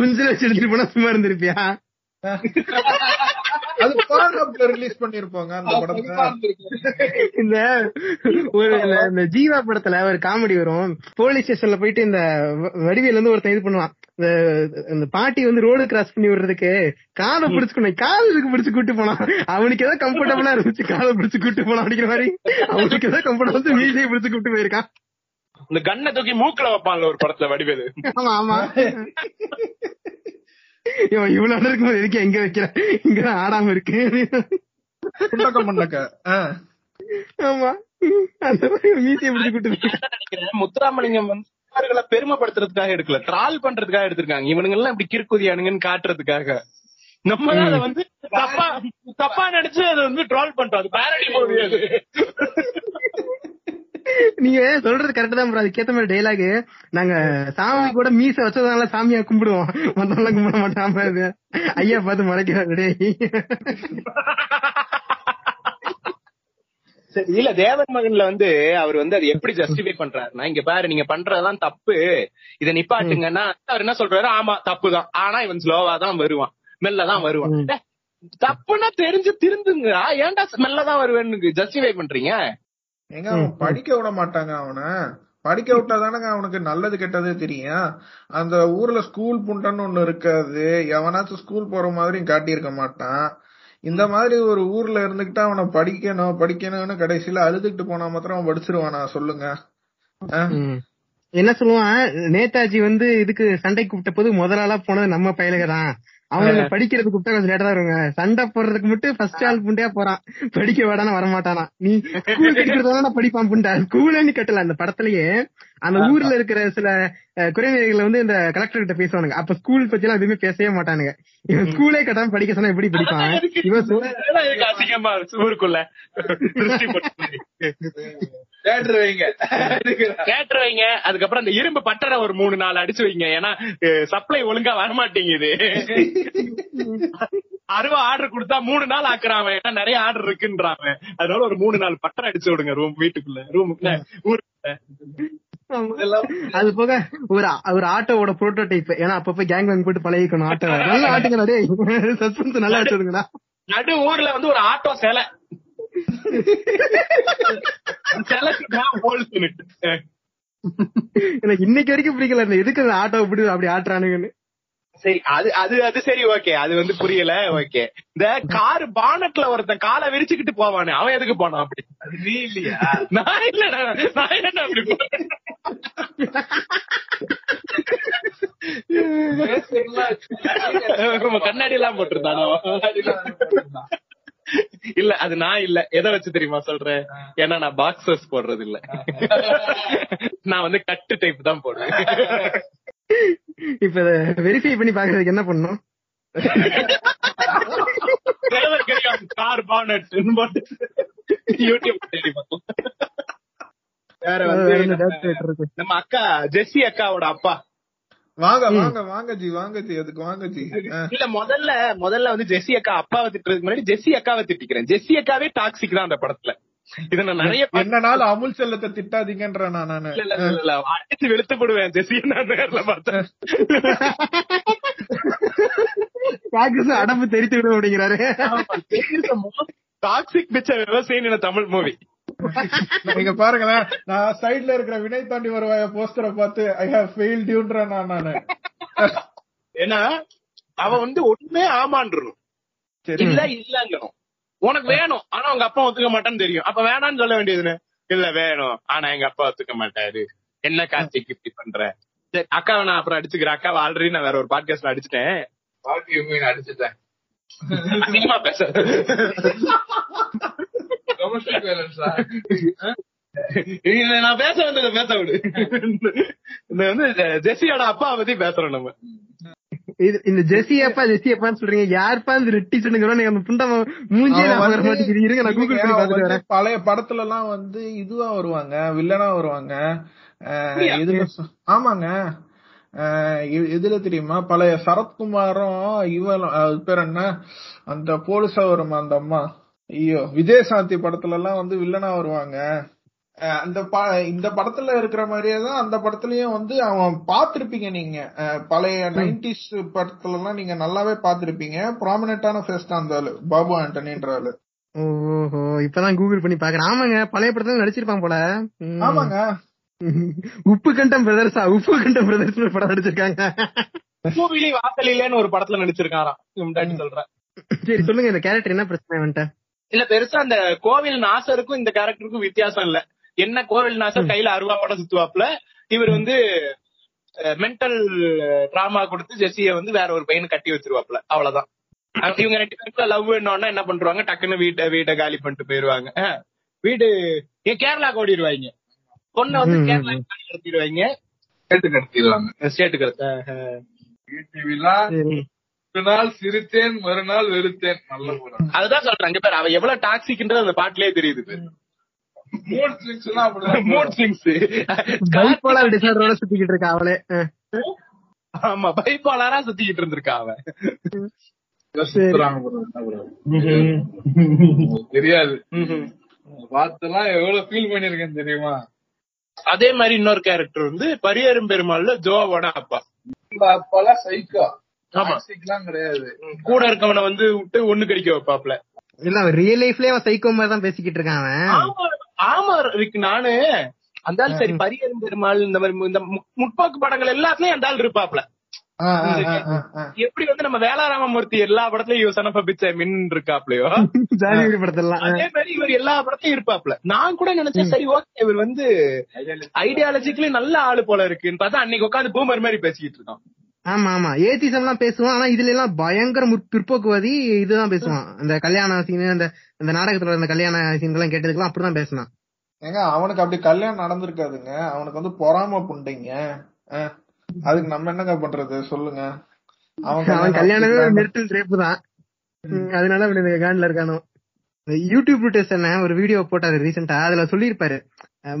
குஞ்சில வச்சு எடுத்துட்டு போனா சும்மா இருந்திருப்பியா? அது பாடப்ல ரிலீஸ் பண்ணிருப்போங்க அந்த படத்தை இந்த ஒரு இந்த- ஜீவா படத்துல ஒரு காமெடி வரும். போலீஸ் ஸ்டேஷன்ல போயிட்டு இந்த வ- வடிவேல் வந்து ஒருத்தன் இது பண்ணுவான். இந்த இந்த பாட்டி வந்து ரோடு கிராஸ் பண்ணி விடுறதுக்கு காதை பிடிச்சுக்கணும் காது இதுக்கு பிடிச்சு கூட்டு போனான். அவனுக்கு ஏதோ கம்ஃபர்டபுளா இருந்துச்சு. காதை பிடிச்சு கூட்டு போனான் அப்படிங்கிற மாதிரி. அவனுக்கு ஏதோ கம்ஃபர்டபுள் மீசையை பிடிச்சு கூட்டு போயிருக்கான். இந்த கண்ணை தூக்கி மூக்குல வைப்பான்ல ஒரு படத்துல வடிவேலு. ஆமா ஆமா. இவன் இவ்வளவு இருக்கும்போது எதுக்கு எங்க வைக்கிற? இங்கதான் ஆடாம இருக்கு. ஆமா. அந்த மாதிரி மீசையை பிடிச்சு முத்துராமலிங்கம் வந்து அவர்களை பெருமைப்படுத்துறதுக்காக எடுக்கல. ட்ரால் பண்றதுக்காக எடுத்திருக்காங்க. இவனுங்க எல்லாம் இப்படி கிறுக்குதியானுங்கன்னு காட்டுறதுக்காக. நம்ம தான் அதை வந்து தப்பா தப்பா நினைச்சு அதை வந்து ட்ரால் பண்றோம் அது பேரடி மூவி அது. நீங்க சொல்றது கரெக்ட் தான். அதுக்கேத்த மாதிரி டைலாக் நாங்க சாமி கூட மீச வச்சதுனால சாமியா கும்பிடுவோம். மத்தவங்க கும்பிட மாட்டாம. ஐயா பார்த்து மறைக்கிறாரு இல்ல தேவன் மகன்ல வந்து அவர் வந்து அது எப்படி ஜஸ்டிஃபை பண்றாருன்னா இங்க பாரு நீங்க பண்றதெல்லாம் தப்பு. இத நிப்பாட்டுங்கன்னா அவர் என்ன சொல்றாரு? ஆமா தப்புதான். ஆனா இவன் ஸ்லோவா தான் வருவான். மெல்ல தான் வருவான். தப்புன்னா தெரிஞ்சு திருந்துங்க. ஏன்டா மெல்ல தான் வருவேன்னு ஜஸ்டிஃபை பண்றீங்க? ஏங்க அவன் படிக்க விட மாட்டாங்க அவனை. படிக்க விட்டாதானங்க அவனுக்கு நல்லது கெட்டது தெரியும். அந்த ஊர்ல ஸ்கூல் புண்டன்னு ஒண்ணு இருக்காது. எவனாச்சும் ஸ்கூல் போற மாதிரி காட்டியிருக்க மாட்டான். இந்த மாதிரி ஒரு ஊர்ல இருந்துகிட்டு அவனை படிக்கணும் படிக்கணும்னு கடைசியில அழுதுகிட்டு போனா மாத்திரம் அவன் படிச்சிருவானா சொல்லுங்க. என்ன சொல்லுவான்? நேதாஜி வந்து இதுக்கு சண்டை கூப்பிட்ட போது முதலாளா போனது நம்ம பயலுக தான் அவங்க படிக்கிறதுக்கு கூப்பிட்டா கொஞ்சம் லேட்டா தான் வருவாங்க. சண்டை போடுறதுக்கு மட்டும் ஃபர்ஸ்ட் ஆள் புண்டையா போறான். படிக்க வேடான வரமாட்டானா. நீ ஸ்கூல் கட்டுறதால படிப்பான் புண்டா. ஸ்கூல்ல நீ கட்டல. அந்த படத்துலயே அந்த ஊர்ல இருக்கிற சில குறைநிலைகள் வந்து இந்த கலெக்டர் கிட்ட பேசுவானுங்க. அப்ப ஸ்கூல் பத்தி எல்லாம் எதுவுமே பேசவே மாட்டானுங்க. இவன் ஸ்கூலே கட்டாம படிக்க சொன்னா எப்படி படிப்பான்? இவன் அசிங்கமா ஊருக்குள்ள. தேட்டர் வைங்க. கேட்டு வைங்க. அதுக்கப்புறம் அந்த இரும்பு பட்டறை ஒரு மூணு நாள் அடிச்சு வைங்க. ஏன்னா சப்ளை ஒழுங்கா வரமாட்டேங்குது. அருவா ஆர்டர் கொடுத்தா மூணு நாள் ஆக்குறான் ஏன்னா நிறைய ஆர்டர் இருக்குன்றான் அதனால ஒரு மூணு நாள் பட்டறை அடிச்சு விடுங்க ரூம் வீட்டுக்குள்ள. ரூமுக்குள்ள ஊருக்குள்ள. அது போக ஒரு ஒரு ஆட்டோவோட புரோட்டோடைப் ஏன்னா அப்பப்ப கேங் வாங்கி போட்டு பழகிக்கணும் ஆட்டோ நல்லா ஆட்டுங்களா டேய். சஸ்பென்ஸ் நல்லா வச்சிருங்கடா நடு ஊர்ல வந்து ஒரு ஆட்டோ சிலை. எனக்கு இன்னைக்கு வரைக்கும் பிடிக்கல இந்த எதுக்கு அந்த ஆட்டோ இப்படி அப்படி ஆட்டுறானுங்கன்னு. சரி அது அது அது சரி ஓகே. அது வந்து புரியல ஓகே. இந்த கார் பானட்ல ஒருத்தன் காலை விரிச்சுக்கிட்டு போவானே அவன் எதுக்கு போனான் அப்படி? அது நீ இல்லையா? நான் இல்ல நான் என்ன அப்படி கண்ணாடி எல்லாம் போட்டிருந்தானோ. இல்ல அது நான் இல்ல. எதை வச்சு தெரியுமா சொல்றேன்? ஏன்னா நான் பாக்ஸஸ் போடுறது இல்ல நான் வந்து கட்டு டைப் தான் போடுவேன். இப்ப வெரிஃபை பண்ணி பாக்குறதுக்கு என்ன பார்த்தோம் வேற வந்து? நம்ம அக்கா ஜெஸ்ஸி அக்காவோட அப்பா. வாங்க வாங்க வாங்க ஜி வாங்க ஜி அதுக்கு வாங்க ஜி. இல்ல முதல்ல முதல்ல வந்து ஜெஸ்ஸி அக்கா அப்பாவை திட்டுறதுக்கு முன்னாடி ஜெஸ்ஸி அக்காவை திட்டிக்கிறேன். ஜெஸ்ஸி அக்காவே டாக்ஸிக் தான் அந்த படத்துல. இத நான் நிறைய பா- என்ன நாள் அமுல் செல்லத்தை திட்டாதீங்கன்ற நான் நானு. இல்ல, இல்ல, இல்ல, இல்ல, அடிச்சு வெளுத்து போடுவேன். ஜெஸ்ஸி நான் நேர்ல பார்த்தேன். அடம்பு தெரித்து விடும் அப்படிங்கிறாரு டாக்ஸிக் a தமிழ் மூவி நீங்க பாருங்களேன் நான் சைடுல இருக்கிற வினை தாண்டி வருவாய போஸ்டரை பார்த்து ஐ ஹவ் ஃபெயில் டியூன்ற நான் நானு. ஏன்னா அவ வந்து ஒண்ணுமே ஆமான்றணும். இல்ல இல்லங்கணும். உனக்கு வேணும் ஆனா உங்க அப்பா ஒத்துக்க மாட்டான்னு தெரியும். அப்ப வேணாம்னு சொல்ல வேண்டியதுன்னு இல்ல வேணும். ஆனா எங்க அப்பா ஒத்துக்க மாட்டாரு. என்ன கார்த்திக் இப்படி பண்ற? சரி அக்காவை நான் அப்புறம் அடிச்சுக்கிறேன். அக்காவை ஆல்ரெடி நான் வேற ஒரு பாட்காஸ்ட்ல அடிச்சிட்டேன். அடிச்சுட்டேன். அதிகமா பேச டொமஸ்டிக் வயலன்ஸா இல்ல, நான் பேச வந்ததை பேச விடு. இந்த வந்து ஜெஸ்ஸியோட அப்பா பத்தி பேசுறோம் நம்ம. இது இந்த ஜெசி அப்பா ஜெசி அப்பான்னு சொல்றீங்க. யாருப்பா இந்த ரெட்டி சொன்னுங்க நீங்க அந்த புண்டம் மூஞ்சியே அவன் நான் மாட்டேங்குது இருங்க நான் கூகுள் பண்ணி வந்து வரேன். பழைய படத்துல எல்லாம் வந்து இதுவா வருவாங்க வில்லனா வருவாங்க. சொ- ஆமாங்க. எதுல தெரியுமா? பழைய சரத்குமாரும் இவன் பேர் என்ன? அந்த போலீஸா வருமா அந்த அம்மா? ஐயோ விஜயசாந்தி படத்துல எல்லாம் வந்து வில்லனா வருவாங்க. அந்த இந்த படத்துல இருக்கிற மாதிரியே தான் அந்த படத்துலயும் வந்து அவன் பாத்திருப்பீங்க நீங்க. பழைய நைன்டிஸ் படத்துல எல்லாம் நீங்க நல்லாவே பாத்திருப்பீங்க ப்ராமினென்டான ஃபேஸ் தான் அந்த ஆளு பாபு ஆண்டனின்ற ஆளு. ஓஹோ இப்பதான் கூகுள் பண்ணி பாக்குறேன். ஆமாங்க பழைய படத்துல நடிச்சிருப்பான் போல. ஆமாங்க. உப்பு கண்டம் பிரதர்ஸா உப்பு கண்டம் பிரதர்ஸ் படம் நடிச்சிருக்காங்க. பூவிலி வாசலிலேன்னு ஒரு படத்துல நடிச்சிருக்காராம். சொல்றேன். சரி சொல்லுங்க இந்த கேரக்டர் என்ன பிரச்சனை வந்துட்ட இல்ல பெருசா அந்த கோவில் நாசருக்கும் இந்த கேரக்டருக்கும் வித்தியாசம் இல்ல. என்ன கோவில் நாசர் கையில அருவா படம் சுத்துவாப்ல இவர் வந்து மென்டல் டிராமா கொடுத்து ஜெஸ்ஸிய வந்து வேற ஒரு பையனை கட்டி வச்சிருவாப்ல அவ்வளவுதான். இவங்க ரெண்டு பேருக்குள்ள லவ் என்ன பண்றாங்க? டக்குன்னு வீட்டை வீட்டை காலி பண்ணிட்டு போயிருவாங்க. வீடு கேரளாக்கு ஓடிடுவாங்க பொண்ணை வந்து கேரளா. கடத்திடுவாங்க. கேட்டு கடத்திடுவாங்க ஸ்டேட்டுக்கு ஒரு நாள் சிரித்தேன் மறுநாள் வெறுத்தேன். நல்ல படம். அதுதான் சொல்றேன் இங்க பேர் அவ எவ்வளவு டாக்ஸிக்ன்றது அந்த பாட்டிலே தெரியுது. மூட் ஸ்விங்ஸ் மூட் ஸ்விங்ஸ் டிசார்டரோட சுத்திக்கிட்டு இருக்கா அவளே. ஆமா பைப்பாளரா சுத்திக்கிட்டு இருந்திருக்கா அவன் தெரியாது. பார்த்தெல்லாம் எவ்வளவு ஃபீல் பண்ணிருக்கேன் தெரியுமா? அதே மாதிரி இன்னொரு கேரக்டர் வந்து பரியரும் பெருமாள்ல ஜோவோட அப்பா. இந்த அப்பெல்லாம் சைக்கோ. ஆமா. கிடையாது. கூட இருக்கவனை வந்து விட்டு ஒண்ணு கடிக்க வைப்பாப்ல. இல்ல அவன் ரியல் லைஃப்லயே அவன் சைக்கோ மாதிரி தான் பேசிக்கிட்டு இருக்கான் அவன். ஆமா ஆமா இருக்கு நானு. அந்த ஆள் சரி பரியரும் பெருமாள் இந்த மாதிரி இந்த மு- முற்போக்கு படங்கள் எல்லாத்துலயும் அந்த ஆள் இருப்பாப்ல. எப்படி வந்து நம்ம வேளாராமமூர்த்தி எல்லா படத்துலயும் யூ சனப்ப பிச்சை மின் இருக்காப்லயோ அதே மாதிரி இவர் எல்லா படத்தையும் இருப்பாப்ல. நான் கூட நினைச்சேன் சரி ஓகே இவர் வந்து ஐடியாலஜிக்கலி நல்ல ஆளு போல இருக்குன்னு பார்த்தா அன்னைக்கு உட்காந்து பூமர் மாதிரி பேசிக்கிட்டு இருக்கான் ஆமா ஆமா. ஏத்திசம் எல்லாம் பேசுவான் ஆனா இதுல எல்லாம் பயங்கர பிற்போக்குவாதி இதுதான் பேசுவான். அந்த கல்யாண சீன் அந்த அந்த நாடகத்துல அந்த கல்யாண சீன் எல்லாம் கேட்டதுக்கெல்லாம் அப்படிதான் பேசினான். ஏங்க அவனுக்கு அப்படி கல்யாணம் நடந்திருக்காதுங்க. அவனுக்கு வந்து பொறாம புண்டைங்க. அதுக்கு நம்ம என்னங்க பண்றது? சொல்லுங்க. அவன் கல்யாணமே நடத்திக்கலாம். மெரிட்டல் ரேப்பு தான். அதனால அவன் இந்த காண்டில் இருக்கானோ. யூடியூப் டெஸ்ட் ஒரு வீடியோ போட்டாரு ரீசெண்டா அதுல சொல்லியிருப்பாரு.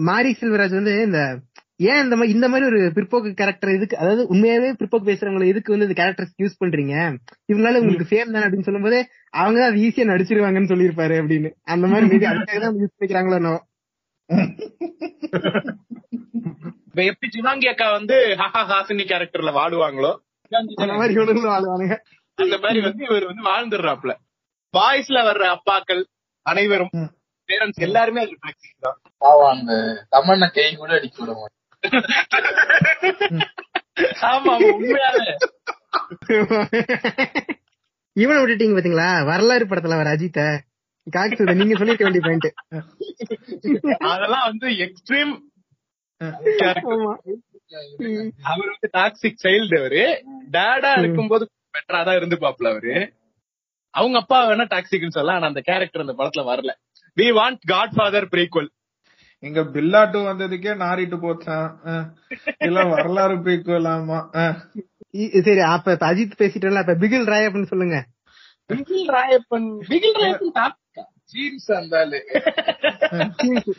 மாரி செல்வராஜ் வந்து இந்த ஏன் இந்த மாதிரி இந்த மாதிரி ஒரு பிற்போக்கு கேரக்டர் இதுக்கு அதாவது உண்மையாவே பிற்போக்கு பேசுறவங்களை எதுக்கு வந்து இந்த கேரக்டர் யூஸ் பண்றீங்க? இவங்களால உங்களுக்கு ஃபேம் தானே அப்படின்னு சொல்லும்போது அவங்க தான் அது ஈஸியா நடிச்சிருவாங்கன்னு சொல்லியிருப்பாரு அப்படின்னு. அந்த மாதிரி மேபி அதுக்காக தான் யூஸ் பண்ணிக்கிறாங்களோ. இப்ப எப்படி சிவாங்கி அக்கா வந்து ஹஹா ஹாசினி கேரக்டர்ல வாடுவாங்களோ அந்த மாதிரி இவனுங்களும் வாழ்வானுங்க அந்த மாதிரி வந்து இவர் வந்து வாழ்ந்துடுறாப்ல பாய்ஸ்ல வர்ற அப்பாக்கள் அனைவரும் பேரண்ட்ஸ் எல்லாருமே அது டாக்ஸிக் தான். பாவம் அந்த தமண்ண கை கூட அடிக்க விட மாட்டேன். ஆமா ஆமா, உண்மையாவே. இவனை விட்டுட்டீங்க பாத்தீங்களா? வரலாறு படத்துல வர அஜித்த. காக்கு நீங்க சொல்லிருக்க வேண்டிய பாயிண்ட் அதெல்லாம் வந்து எக்ஸ்ட்ரீம் அவர் வந்து டாக்ஸிக் சைல்டு அவரு. டேடா இருக்கும்போது பெட்டரா தான் இருந்து பாப்புல அவரு. அவங்க அப்பா வேணா டாக்ஸிக்னு சொல்லலாம் ஆனா அந்த கேரக்டர் அந்த படத்துல வரல. We want godfather prequel இங்க பில்லாட்டு வந்ததுக்கே நாரிட்டு போச்சான். இல்ல வரலாறு போய்க்கலாமா சரி அப்ப இப்ப அஜித் பேசிட்டோம்ல அப்ப பிகில் ராயப்பன் சொல்லுங்க. பிகில் ராயப்பன் பிகில் ராயப்பன் சீரியஸ் இருந்தாலு.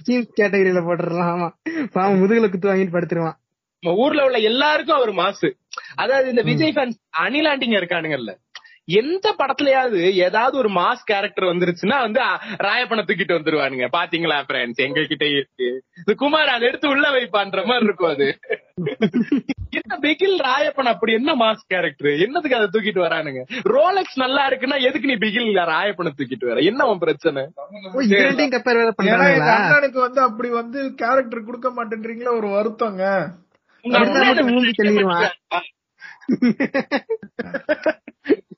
சீன்ஸ் கேட்டகரியில போட்டுறலாம் ஆமா. பாவம் முதுகுல குத்து வாங்கிட்டு படுத்துருவான். நம்ம ஊர்ல உள்ள எல்லாருக்கும் அவர் மாசு. அதாவது இந்த விஜய் ஃபேன்ஸ் அணிலாண்டிங்க இருக்கானுங்கல்ல. எந்த படத்துலயாவது ஏதாவது ஒரு மாஸ் கேரக்டர் வந்துருச்சுன்னா வந்து ராயப்பனை தூக்கிட்டு வந்துருவானுங்க. பாத்தீங்களா ஃப்ரெண்ட்ஸ் எங்க கிட்ட இருக்கு. இந்த குமார் அதை எடுத்து உள்ள வைப்பான்ற மாதிரி இருக்கும் அது. என்ன பிகில் ராயப்பன் அப்படி என்ன மாஸ் கேரக்டர்? என்னதுக்கு அதை தூக்கிட்டு வரானுங்க? ரோலக்ஸ் நல்லா இருக்குன்னா எதுக்கு நீ பிகில் ராயப்பனை தூக்கிட்டு வர? என்ன உன் பிரச்சனை? அண்ணனுக்கு வந்து அப்படி வந்து கேரக்டர் கொடுக்க மாட்டேன்றீங்களா ஒரு வருத்தங்க.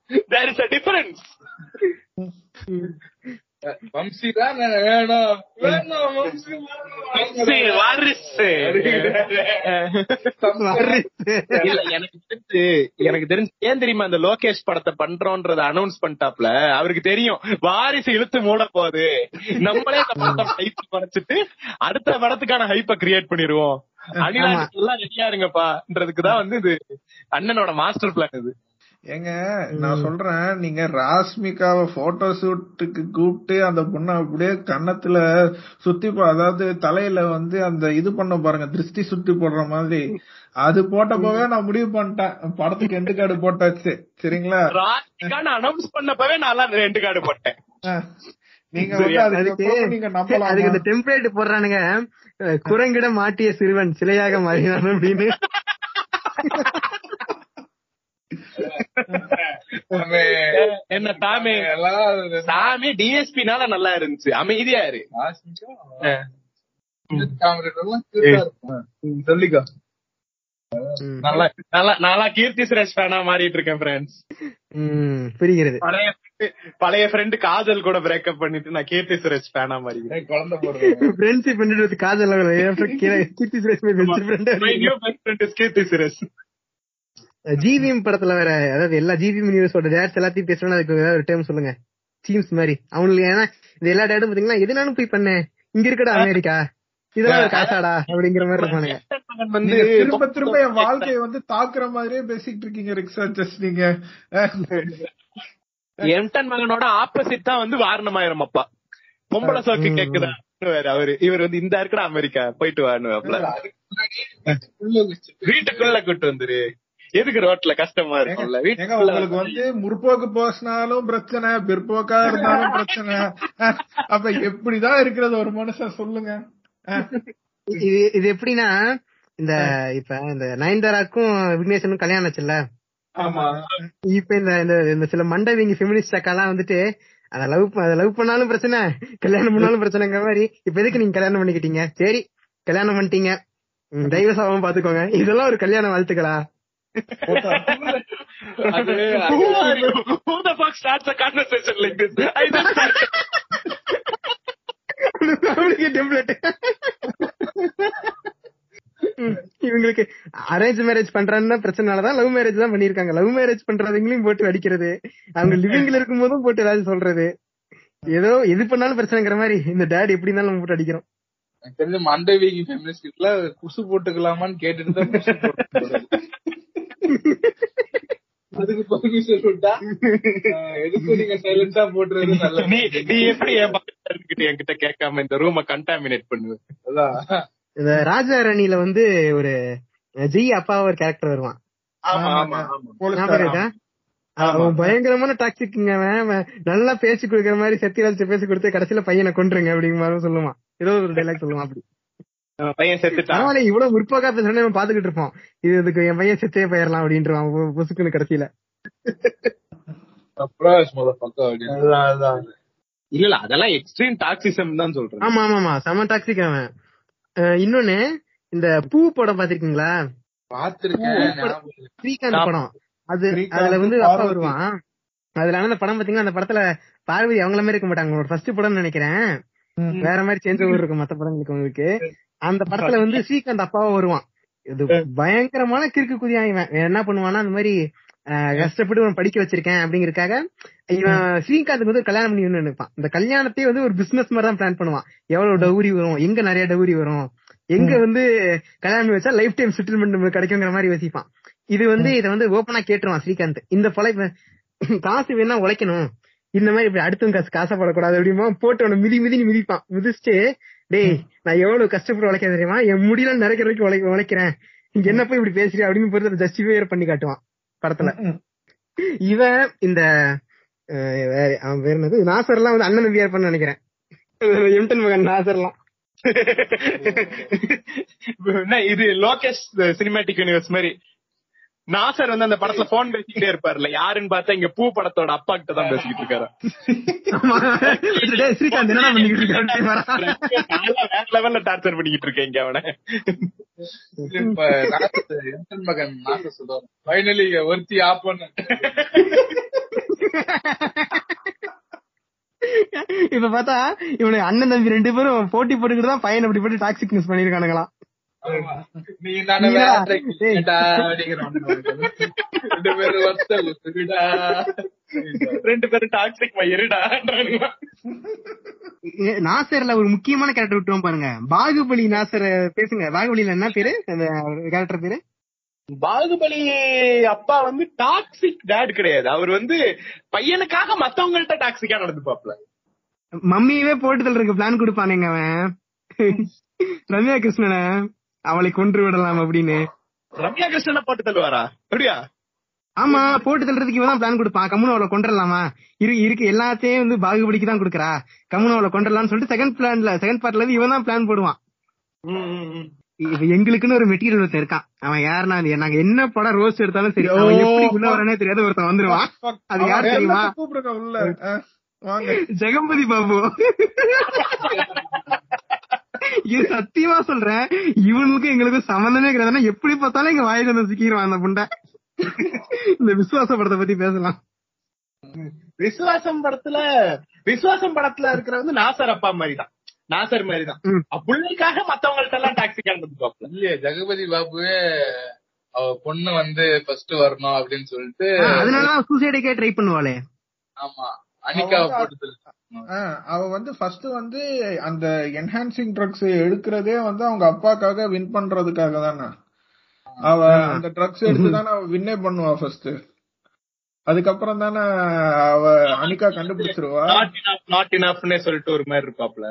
There is a difference. Vamsi தான் வேணும் வேணும் வம்சி வம்சி, வாரிசு. எனக்கு தெரிஞ்சு எனக்கு தெரிஞ்சு ஏன் தெரியுமா அந்த லோகேஷ் படத்தை பண்றோன்றத அனௌன்ஸ் பண்ணிட்டாப்ல? அவருக்கு தெரியும். வாரிசு இழுத்து மூட போகுது. நம்மளே ஹைப் குறைச்சிட்டு அடுத்த படத்துக்கான ஹைப்ப கிரியேட் பண்ணிடுவோம். அனிலாஜ் எல்லாம் ரெடியா இருங்கப்பான்றதுக்கு தான் வந்து இது அண்ணனோட மாஸ்டர் பிளான் இது. ஏங்க நான் சொல்றேன் நீங்க ராஸ்மிகாவை போட்டோ ஷூட்டுக்கு கூப்பிட்டு அந்த பொண்ணை அப்படியே கன்னத்துல சுத்தி போ- அதாவது தலையில வந்து அந்த இது பண்ண பாருங்க திருஷ்டி சுத்தி போடுற மாதிரி. அது போட்டப்பவே நான் முடிவு பண்ணிட்டேன். படத்துக்கு எண்டு கார்டு போட்டாச்சு. சரிங்களா? அனௌன்ஸ் பண்ணப்பவே நான் ரெண்டு கார்டு போட்டேன். நீங்க வந்து அதுக்கு அதுக்கு நீங்க நம்பலாம்? அதுக்கு இந்த டெம்ப்ளேட் போடுறானுங்க. அஹ், குரங்கிட மாட்டிய சிறுவன் சிலையாக மாறினான் அப்படின்னு. என்ன தாமே? சாமி டிஎஸ்பினால நல்லா இருந்துச்சு. அமைதியா இரு. சொல்லிக்கோ. நல்லா நல்லா நல்லா கீர்த்தி சுரேஷ் ஃபேனா மாறிட்டு இருக்கேன் ஃப்ரெண்ட்ஸ் ம், புரிகிறது. பழைய friend- பழைய ஃப்ரெண்ட் காதல் கூட பிரேக்கப் பண்ணிட்டு நான் கீர்த்தி சுரேஷ் ஃபேனா மாறிக்கிறேன் குழந்தை போடுறது ஃப்ரெண்ட்ஷிப் பண்ணிட்டு காதல் கீர்த்தி சுரேஷ் கீர்த்தி சுரேஷ். ஜிவிஎம் படத்துல வேற அதாவது எல்லா ஜிவிஎம் யூனிவர்ஸோட டேட்ஸ் எல்லாத்தையும் பேசணும் அதுக்கு ஏதாவது ஒரு டேர்ம் சொல்லுங்க. டீம்ஸ் மாதிரி. அவங்களுக்கு ஏன்னா இது எல்லா டேடும் பாத்தீங்கன்னா எது நானும் போய் பண்ணேன் இங்க இருக்கடா அமெரிக்கா. இதெல்லாம் ஒரு காசாடா அப்படிங்கிற மாதிரி இருப்பானுங்க. வந்து திரும்ப திரும்ப என் வாழ்க்கையை வந்து தாக்குற மாதிரியே பேசிட்டு இருக்கீங்க ரிக்ஸாச்சஸ் நீங்க. எம்டன் மகனோட ஆப்போசிட் தான் வந்து வாரணமாயிரம் அப்பா. பொம்பளை சோக்கு கேக்குதா? வேற அவரு இவர் வந்து இந்த இருக்கடா அமெரிக்கா போயிட்டு வாணுவாப்ல வீட்டுக்குள்ள கூட்டு வந்துரு. எதுக்கு ரோட்ல கஷ்டமா இருக்கும்ல? உங்களுக்கு வந்து முற்போக்கு பேசினாலும் பிரச்சனை பிற்போக்கா இருந்தாலும் பிரச்சனை. அப்ப எப்படிதான் இருக்கிறது ஒரு மனுஷன் சொல்லுங்க. இது இது எப்படின்னா இந்த இப்ப இந்த நயன்தாராக்கும் விக்னேஷனும் கல்யாணம் ஆச்சுல்ல? ஆமா. இப்ப இந்த இந்த- இந்த சில மண்டவிங்க ஃபெமினிஸ்ட் அக்காலாம் வந்துட்டு அத லவ் அத லவ் பண்ணாலும் பிரச்சனை கல்யாணம் பண்ணாலும் பிரச்சனைங்கிற மாதிரி இப்ப எதுக்கு நீங்க கல்யாணம் பண்ணிக்கிட்டீங்க? சரி கல்யாணம் பண்ணிட்டீங்க. ம், டைவர்ஸ் ஆகாம பாத்துக்கோங்க. இதெல்லாம் ஒரு கல்யாண வாழ்த்துக்களா? Who the fuck starts a conversation like this? I just started. இவங்களுக்கு அரேஞ்ச் மேரேஜ் பண்றான்னு பிரச்சனைனாலதான் லவ் மேரேஜ் தான் பண்ணிருக்காங்க லவ் மேரேஜ் பண்றவங்களையும் போட்டு அடிக்கிறது அவங்க லிவிங்ல இருக்கும் போதும் போட்டு ஏதாவது சொல்றது ஏதோ எது பண்ணாலும் பிரச்சனைங்கிற மாதிரி இந்த டேட் எப்படி இருந்தாலும் நம்ம போட்டு அடிக்கிறோம் தெரிஞ்ச தெரிஞ்ச மண்டவீகி ஃபெமினிஸ்ட்ல குசு போட்டுக்கலாமான்னு கேட்டுட்டு தான் அதுக்கு பர்மிஷன் விட்டா அஹ், எதுக்கும் நீங்க சைலண்டா போட்டுறது நல்ல நீ நீ எப்படி என் பக்கத்துல இருந்துகிட்டு என்கிட்ட கேட்காம இந்த ரூம கண்டாமினேட் பண்ணுவ? அதான் இந்த ராஜா ராணில வந்து ஒரு ஜெய் அப்பா ஒரு கேரக்டர் வருவான்? அவன் பயங்கரமான டாக்ஸிக்குங்க நல்லா பேசி கொடுக்கற மாதிரி சத்தி வச்சு பேசி கொடுத்து கடைசியில பையனை கொன்றுங்க அப்படிங்கிற மாதிரி சொல்லுவான். ஏதோ ஒரு டைலாக் சொல்லுவான் அப்படி. பையன் செத்துட்டான். பரவாயில்ல இவ்வளவு முற்போக்கா பேசுறேன்னு நம்ம பாத்துக்கிட்டு இருப்போம். இது இதுக்கு என் பையன் செத்தே போயிடலாம் அப்படின்றான் பொசுக்குன்னு கடைசியில. இல்ல இல்ல அதெல்லாம் எக்ஸ்ட்ரீம் டாக்ஸிசம் தான் சொல்றேன். ஆமா ஆமா ஆமா. செம டாக்ஸிக் அவன். இன்னொன்னு இந்த பூ படம் பாத்திருக்கீங்களா. ஸ்ரீகாந்த் படம். அது அதுல வந்து அப்பா. வருவான். அதுல அந்த படம் பாத்தீங்கன்னா அந்த படத்துல பார்வதி அவங்கள மாதிரி இருக்க மாட்டாங்க. ஒரு ஃபர்ஸ்ட் படம்னு நினைக்கிறேன். வேற மாதிரி சேஞ்ச் ஓவர் இருக்கும் மத்த படங்களுக்கு உங்களுக்கு. அந்த படத்துல வந்து ஸ்ரீகாந்த் அப்பாவும் வருவான். இது பயங்கரமான கிறுக்கு குதியா இவன் என்ன பண்ணுவான்னா அந்த மாதிரி கஷ்டப்பட்டு இவன் படிக்க வச்சிருக்கேன் அப்படிங்கறக்காக இவன் ஸ்ரீகாந்துக்கு வந்து கல்யாணம் பண்ணி நினைப்பான். இந்த கல்யாணத்தையே வந்து ஒரு பிசினஸ் மாதிரி தான் பிளான் பண்ணுவான். எவ்வளவு டவுரி வரும் எங்க நிறைய டவுரி வரும் எங்க வந்து கல்யாணம் பண்ணி வச்சா லைஃப் டைம் செட்டில்மெண்ட் கிடைக்குங்கிற மாதிரி யோசிப்பான். இது வந்து இதை வந்து ஓப்பனா கேட்டுருவான் ஸ்ரீகாந்த். இந்த பொழை காசு வேணா உழைக்கணும். இந்த மாதிரி இப்படி அடுத்தவங்க காசு காசப்படக்கூடாது அப்படிமா போட்டு அவனை மிதி மிதி மிதிப்பான். மிதிச்சுட்டு டேய் நான் எவ்வளவு கஷ்டப்பட்டு உழைக்க தெரியுமா? என் முடியல நிறைய வரைக்கும் உழைக்க உழைக்கிறேன். இங்க என்ன போய் இப்படி பேசுறியா அப்படின்னு பொறுத்து ஜஸ்டிஃபை பண்ணி காட்டுவான் படத்துல. இவன் இந்த அவன் பேர் என்னது? நாசர் எல்லாம் வந்து அண்ணன் நம்பியா இருப்பான்னு நினைக்கிறேன். எம்டன் மகன் நாசர் எல்லாம் இது லோகேஷ் சினிமேட்டிக் யூனிவர்ஸ் மாதிரி. நாசர் வந்து அந்த படத்துல போன் பேசிக்கிட்டே இருப்பாருல்ல. யாருன்னு பார்த்தா இங்க பூ படத்தோட அப்பா கிட்ட தான் பேசிக்கிட்டு இருக்காரு. ஸ்ரீகாந்த் என்னடா பண்ணிக்கிட்டு இருக்க? நான்லாம் வேற லெவல்ல டார்ச்சர் பண்ணிக்கிட்டு இருக்கேன் இங்க அவனை. மகன் நாச சுதம் ஃபைனலி ஒருத்தி ஆப் பண்ண. இப்ப பார்த்தா இவனுக்கு அண்ணன் தம்பி ரெண்டு பேரும் போட்டி போட்டுக்கிட்டு தான் பையன் அப்படி போட்டு டாக்ஸிக் நியூஸ் பண்ணிருக்கானுங்களாம். நீ நானே ரெண்டு பேரும் வருத்தம் விடா ரெண்டு பேரும் டாக்ஸிக் இருடா ஏ, நாசர்ல ஒரு முக்கியமான கேரக்டர் விட்டுருவோம் பாருங்க. பாகுபலி நாசர் பேசுங்க. பாகுபலியில என்ன பேரு? அந்த கேரக்டர் பேரு? பாகுபலி அப்பா வந்து டாக்ஸிக் டேட் கிடையாது. அவர் வந்து பையனுக்காக மத்தவங்கள்ட்ட டாக்ஸிக்கா நடந்துப்பாப்ல மம்மியவே போட்டு தள்ளுறதுக்கு பிளான் கொடுப்பானுங்க அவன். ரம்யா கிருஷ்ணனை. அவளை கொன்று விடலாம் அப்படின்னு. ரம்யா கிருஷ்ணனை போட்டு தள்ளுவாரா? அப்படியா? ஆமா போட்டு தள்ளுறதுக்கு இவன் தான் பிளான் கொடுப்பான் கம்முனு அவளை கொண்டுடலாமா இரு இருக்கு எல்லாத்தையும் வந்து பாகுபலிக்கு தான் கொடுக்கறா. கம்முனு அவளை கொண்டுடலாம்னு சொல்லிட்டு செகண்ட் பிளான்ல செகண்ட் பார்ட்ல இருந்து இவன் தான் பிளான் போடுவான். எங்களுக்குன்னு ஒரு மெட்டீரியல் ஒருத்தன் இருக்கான். அவன் யாருன்னா நாங்க என்ன படம் ரோஸ் எடுத்தாலும் சரி அவன் எப்படி உள்ள வரனே தெரியாத ஒருத்தன் வந்துருவான். அது யார் தெரியுமா? ஜெகம்பதி பாபு. இது சத்தியமா சொல்றேன். இவனுக்கும் எங்களுக்கும் சம்பந்தமே கிடையாதுன்னா எப்படி பார்த்தாலும் எங்க வாயில வந்து சிக்கிடுவான் அந்த புண்டை. இந்த விசுவாச படத்தை பத்தி பேசலாம். விசுவாசம் படத்துல விசுவாசம் படத்துல இருக்கிற வந்து நாசர் அப்பா மாதிரி தான் நாசர் மாதிரி தான் ம். பிள்ளைக்காக மத்தவங்கள்ட்ட எல்லாம் டாக்ஸிக்கா நடந்துப்பாப்ல இல்லையே ஜெகபதி பாபுவே அவ பொண்ணு வந்து ஃபர்ஸ்ட் வரணும் அப்படின்னு சொல்லிட்டு அதனாலதான் சூசைடுக்கே ட்ரை பண்ணுவாளே. ஆமா அனிகாவை போட்டு அவ வந்து ஃபர்ஸ்ட் வந்து அந்த என்ஹான்சிங் ட்ரக்ஸ் எடுக்கிறதே வந்து அவங்க அப்பாக்காக வின் பண்றதுக்காக தானே. அவ அந்த ட்ரக்ஸ் எடுத்து தானே அவ வின்னே பண்ணுவா ஃபர்ஸ்ட் அதுக்கப்புறம் தானே அவ அனிகா கண்டுபிடிச்சிருவா. நாட் இனஃப் நாட் இனஃப்னே சொல்லிட்டு ஒரு மாதிரி இருப்பாப்ல.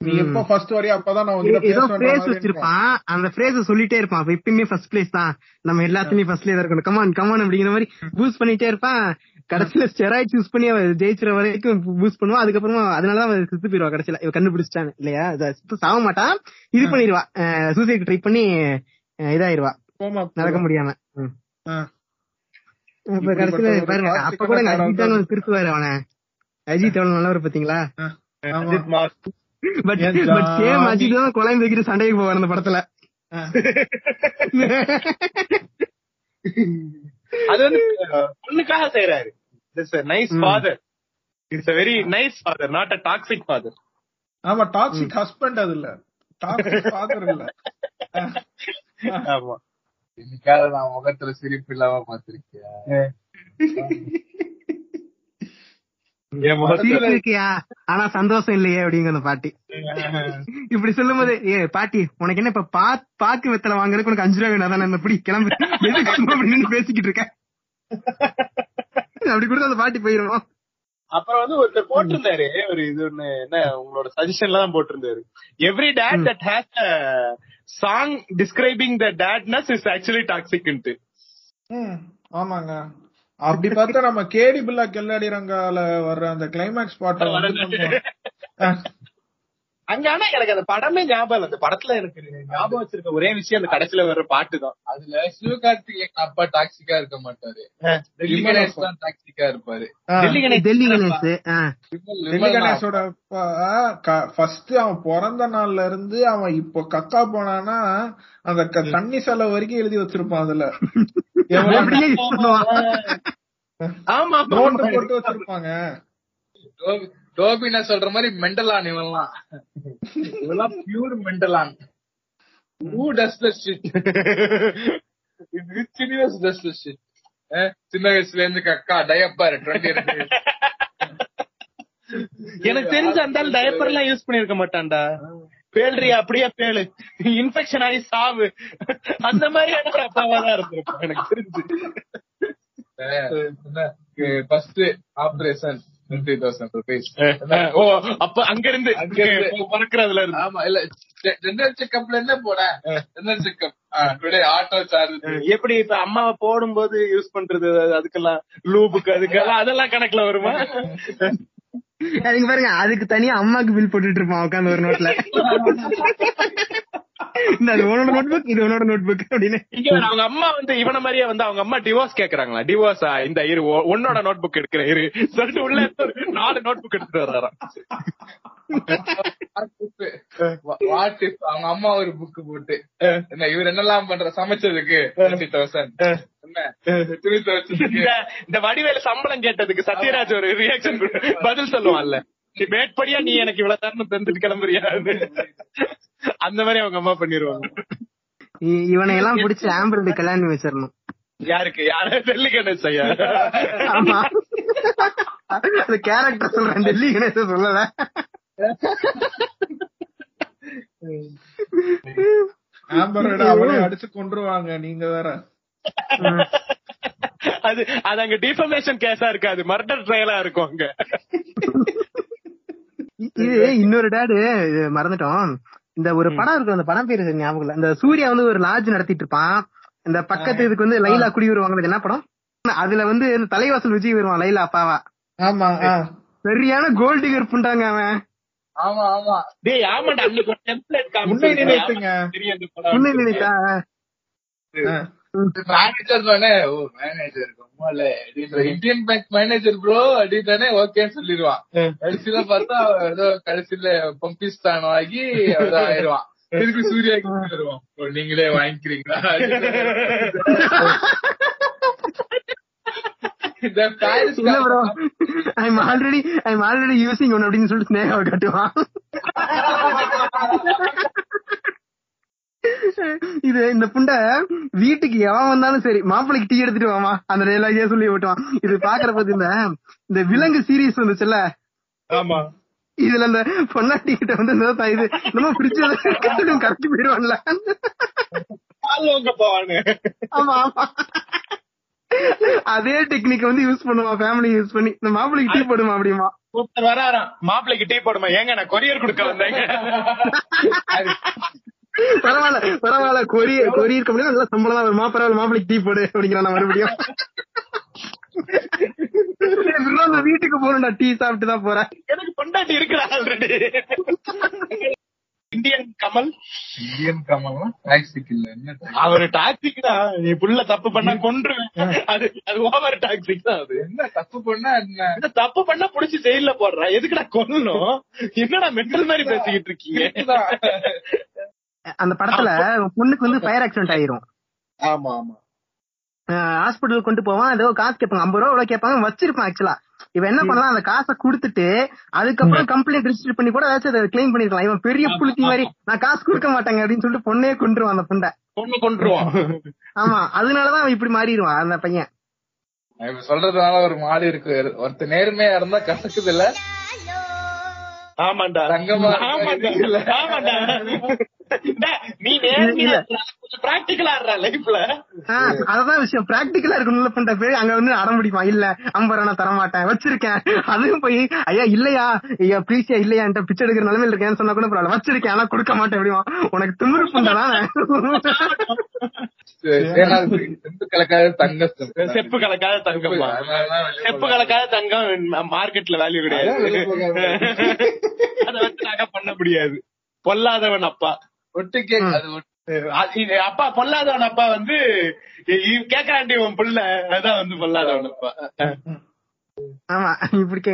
நீ எப்ப ஃபர்ஸ்ட் வரையா அப்பதான் நான் உங்ககிட்ட ஏதோ பேசுவேன்ற பிரேஸ் மாதிரி இருக்கும். வச்சிருப்பான் அந்த பிரேஸ் சொல்லிட்டே இருப்பான் அப்ப எப்பயுமே ஃபர்ஸ்ட் பிளேஸ் தான். நம்ம எல்லாத்துலயும் ஃபர்ஸ்ட்லயே தான் இருக்கணும். கமான் கமான் அப்படிங்கிற மாதிரி பூஸ்ட் பண்ணிட்டே இருப்பான் கடைசியில ஸ்டெராய்ட் யூஸ் பண்ணி அவ ஜெயிச்சிர வரைக்கும் பூஸ்ட் பண்ணுவா. அதுக்கப்புறமா அதனாலதான் அவ செத்து போயிருவா கடைசியில. இவ கண்டுபிடிச்சிட்டான் இல்லையா? அது செத்து சாக மாட்டான் இது பண்ணிடுவா சூசைட் ட்ரை பண்ணி இதாயிருவா. நடக்க முடியாம. அப்ப கடைசியில பாருங்க. அப்ப கூட அஜித் தான் திருத்துவாரு அவனை. அஜித் எவ்வளவு நல்லவர் பாத்தீங்களா. பட் பட் சேம் ஜாதி? அஜித் தான் குழம்பு வைக்கிட்டு சண்டைக்கு போவார் அந்த படத்துல. அது வந்து பொண்ணுக்காக செய்யறாரு it's nice. Father it's very nice father not a toxic father ஆமா டாக்ஸிக் ஹஸ்பண்ட் அது இல்ல. டாக்ஸிக் ஃபாதர் இல்ல. ஆமா. இன்னைக்காவது நான் முகத்துல சிரிப்பு இல்லாம பாத்திருக்கேன் இருக்கியா? ஆனா சந்தோஷம் இல்லையே அப்படிங்கிற அந்த பாட்டி. இப்படி சொல்லும் போது ஏ பாட்டி உனக்கு என்ன இப்ப பா பாக்கு வெத்தலை வாங்குறதுக்கு உனக்கு அஞ்சு ரூபா வேணும் அதான் இப்படி கிளம்பு. எதுக்கு சும்மா அப்படி நின்னு பேசிக்கிட்டு இருக்க? அப்படி கொடுத்து அந்த பாட்டி போயிருவோம் அப்புறம் வந்து ஒருத்தர் போட்டிருந்தாரு. ஒரு இது ஒண்ணு என்ன உங்களோட சஜஷன்ல தான் போட்டிருந்தாரு. Every date that has song describing the datedness is actually டாக்ஸிக்ன்ட்டு ம், ஆமாங்க. அப்படி பார்த்தா நம்ம கேடி பில்லா கெல்லாடி ரங்கால வர்ற அந்த கிளைமேக்ஸ் பாட்டை வந்து அங்க ஆனா எனக்கு அந்த படமே ஞாபகம் இல்ல. அந்த படத்துல எனக்கு ஞாபகம் வச்சிருக்க ஒரே விஷயம் அந்த கடைசியில வர்ற பாட்டு தான் அதுல சிவகார்த்திகேயன் அப்பா டாக்ஸிக்கா இருக்க மாட்டாரு. டெல்லி கணேஷ் தான் டாக்ஸிக்கா இருப்பாரு. டெல்லி கணேஷ். டெல்லி கணேஷ். ஆ. விமல் டெல்லி விமல் கணேஷோட ஃபர்ஸ்ட் அவன் பிறந்த நாள்ல இருந்து அவன் இப்போ கக்கா போனானா அந்த க- தண்ணி செலவு வரைக்கும் எழுதி வச்சிருப்பான் அதுல. ஆமா. போட்டு வச்சிருப்பாங்க. டோபினா சொல்ற மாதிரி மெண்டலான் இவன்லாம். இவெல்லாம் pure மெண்டலான். Who does the shit which does the shit சின்ன வயசுல இருந்து கக்கா டயப்பர் டுவெண்ட்டி எனக்கு தெரிஞ்ச அந்த டயப்பர் எல்லாம் யூஸ் பண்ணிருக்க மாட்டான்டா. பேல்றியா அப்படியே பேலு. இன்ஃபெக்ஷன் ஆகி சாவு. அந்த மாதிரியான அப்பாவா தான் இருந்திருக்கும் எனக்கு தெரிஞ்சு. ஃபர்ஸ்ட் ஆபரேஷன் ஓ அப்ப அங்க இருந்து அங்க இருந்து. பறக்குறதுல இருந்து. ஆமா இல்ல ஜெனரல் செக்அப்ல என்ன போட general checkup today auto charge எப்படி இப்ப அம்மாவை போடும்போது யூஸ் பண்றது? அதுக்கெல்லாம் லூபுக்கு அதுக்கெல்லாம் அதெல்லாம் கணக்குல வருமா? பாருங்க அதுக்கு தனியா அம்மாக்கு பில் போட்டுட்டு இருப்பான் உட்காந்து ஒரு நோட்ல உன்னோட நோட்புக் இது உன்னோட நோட்புக் அப்படின்னு. இங்க வேற அவங்க அம்மா வந்து இவன மாதிரியே வந்து அவங்க அம்மா டிவோர்ஸ் கேக்குறாங்களா? டிவோர்ஸா இந்த இரு உன்னோட நோட் புக் எடுக்கிறேன் இரு. சொல்லிட்டு உள்ள நாலு நோட் புக் எடுத்துட்டு வர்றாராம். வாட் அவங்க அம்மா ஒரு புக் போட்டு என்ன இவர் என்னெல்லாம் பண்ற சமைச்சதுக்கு டுவெண்ட்டி தௌசண்ட் இந்த இந்த வடிவேல சம்பளம் கேட்டதுக்கு சத்யராஜ் ஒரு ரியாக்ஷன் பதில் சொல்லுவான்ல. நீ மேட்படியா நீ எனக்கு இவ்வளவு தரணும் தந்துட்டு கிளம்புறியா? அந்த மாதிரி அவங்க அம்மா பண்ணிருவாங்க. இவனை எல்லாம் பிடிச்சி ஆம்பர்ல கல்யாணம் வச்சிடணும் யாருக்கு? யாரு? டெல்லி கணேஷ் ஐயா. ஆமா. அந்த கேரக்டர் சொல்றேன். டெல்லி கணேச சொல்லல. ஆம்பரோட அவனே அடிச்சு கொன்றுவாங்க. நீங்க வேற. அது அது அங்க டிஃபமேஷன் கேஸா இருக்காது. மர்டர் ட்ரையலா இருக்கும் அங்க. இது இன்னொரு டேடு மறந்துட்டோம். இந்த ஒரு படம் இருக்கு அந்த படம் பேரு ஞாபகம் இல்ல. இந்த சூர்யா வந்து ஒரு லாட்ஜ் நடத்திட்டு இருப்பான். இந்த பக்கத்து இதுக்கு வந்து லைலா குடி வருவாங்க என்ன படம்? அதுல வந்து தலைவாசல் விஜய் வருவான் லைலா அப்பாவா. ஆமா ஆ. சரியான கோல்டு டிகர் பண்றாங்க அவன். ஆமா ஆமா. டேய் ஆமாடா அன்னைக்கு ஒரு டெம்ப்ளேட் உன்னை நினைத்துங்க. மேனேஜர் தானே? ஓ manager Indian bank manager bro அப்படின்தானே ஓகேன்னு சொல்லிடுவான். கடைசியில பார்த்தா ஏதோ கடைசியில பம்பிஸ்தான் ஆகி ஆயிடுவான். திருப்பி சூர்யா "ஓ, நீங்களே வாங்கிக்கிறீங்களா? Already I'm already using one அப்படின்னு சொல்லிட்டு ஸ்னேகாவை காட்டுவான். இது இந்த புண்டை வீட்டுக்கு எவன் வந்தாலும் சரி மாப்பிளைக்கு டீ எடுத்துட்டு வாமா அந்த டைலாகே சொல்லி விட்டுவான். இது பாக்குற போது இந்த விலங்கு சீரியஸ் வந்துச்சுல்ல? ஆமா. இதுல அந்த பொன்னாட்டி கிட்ட வந்து இது நம்ம பிடிச்சது கரெக்ட் போயிடுவான்ல. ஆமா ஆமா. அதே டெக்னிக் வந்து யூஸ் பண்ணுவான் ஃபேமிலி யூஸ் பண்ணி. இந்த மாப்பிளைக்கு டீ போடுமா அப்படிமா? வராராம். மாப்பிளைக்கு டீ போடுமா? ஏங்க நான் கொரியர் கொடுக்க வந்தேங்க. பரவாயில்ல பரவாயில்ல. கொரியர் கொரியர் கம்பெனி நல்ல சம்பளம் தான் வருமா. பரவாயில்ல மாப்பிளைக்கு டீ போடு அப்படிங்கிறான் மறுபடியும். வீட்டுக்கு போகணும்டா. டீ சாப்பிட்டு தான் போறேன். எனக்கு பொண்டாட்டி இருக்கிறா ஆல்ரெடி இந்தியன் கமல் இந்தியன் கமல்லாம் டாக்ஸிக் இல்ல. என்ன? அவரு டாக்ஸிக் தான் நீ புள்ள தப்பு பண்ணா கொன்றுவேன். அது அது ஓவர் டாக்ஸிக் தான் அது. என்ன தப்பு பண்ணா என்ன? தப்பு பண்ணா புடிச்சு ஜெயில போடுறா? எதுக்குடா கொல்லணும்? என்னடா மென்டல் மாதிரி பேசிக்கிட்டு இருக்கீங்க. அந்த படத்துல பொண்ணுக்கு வந்து ஃபயர் ஆக்சிடென்ட் ஆயிரும். ஆமா ஆமா. ஹாஸ்பிட்டல் கொண்டு போவான். ஏதோ காசு கேட்பாங்க. ஐம்பது ரூபா இவ்வளவு கேட்பாங்க. வச்சிருப்பான் ஆக்சுவலா இவன் என்ன பண்ணலாம் அந்த காசை கொடுத்துட்டு அதுக்கப்புறம் கம்ப்ளைண்ட் ரெஜிஸ்டர் பண்ணி கூட ஏதாச்சும் அதை கிளைம் பண்ணிருக்கலாம். இவன் பெரிய புளுத்தி மாதிரி நான் காசு கொடுக்க மாட்டேங்க அப்படின்னு சொல்லிட்டு பொண்ணே கொண்டுருவான் அந்த புண்டை பொண்ணு கொன்றுவான். ஆமா அதனாலதான் அவன் இப்படி மாறிடுவான் அந்த பையன். சொல்றதுனால ஒரு மாடு இருக்கு. ஒருத்த நேர்மையா இருந்தா கசக்குது இல்ல ஆமாண்டா. ஆமாண்டா. ஆமாண்டா. பிராக்டிகலா அததான் விஷயம். பிராக்டிக்கலா இருக்கணும்ல பண்ற பேர் அங்க வந்து அடம் பிடிப்பான். இல்ல ஐம்பது நான் தர மாட்டேன் வச்சிருக்கேன். அதுவும் போய் ஐயா இல்லையா? ஐயா ப்ளீஸ்யா இல்லையா? என்கிட்ட பிச்சை எடுக்கிற நிலைமையில இருக்கேன்னு சொன்னா கூட பரவாயில்ல. வச்சிருக்கேன் ஆனா கொடுக்க மாட்டேன் அப்படிமா. உனக்கு திமிரு கலக்காத தங்க செப்பு கலக்காத தங்கம்மா செப்பு கலக்காத தங்கம் மார்க்கெட்ல வேல்யூ கிடையாது. அத வச்சு நாங்க பண்ண முடியாது. பொல்லாதவன் அப்பா. ஒட்டு கேக் அது அப்பா பொல்லாதவன் அப்பா வந்து கேக்குறாண்டி உன் புள்ள அதான் வந்து பொல்லாதவன் அப்பா. ஆமா இப்படி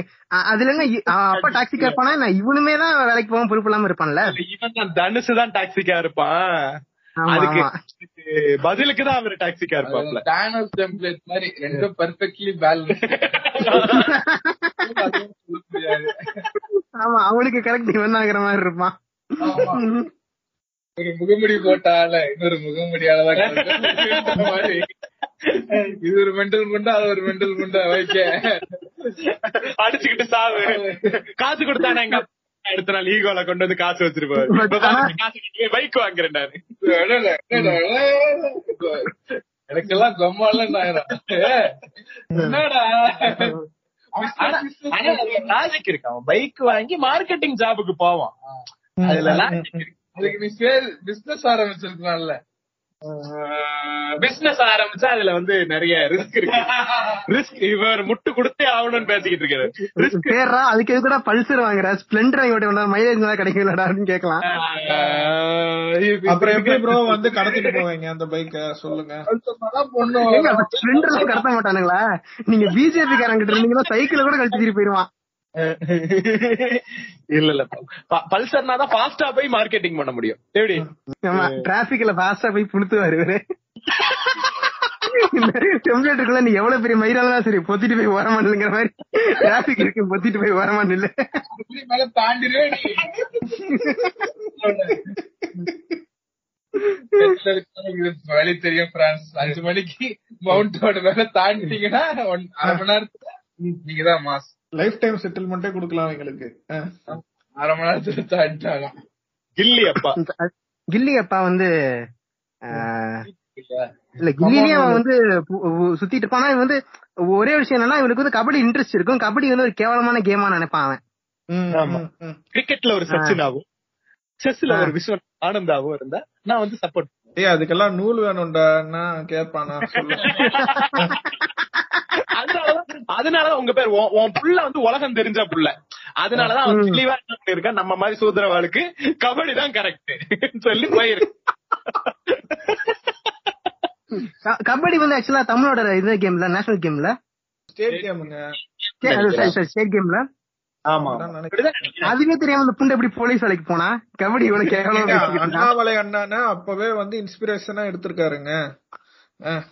அதுல என்ன அப்பா டாக்ஸி கேட்பானா என்ன இவனுமே தான் வேலைக்கு போகாம பொறுப்பு இல்லாம இருப்பான்ல இவன் தான் தனுசு தான் டாக்ஸிக்கா இருப்பான். அதுக்கு பதிலுக்கு தான் அவர் டாக்ஸிக்கா இருப்பாப்ல. டானோஸ் டெம்ப்ளேட் மாதிரி ரெண்டும் பெர்ஃபெக்ட்லி பேலன்ஸ் ஆமா அவனுக்கு கரெக்ட் இவன் ஆகுற மாதிரி இருப்பான். ஒரு முகமுடி போட்டால இன்னொரு முகமுடியாலதான். இது ஒரு மெண்டல் முண்டா அது ஒரு மெண்டல் முண்டா வைக்க அடிச்சுக்கிட்டு சாவு. காசு கொடுத்தானே எங்க அடுத்த நாள் ஈகோல கொண்டு வந்து காசு வச்சிருப்பாரு. பைக் வாங்குறேன் நானு. எனக்கெல்லாம் ஆயிரம் என்னடா? லாஜிக் இருக்கு? அவன் பைக் வாங்கி மார்க்கெட்டிங் ஜாபுக்கு போவான். அதுல லாஜிக் இருக்கு. அதுக்கு நீ சேல் பிசினஸ் ஆரம்பிச்சிருக்கலாம்ல. பிசினஸ் ஆரம்பிச்சா அதுல வந்து நிறைய ரிஸ்க் இருக்கு. ரிஸ்க் இவர் முட்டு கொடுத்தே ஆகணும்னு பேசிக்கிட்டு இருக்காரு. ரிஸ்க் பேர்ரா? அதுக்கு எது கூட பல்சர் வாங்குற? ஸ்பிளெண்டர் வாங்கி ஓட்ட மைலேஜ் நல்லா கிடைக்கலடா அப்படின்னு கேட்கலாம். அப்புறம் எப்படி ப்ரோ வந்து கடத்திட்டு போவீங்க அந்த பைக்க சொல்லுங்க. ஸ்பிளெண்டர்ல கடத்த மாட்டானுங்களா? நீங்க பிஜேபி காரங்கிட்ட இருந்தீங்கன்னா சைக்கிள் கூட கழிச்சு போயிருவான். இல்ல இல்ல. ப- பல்சர்னா தான் ஃபாஸ்டா போய் மார்க்கெட்டிங் பண்ண முடியும். எப்படி? ஆமா டிராபிக்ல ஃபாஸ்டா போய் புளுத்துவாரு இவரு. டெம்ப்ளேட்டுக்குள்ள நீ எவ்வளவு பெரிய மயிராலாம் சரி பொத்திட்டு போய் ஓரமானுங்கிற மாதிரி டிராபிக் இருக்கு பொத்திட்டு போய் ஓரமானு இல்ல மேல தாண்டிடுவே நீ. வழி தெரியும் பிரான்ஸ் அஞ்சு மணிக்கு மவுண்டோட மேல தாண்டிட்டீங்கன்னா அரை மணி நேரத்துல நீங்க தான் மாஸ் லைஃப் டைம் செட்டில்மெண்ட்டே கொடுக்கலாம் எங்களுக்கு. அரை மணி நேரத்துல தாண்டிட்டாங்க கில்லி அப்பா. கில்லி அப்பா வந்து ஆஹ், இல்ல கில்லிலேயே அவன் வந்து சுத்திட்டு இருப்பான். இவன் வந்து ஒரே விஷயம் என்னன்னா இவனுக்கு வந்து கபடி இன்ட்ரெஸ்ட் இருக்கும். கபடி வந்து ஒரு கேவலமான கேமா நினைப்பான் அவன். கிரிக்கெட்ல ஒரு சச்சினாவும் செஸ்ல ஒரு விஸ்வ ஆனந்தாவும் இருந்தா நான் வந்து சப்போர்ட் ஏய் அதுக்கெல்லாம் நூல் வேணும்டா. நான் கேட்பானா? சொல்லு. அதனாலதான் உங்க பேர் உன் உன் புள்ள வந்து உலகம் தெரிஞ்ச புள்ள. அதனாலதான் அவன் தெளிவா என்ன பண்ணிருக்கான் நம்ம மாதிரி சூத்திரவாளுக்கு கபடி தான் கரெக்ட் சொல்லி போயிருக்கு. கபடி வந்து ஆக்சுவலா தமிழோட இது கேம்ல நேஷனல் கேம்ல? ஸ்டேட் கேமுங்க ஸ்டேட் கேம்ல ஆமா. அதுவே தெரியாம அந்த புண்டை எப்படி போலீஸ் வேலைக்கு போனா? கபடி இவனுக்கு. அண்ணாமலை அண்ணானா அப்பவே வந்து இன்ஸ்பிரேஷனா எடுத்திருக்காருங்க.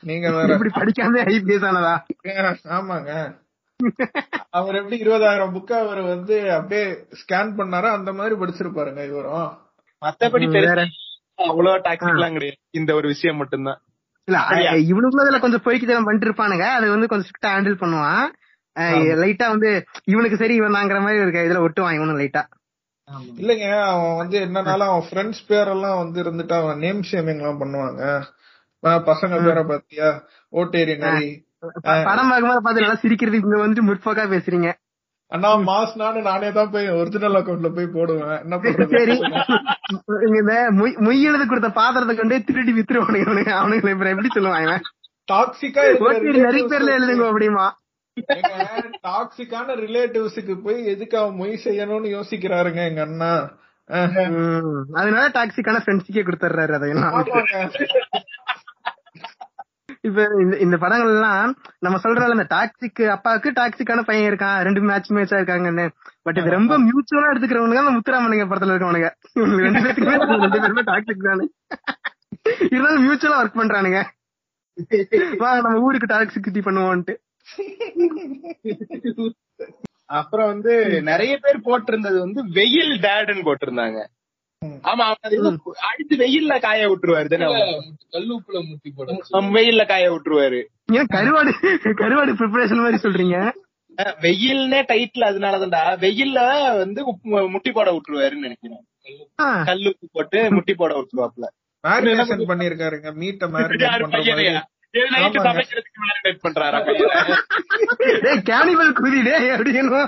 நீங்க வேற. இப்படி படிக்காம ஐபிஎஸ் ஆனதா? ஆமாங்க. அவர் எப்படி இருபதாயிரம் புக்க அவர் வந்து அப்படியே ஸ்கேன் பண்ணாரோ அந்த மாதிரி படிச்சிருப்பாருங்க இவரும். மத்தபடி அவ்வளவு டாக்ஸிக் எல்லாம் கிடையாது. இந்த ஒரு விஷயம் மட்டும்தான். இல்ல இவனுக்குள்ள கொஞ்சம் பொய்க்கு பண்ணிட்டு இருப்பானுங்க. அது வந்து கொஞ்சம் ஸ்ட்ரிக்டா ஹேண்டில் பண்ணுவான். லைட்டா வந்து இவனுக்கு சரி இவன் தாங்கிற மாதிரி ஒரு இதுல ஒட்டுவான் இவனும் லைட்டா இல்லைங்க அவன் வந்து என்னனாலும் அவன் ஃப்ரெண்ட்ஸ் பேரெல்லாம் வந்து இருந்துட்டு அவன் நேம் ஷேமிங் எல்லாம் பண்ணுவாங்க. பசங்க பேரை பாத்தியா? ஓட்டேரி நரி. படம் பார்க்கும்போது பார்த்து நல்லா சிரிக்கிறது இங்க வந்துட்டு முற்போக்கா பேசுறீங்க. அண்ணா மாஸ்னான்னு நானே தான் போய் ஒரிஜினல் அக்கவுண்ட்ல போய் போடுவேன். என்ன பண்றது? சரி. இங்க இந்த மொய்- எழுதி கொடுத்த பாத்திரத்தை கொண்டே திருடி வித்துருவானுங்க அவனுங்க அவனுங்களை எப்படி சொல்லுவான் இவன்? டாக்ஸிக்கா நிறைய பேர்ல எழுதுங்க அப்படிமா. டாக்ஸிக்கான ரிலேட்டிவ்ஸுக்கு போய் எதுக்கு அவன் மொய் செய்யணும்னு யோசிக்கிறாருங்க எங்க அண்ணா? அதனால டாக்ஸிக்கான ஃப்ரெண்ட்ஸுக்கே கொடுத்துறாரு அதையெல்லாம். இப்ப இந்த இந்த படங்கள் எல்லாம் நம்ம சொல்றோம்ல இந்த டாக்ஸிக் அப்பாவுக்கு டாக்ஸிக்கான பையன் இருக்கான் ரெண்டு மேட்ச் மேட்சா இருக்காங்கன்னு. பட் இது ரொம்ப மியூச்சுவலா எடுத்துக்கிறவனுங்க அந்த முத்துராமலிங்க படத்துல இருக்கவனுங்க. ரெண்டு பேருக்குமே ரெண்டு பேருமே டாக்ஸிக் தானே. இருந்தாலும் மியூச்சுவலா ஒர்க் பண்றானுங்க. வா நம்ம ஊருக்கு டாக்ஸிசிட்டி பண்ணுவோம்ட்டு அப்புறம் வந்து நிறைய பேர் போட்டிருந்தது வந்து வெயில் டேடுன்னு போட்டிருந்தாங்க. ஆமா அடிச்சு வெயில்ல காய விட்டுருவாரு. கல்லுப்புல முட்டி போட அவன் வெயில்ல காய விட்டுருவாரு. ஏன் கருவாடு கருவாடு ப்ரிப்பரேஷன் மாதிரி சொல்றீங்க? வெயில்னே டைட்டில் அதனாலதான்டா. வெயில்ல வந்து முட்டி போட விட்டுருவாருன்னு நினைக்கிறேன். கல்லு உப்பு போட்டு முட்டி போட விட்டுருவாப்ல மேரினேஷன் பண்ணிருக்காருங்க மீட்டை மேரினேட் பண்றாரா கேனிபல் குதி டேய் அப்படின்னு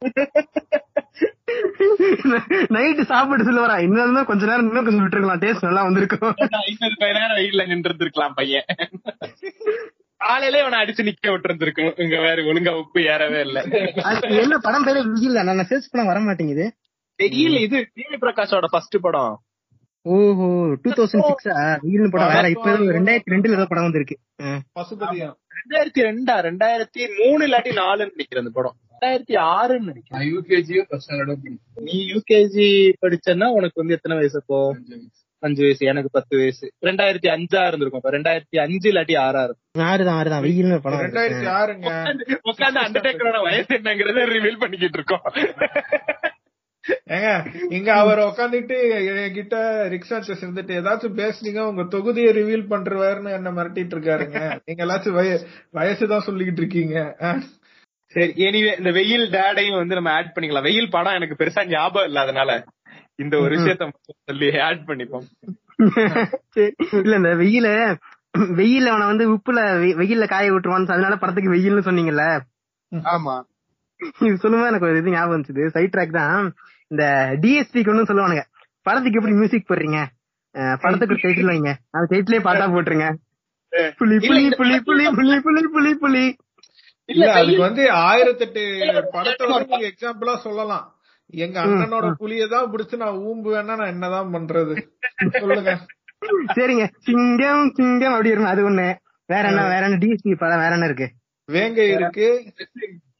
நைட்டு சாப்பிட்டு சொல்லுவாரா? இன்னும் கொஞ்ச நேரம் இன்னும் கொஞ்சம் விட்டுருக்கலாம். டேஸ்ட் நல்லா வந்திருக்கும். இன்னொரு பையன் நேரம் நின்று இருந்திருக்கலாம் பையன். காலையில இவனை அடிச்சு நிக்க விட்டு இருந்திருக்கும் இங்க வேற ஒழுங்கா உப்பு ஏறவே இல்ல. என்ன படம் பேரே விஜயில்? நான் சர்ச் பண்ண வர மாட்டேங்குது. வெயில் இது டிவி பிரகாஷோட ஃபர்ஸ்ட் படம். ஓஹோ டூ தௌசண்ட் சிக்ஸா வெயில் படம். வேற இப்ப ரெண்டாயிரத்தி ரெண்டுல ஏதோ படம் வந்திருக்கு. ரெண்டாயிரத்தி ரெண்டா? ரெண்டாயிரத்தி மூணு இல்லாட்டி நாலுன்னு நினைக்கிறேன் அந்த படம். ரெண்டாயிரத்தி ஆறுன்னு நினைக்கிறேன். நீ யூகேஜி படிச்சேன்னா உனக்கு வந்து எத்தனை வயசு அப்போ அஞ்சு வயசு. எனக்கு பத்து வயசு. ரெண்டாயிரத்தி அஞ்சா இருந்திருக்கும். அப்ப ரெண்டாயிரத்தி அஞ்சு இல்லாட்டி ஆறா இருக்கும். ஆறுதான் ஆறுதான். வெயில்னு படம். ரெண்டாயிரத்தி ஆறுங்க. உட்காந்து அண்டர்டேக்கரோட வயசு என்னங்கறத ரிவீல் பண்ணிக்கிட்டு இருக்கோம். ஏங்க இங்க அவர் உட்காந்துட்டு என்கிட்ட ரிக்ஷா செஸ் இருந்துட்டு ஏதாச்சும் பேசுனீங்க உங்க தொகுதியை ரிவீல் பண்றவாருன்னு என்ன மிரட்டிட்டு இருக்காருங்க. நீங்க எல்லாச்சும் வய வயசுதான் சொல்லிக்கிட்டு இருக்கீங்க. சரி எனிவே இந்த வெயில் டேடையும் வந்து நம்ம ஆட் பண்ணிக்கலாம். வெயில் படம் எனக்கு பெருசா ஞாபகம் இல்லாதனால இந்த ஒரு விஷயத்த மட்டும் சொல்லி ஆட் பண்ணிப்போம். சரி. இல்ல இந்த வெயில வெயில்ல அவனை வந்து உப்புல வெயில்ல காய விட்டுருவான்னு அதனால படத்துக்கு வெயில்னு சொன்னீங்கல்ல? ஆமா. இது சொல்லும்போது எனக்கு ஒரு இது ஞாபகம் வந்துச்சு. சைட் ட்ராக் தான் இந்த டிஎஸ்பிக்கு ஒன்னும் சொல்லுவானுங்க. படத்துக்கு எப்படி மியூசிக் போடுறீங்க? படத்துக்கு ஒரு டைட்டில் வைங்க. அந்த டைட்டிலே பாட்டா போட்டுருங்க. புலி புலி புலி புலி புலி புலி புலி புலி. இல்ல அதுக்கு வந்து ஆயிரத்தெட்டு படத்தை வந்து நீங்க எக்ஸாம்பிளா சொல்லலாம். எங்க அண்ணனோட புலியை தான் பிடிச்சு நான் ஊம்புவேன்னா நான் என்னதான் பண்றது? சொல்லுங்க. சரிங்க. சிங்கம் சிங்கம் அப்படி இருக்கும் அது ஒண்ணு. வேற என்ன வேற என்ன? டிஎஸ்பி படம் வேற என்ன இருக்கு? வேங்கை இருக்கு.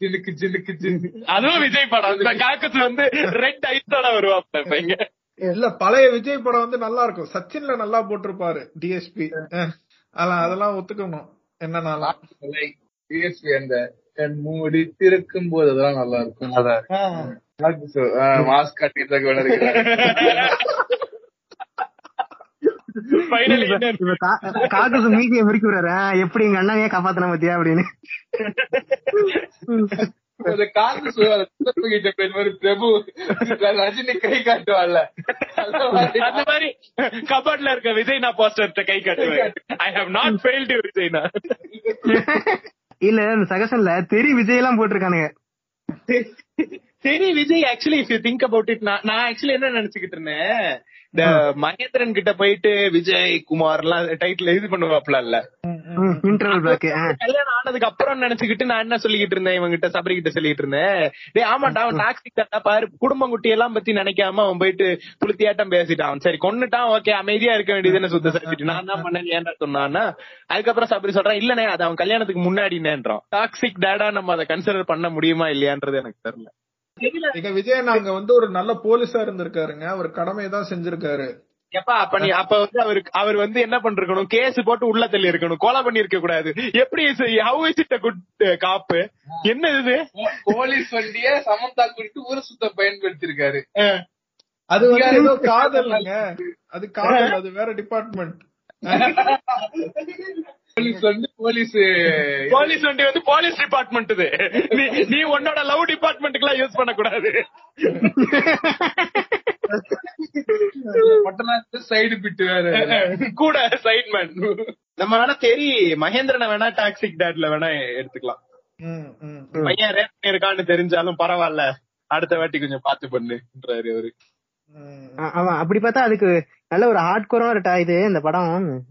ஜிலுக்கு ஜிலுக்கு ஜிலுக்கு. அதுவும் விஜய் படம். இந்த காக்கத்து வந்து ரெட் ஐஸோட வருவாப்ல இல்ல பழைய விஜய் படம் வந்து நல்லா இருக்கும். சச்சின்ல நல்லா போட்டிருப்பாரு டிஎஸ்பி அதெல்லாம் அதெல்லாம் ஒத்துக்கணும். என்னன்னாலாம் பிஎஸ்பி அந்த கண் மூடி திறக்கும் போது அதெல்லாம் நல்லா இருக்கும் மாஸ்க் கட்டிட்டு இருக்க வேணும் ஃபைனலி இப்ப கா- காக்கசு மீதியை முறுக்கி விடுறாரு. எப்படி எங்க அண்ணனையே காப்பாத்தின பத்தியா அப்படின்னு. பிரபு ரஜினி கை காட்டுவாள்ல அந்த மாதிரி. அந்த மாதிரி கபட்ல இருக்க விஜய்னா போஸ்டர் கை காட்டுவேன். ஐ ஹவ் நாட் ஃபெயில்டு விஜய்னா. இல்ல இந்த சகசன்ல தெரி விஜய் எல்லாம் போட்டிருக்கானுங்க. சரி Vijay actually if you think about it நான் நான் ஆக்சுவலி என்ன நினைச்சுக்கிட்டு இருந்தேன்? இந்த மகேந்திரன் கிட்ட போயிட்டு விஜய் குமார் எல்லாம் டைட்டில் இது பண்ணுவாப்ல இல்ல கல்யாணம் ஆனதுக்கு அப்புறம் நினைச்சுக்கிட்டு நான் என்ன சொல்லிக்கிட்டு இருந்தேன் இவங்க கிட்ட சபரி கிட்ட சொல்லிட்டு இருந்தேன். டேய் ஆமாண்டா அவன் டாக்ஸிக் தான் பாரு குடும்பம் குட்டி எல்லாம் பத்தி நினைக்காம அவன் போயிட்டு புளுத்தியாட்டம் பேசிட்டான். சரி கொன்னுட்டான் ஓகே அமைதியா இருக்க வேண்டியதுன்னு சுத்த சபிட்டு நான் தான் பண்ணேன் ஏன்டா சொன்னான்னா அதுக்கப்புறம் சபரி சொல்றான் இல்லனே அது அவன் கல்யாணத்துக்கு முன்னாடினேன்றான். டாக்ஸிக் டேடா நம்ம அதை கன்சிடர் பண்ண முடியுமா இல்லையான்றது எனக்கு தெரியல. எங்க விஜய் நாங்க வந்து ஒரு நல்ல போலீஸா இருந்திருக்காருங்க. அவர் கடமையை தான் செஞ்சிருக்காரு. எப்பா அப்ப நீ அப்ப வந்து அவருக்கு அவர் வந்து என்ன பண்ணிருக்கணும்? கேஸ் போட்டு உள்ள தள்ளி இருக்கணும். கொலை பண்ணி இருக்க கூடாது. எப்படி ஹவு இஸ் இட் குட் காப்பு என்ன இது? போலீஸ் வண்டிய சமந்தா குறித்து ஊர சுத்த பயன்படுத்திருக்காரு அது வந்து ஏதோ காதல்ங்க. அது காதல் அது வேற டிபார்ட்மெண்ட் போலீஸ் வந்து போலீஸ் போலீஸ் வண்டி வந்து போலீஸ் டிபார்ட்மெண்ட் இது. நீ- நீ உன்னோட லவ் டிபார்ட்மெண்ட்டுக்கு எல்லாம் யூஸ் பண்ண கூடாது மட்டும் சைடு பிட்டு வேற. கூட சைட்மேன் நம்ம வேணா தெரி மகேந்திரனை வேணா டாக்ஸிக் டேட்ல வேணா எடுத்துக்கலாம். பையன் இருக்கான்னு தெரிஞ்சாலும் பரவாயில்ல. அடுத்த வாட்டி கொஞ்சம் பாத்து பண்ணுன்றாரு அவரு. ஆமா அப்படி பார்த்தா அதுக்கு நல்ல ஒரு ஹார்ட் டா- இது இந்த படம்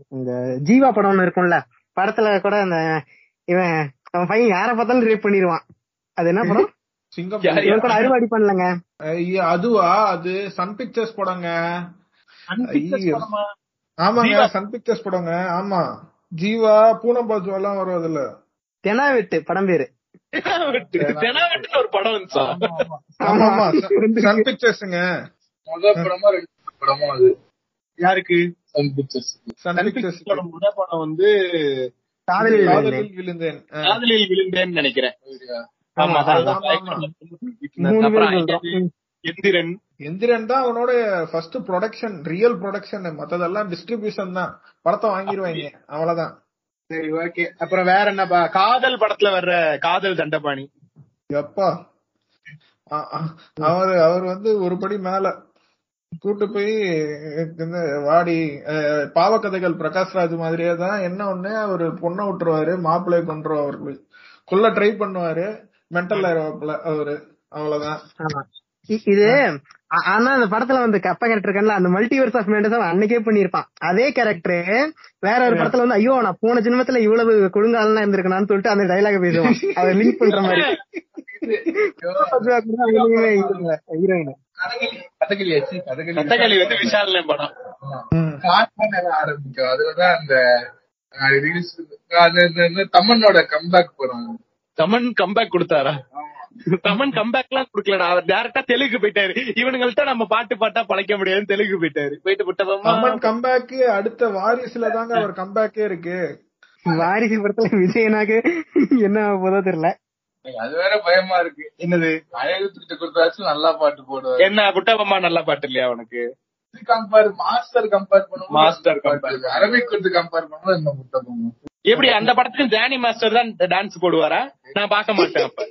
இந்த ஜீவா படம் ஒண்ணு இருக்கும்ல. படத்துல கூட அந்த இவன் அவன் பையன் யார பார்த்தாலும் ரேப் பண்ணிடுவான். அது என்ன படம்? சிங்கம் கூட அறுவாடி பண்ணலங்க. ஐயா, அதுவா? அது சன் பிக்சர்ஸ் படங்க. ஆமாங்க. சன் பிக்சர்ஸ் படங்க. ஆமா. ஜீவா பூனம் பாஜு எல்லாம் வரும் அதுல தெனாவெட்டு படம் பேரு. ஒரு படம் ஆமா ஆமா. சன் பிக்சர்ஸ்ங்க. முத படமா ரெண்டு படமா அது? யாருக்கு? சன் பிக்சர்ஸ் சன் பிக்சர்ஸ் படம் முத படம் வந்து காதலில் விழுந்தேன். காதலில் விழுந்தேன் நினைக்கிறேன். ஆமா. எந்திரன். எந்திரன் தான் அவனோட ஃபர்ஸ்ட் ப்ரொடக்ஷன் ரியல் ப்ரொடக்ஷன் மத்ததெல்லாம் டிஸ்ட்ரிபியூஷன் தான். படத்தை வாங்கிடுவாங்க அவ்வளவுதான். சரி ஓகே அப்புறம் வேற என்னப்பா? காதல் படத்துல வர்ற காதல் தண்டபாணி. எப்பா? அவர் அவர் வந்து ஒரு படி மேல. கூட்டு போய் வாடி பாவக்கதைகள் பிரகாஷ்ராஜ் மாதிரியே தான் என்ன ஒண்ணு அவரு பொண்ணை விட்டுருவாரு மாப்பிள்ளை கொண்டுருவா அவரு கொல்ல ட்ரை பண்ணுவாரு மென்டல் ஆயிருவாப்புல அவரு. அவ்வளவுதான். இது ஆனா அந்த படத்துல வந்து கப்ப கேரக்டர் இருக்கான்ல அந்த மல்டிவர்ஸ் ஆஃப் மேண்டஸ் அன்னைக்கே பண்ணிருப்பான் அதே கேரக்டர் வேற ஒரு படத்துல வந்து ஐயோ நான் போன ஜென்மத்துல இவ்வளவு கொடுங்காலாம் இருந்திருக்கணும்னு சொல்லிட்டு அந்த டைலாக பேசுவான். அதை லிங்க் பண்ற மாதிரி. ஹீரோயின் கதகளி வந்து விஷால் படம். ஆரம்பிக்கும். அதுதான் அந்த தமனோட கம்பேக் போறாங்க தமன் கம்பேக் கொடுத்தாரா? தமன் கம்பேக் எல்லாம் குடுக்கலடா. அவர் டேரக்டா தெலுங்கு போயிட்டாரு. இவனுங்கள்ட்ட நம்ம பாட்டு பாட்டா பழைக்க முடியாதுன்னு தெலுங்கு போயிட்டாரு. போயிட்டு விட்டவமா அம்மன் கம்பேக் அடுத்த வாரிசுல தாங்க அவர் கம்பேக்கே இருக்கு. வாரிசு படத்துல விஜயனாக்கு என்ன ஆக போதோ தெரியல. அது வேற பயமா இருக்கு. என்னது? அழகு திருட்டு கொடுத்தாச்சும் நல்லா பாட்டு போடுவாரு. என்ன குட்டபொம்மா நல்ல பாட்டு இல்லையா அவனுக்கு? Compare master compare Master master compare Arabic கொடுத்து கம்பேர் பண்ணும்போது என்ன முட்டை போகும் எப்படி அந்த படத்துக்கு ஜானி மாஸ்டர் தான் டான்ஸ் போடுவாரா? நான் பார்க்க மாட்டேன் அப்ப.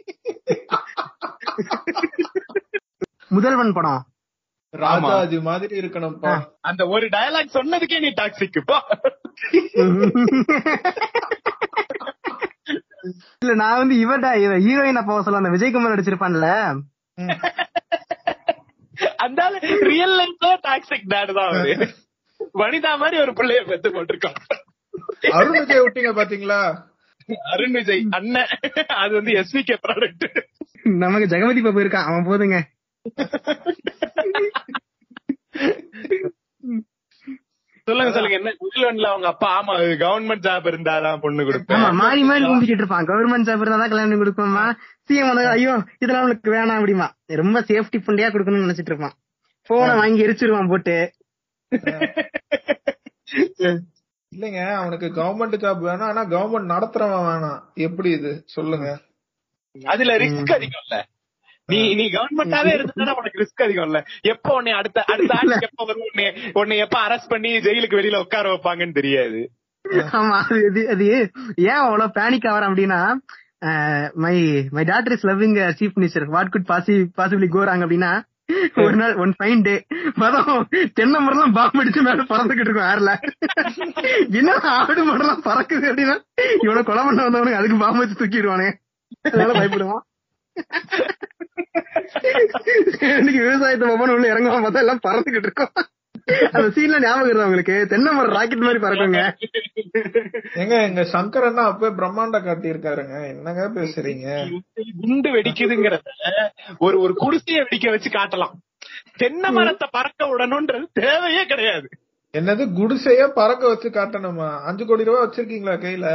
முதல்வன் படம். ராஜாஜி மாதிரி இருக்கணும்ப்பா. அந்த ஒரு டயலாக் சொன்னதுக்கே நீ டாக்ஸிக் போ. இல்ல நான் வந்து இவடா இவ ஹீரோயின் அப்பா சொல்ல அந்த விஜயகுமார் நடிச்சிருப்பான்ல. அந்த ரியல் லைஃப்ல டாக்ஸிக் டேட் தான் அவரு. வனிதா மாதிரி ஒரு பிள்ளைய பெத்து போட்டிருக்கான். அருண் விஜய் விட்டீங்க பாத்தீங்களா? அருண் விஜய் அண்ணன். அது வந்து எஸ்விகே ப்ராடக்ட் நமக்கு ஜெகமதி பாபு இருக்கான் அவன் போதுங்க. சொல்லுங்க சொல்லுங்க. என்ன முதல்வன்ல அவங்க அப்பா ஆமா கவர்மெண்ட் ஜாப் இருந்தாதான் பொண்ணு ஆமா கொடுப்பேன் மாறி மாறி கும்பிக்கிட்டு இருப்பான். கவர்மெண்ட் ஜாப் இருந்தா தான் கல்யாணம் கொடுப்போமா சிஎம் வந்து ஐயோ இதெல்லாம் அவனுக்கு வேணாம் அப்படிமா. ரொம்ப சேஃப்டி பண்டியா கொடுக்கணும்னு நினைச்சிட்டு இருப்பான். போனை வாங்கி எரிச்சிருவான் போட்டு. இல்லைங்க அவனுக்கு கவர்மெண்ட் ஜாப் வேணும் ஆனா கவர்மெண்ட் நடத்துறவன் வேணாம். எப்படி இது? சொல்லுங்க. அதுல ரிஸ்க் அதிகம் இல்ல நீ நீ கவர்மெண்டாவே இருந்தா உனக்கு ரிஸ்க் அதிகம் இல்ல எப்ப உன்னை அடுத்த அடுத்த ஆட்சி எப்ப வரும்? உன்னை உன்னை எப்ப அரெஸ்ட் பண்ணி ஜெயிலுக்கு வெளியில உட்கார வைப்பாங்கன்னு தெரியாது. ஆமா அது அது ஏன் அவ்வளவு பேனிக் ஆவறான் அப்படின்னா my my daughter is loving chief minister what good பாசி பாசிபிளி கோராங்க அப்படின்னா ஒரு நாள் ஒன் ஃபைன் டே மதம் தென்னை மரம்லாம் பாம்பு அடிச்சு மேல பறந்துகிட்டு இருக்கும் ஏர்ல என்ன ஆடு மரம்லாம் பறக்குது அப்படின்னா இவனை கொலை பண்ண வந்தவனுக்கு அதுக்கு பாம்பு வச்சு தூக்கிடுவானே. அதனால பயப்படுவான். இன்னைக்கு விவசாயத்தை ஒவ்வொன்று உள்ள இறங்குவான் பார்த்தா எல்லாம் பறந்துகிட்டு இருக்கும். அந்த சீன்ல ஞாபகம் இருக்கா உங்களுக்கு? தென்னை மரம் ராக்கெட் மாதிரி பறக்குங்க. எங்க எங்க சங்கர் அண்ணா அப்பவே பிரம்மாண்ட காட்டி இருக்காருங்க என்னங்க பேசுறீங்க? குண்டு வெடிக்குதுங்கிறத ஒரு ஒரு குடிசைய வெடிக்க வச்சு காட்டலாம். தென்னை மரத்தை பறக்க விடணும்ன்றது தேவையே கிடையாது. என்னது குடிசைய பறக்க வச்சு காட்டணுமா? அஞ்சு கோடி ரூபாய் வச்சிருக்கீங்களா கையில?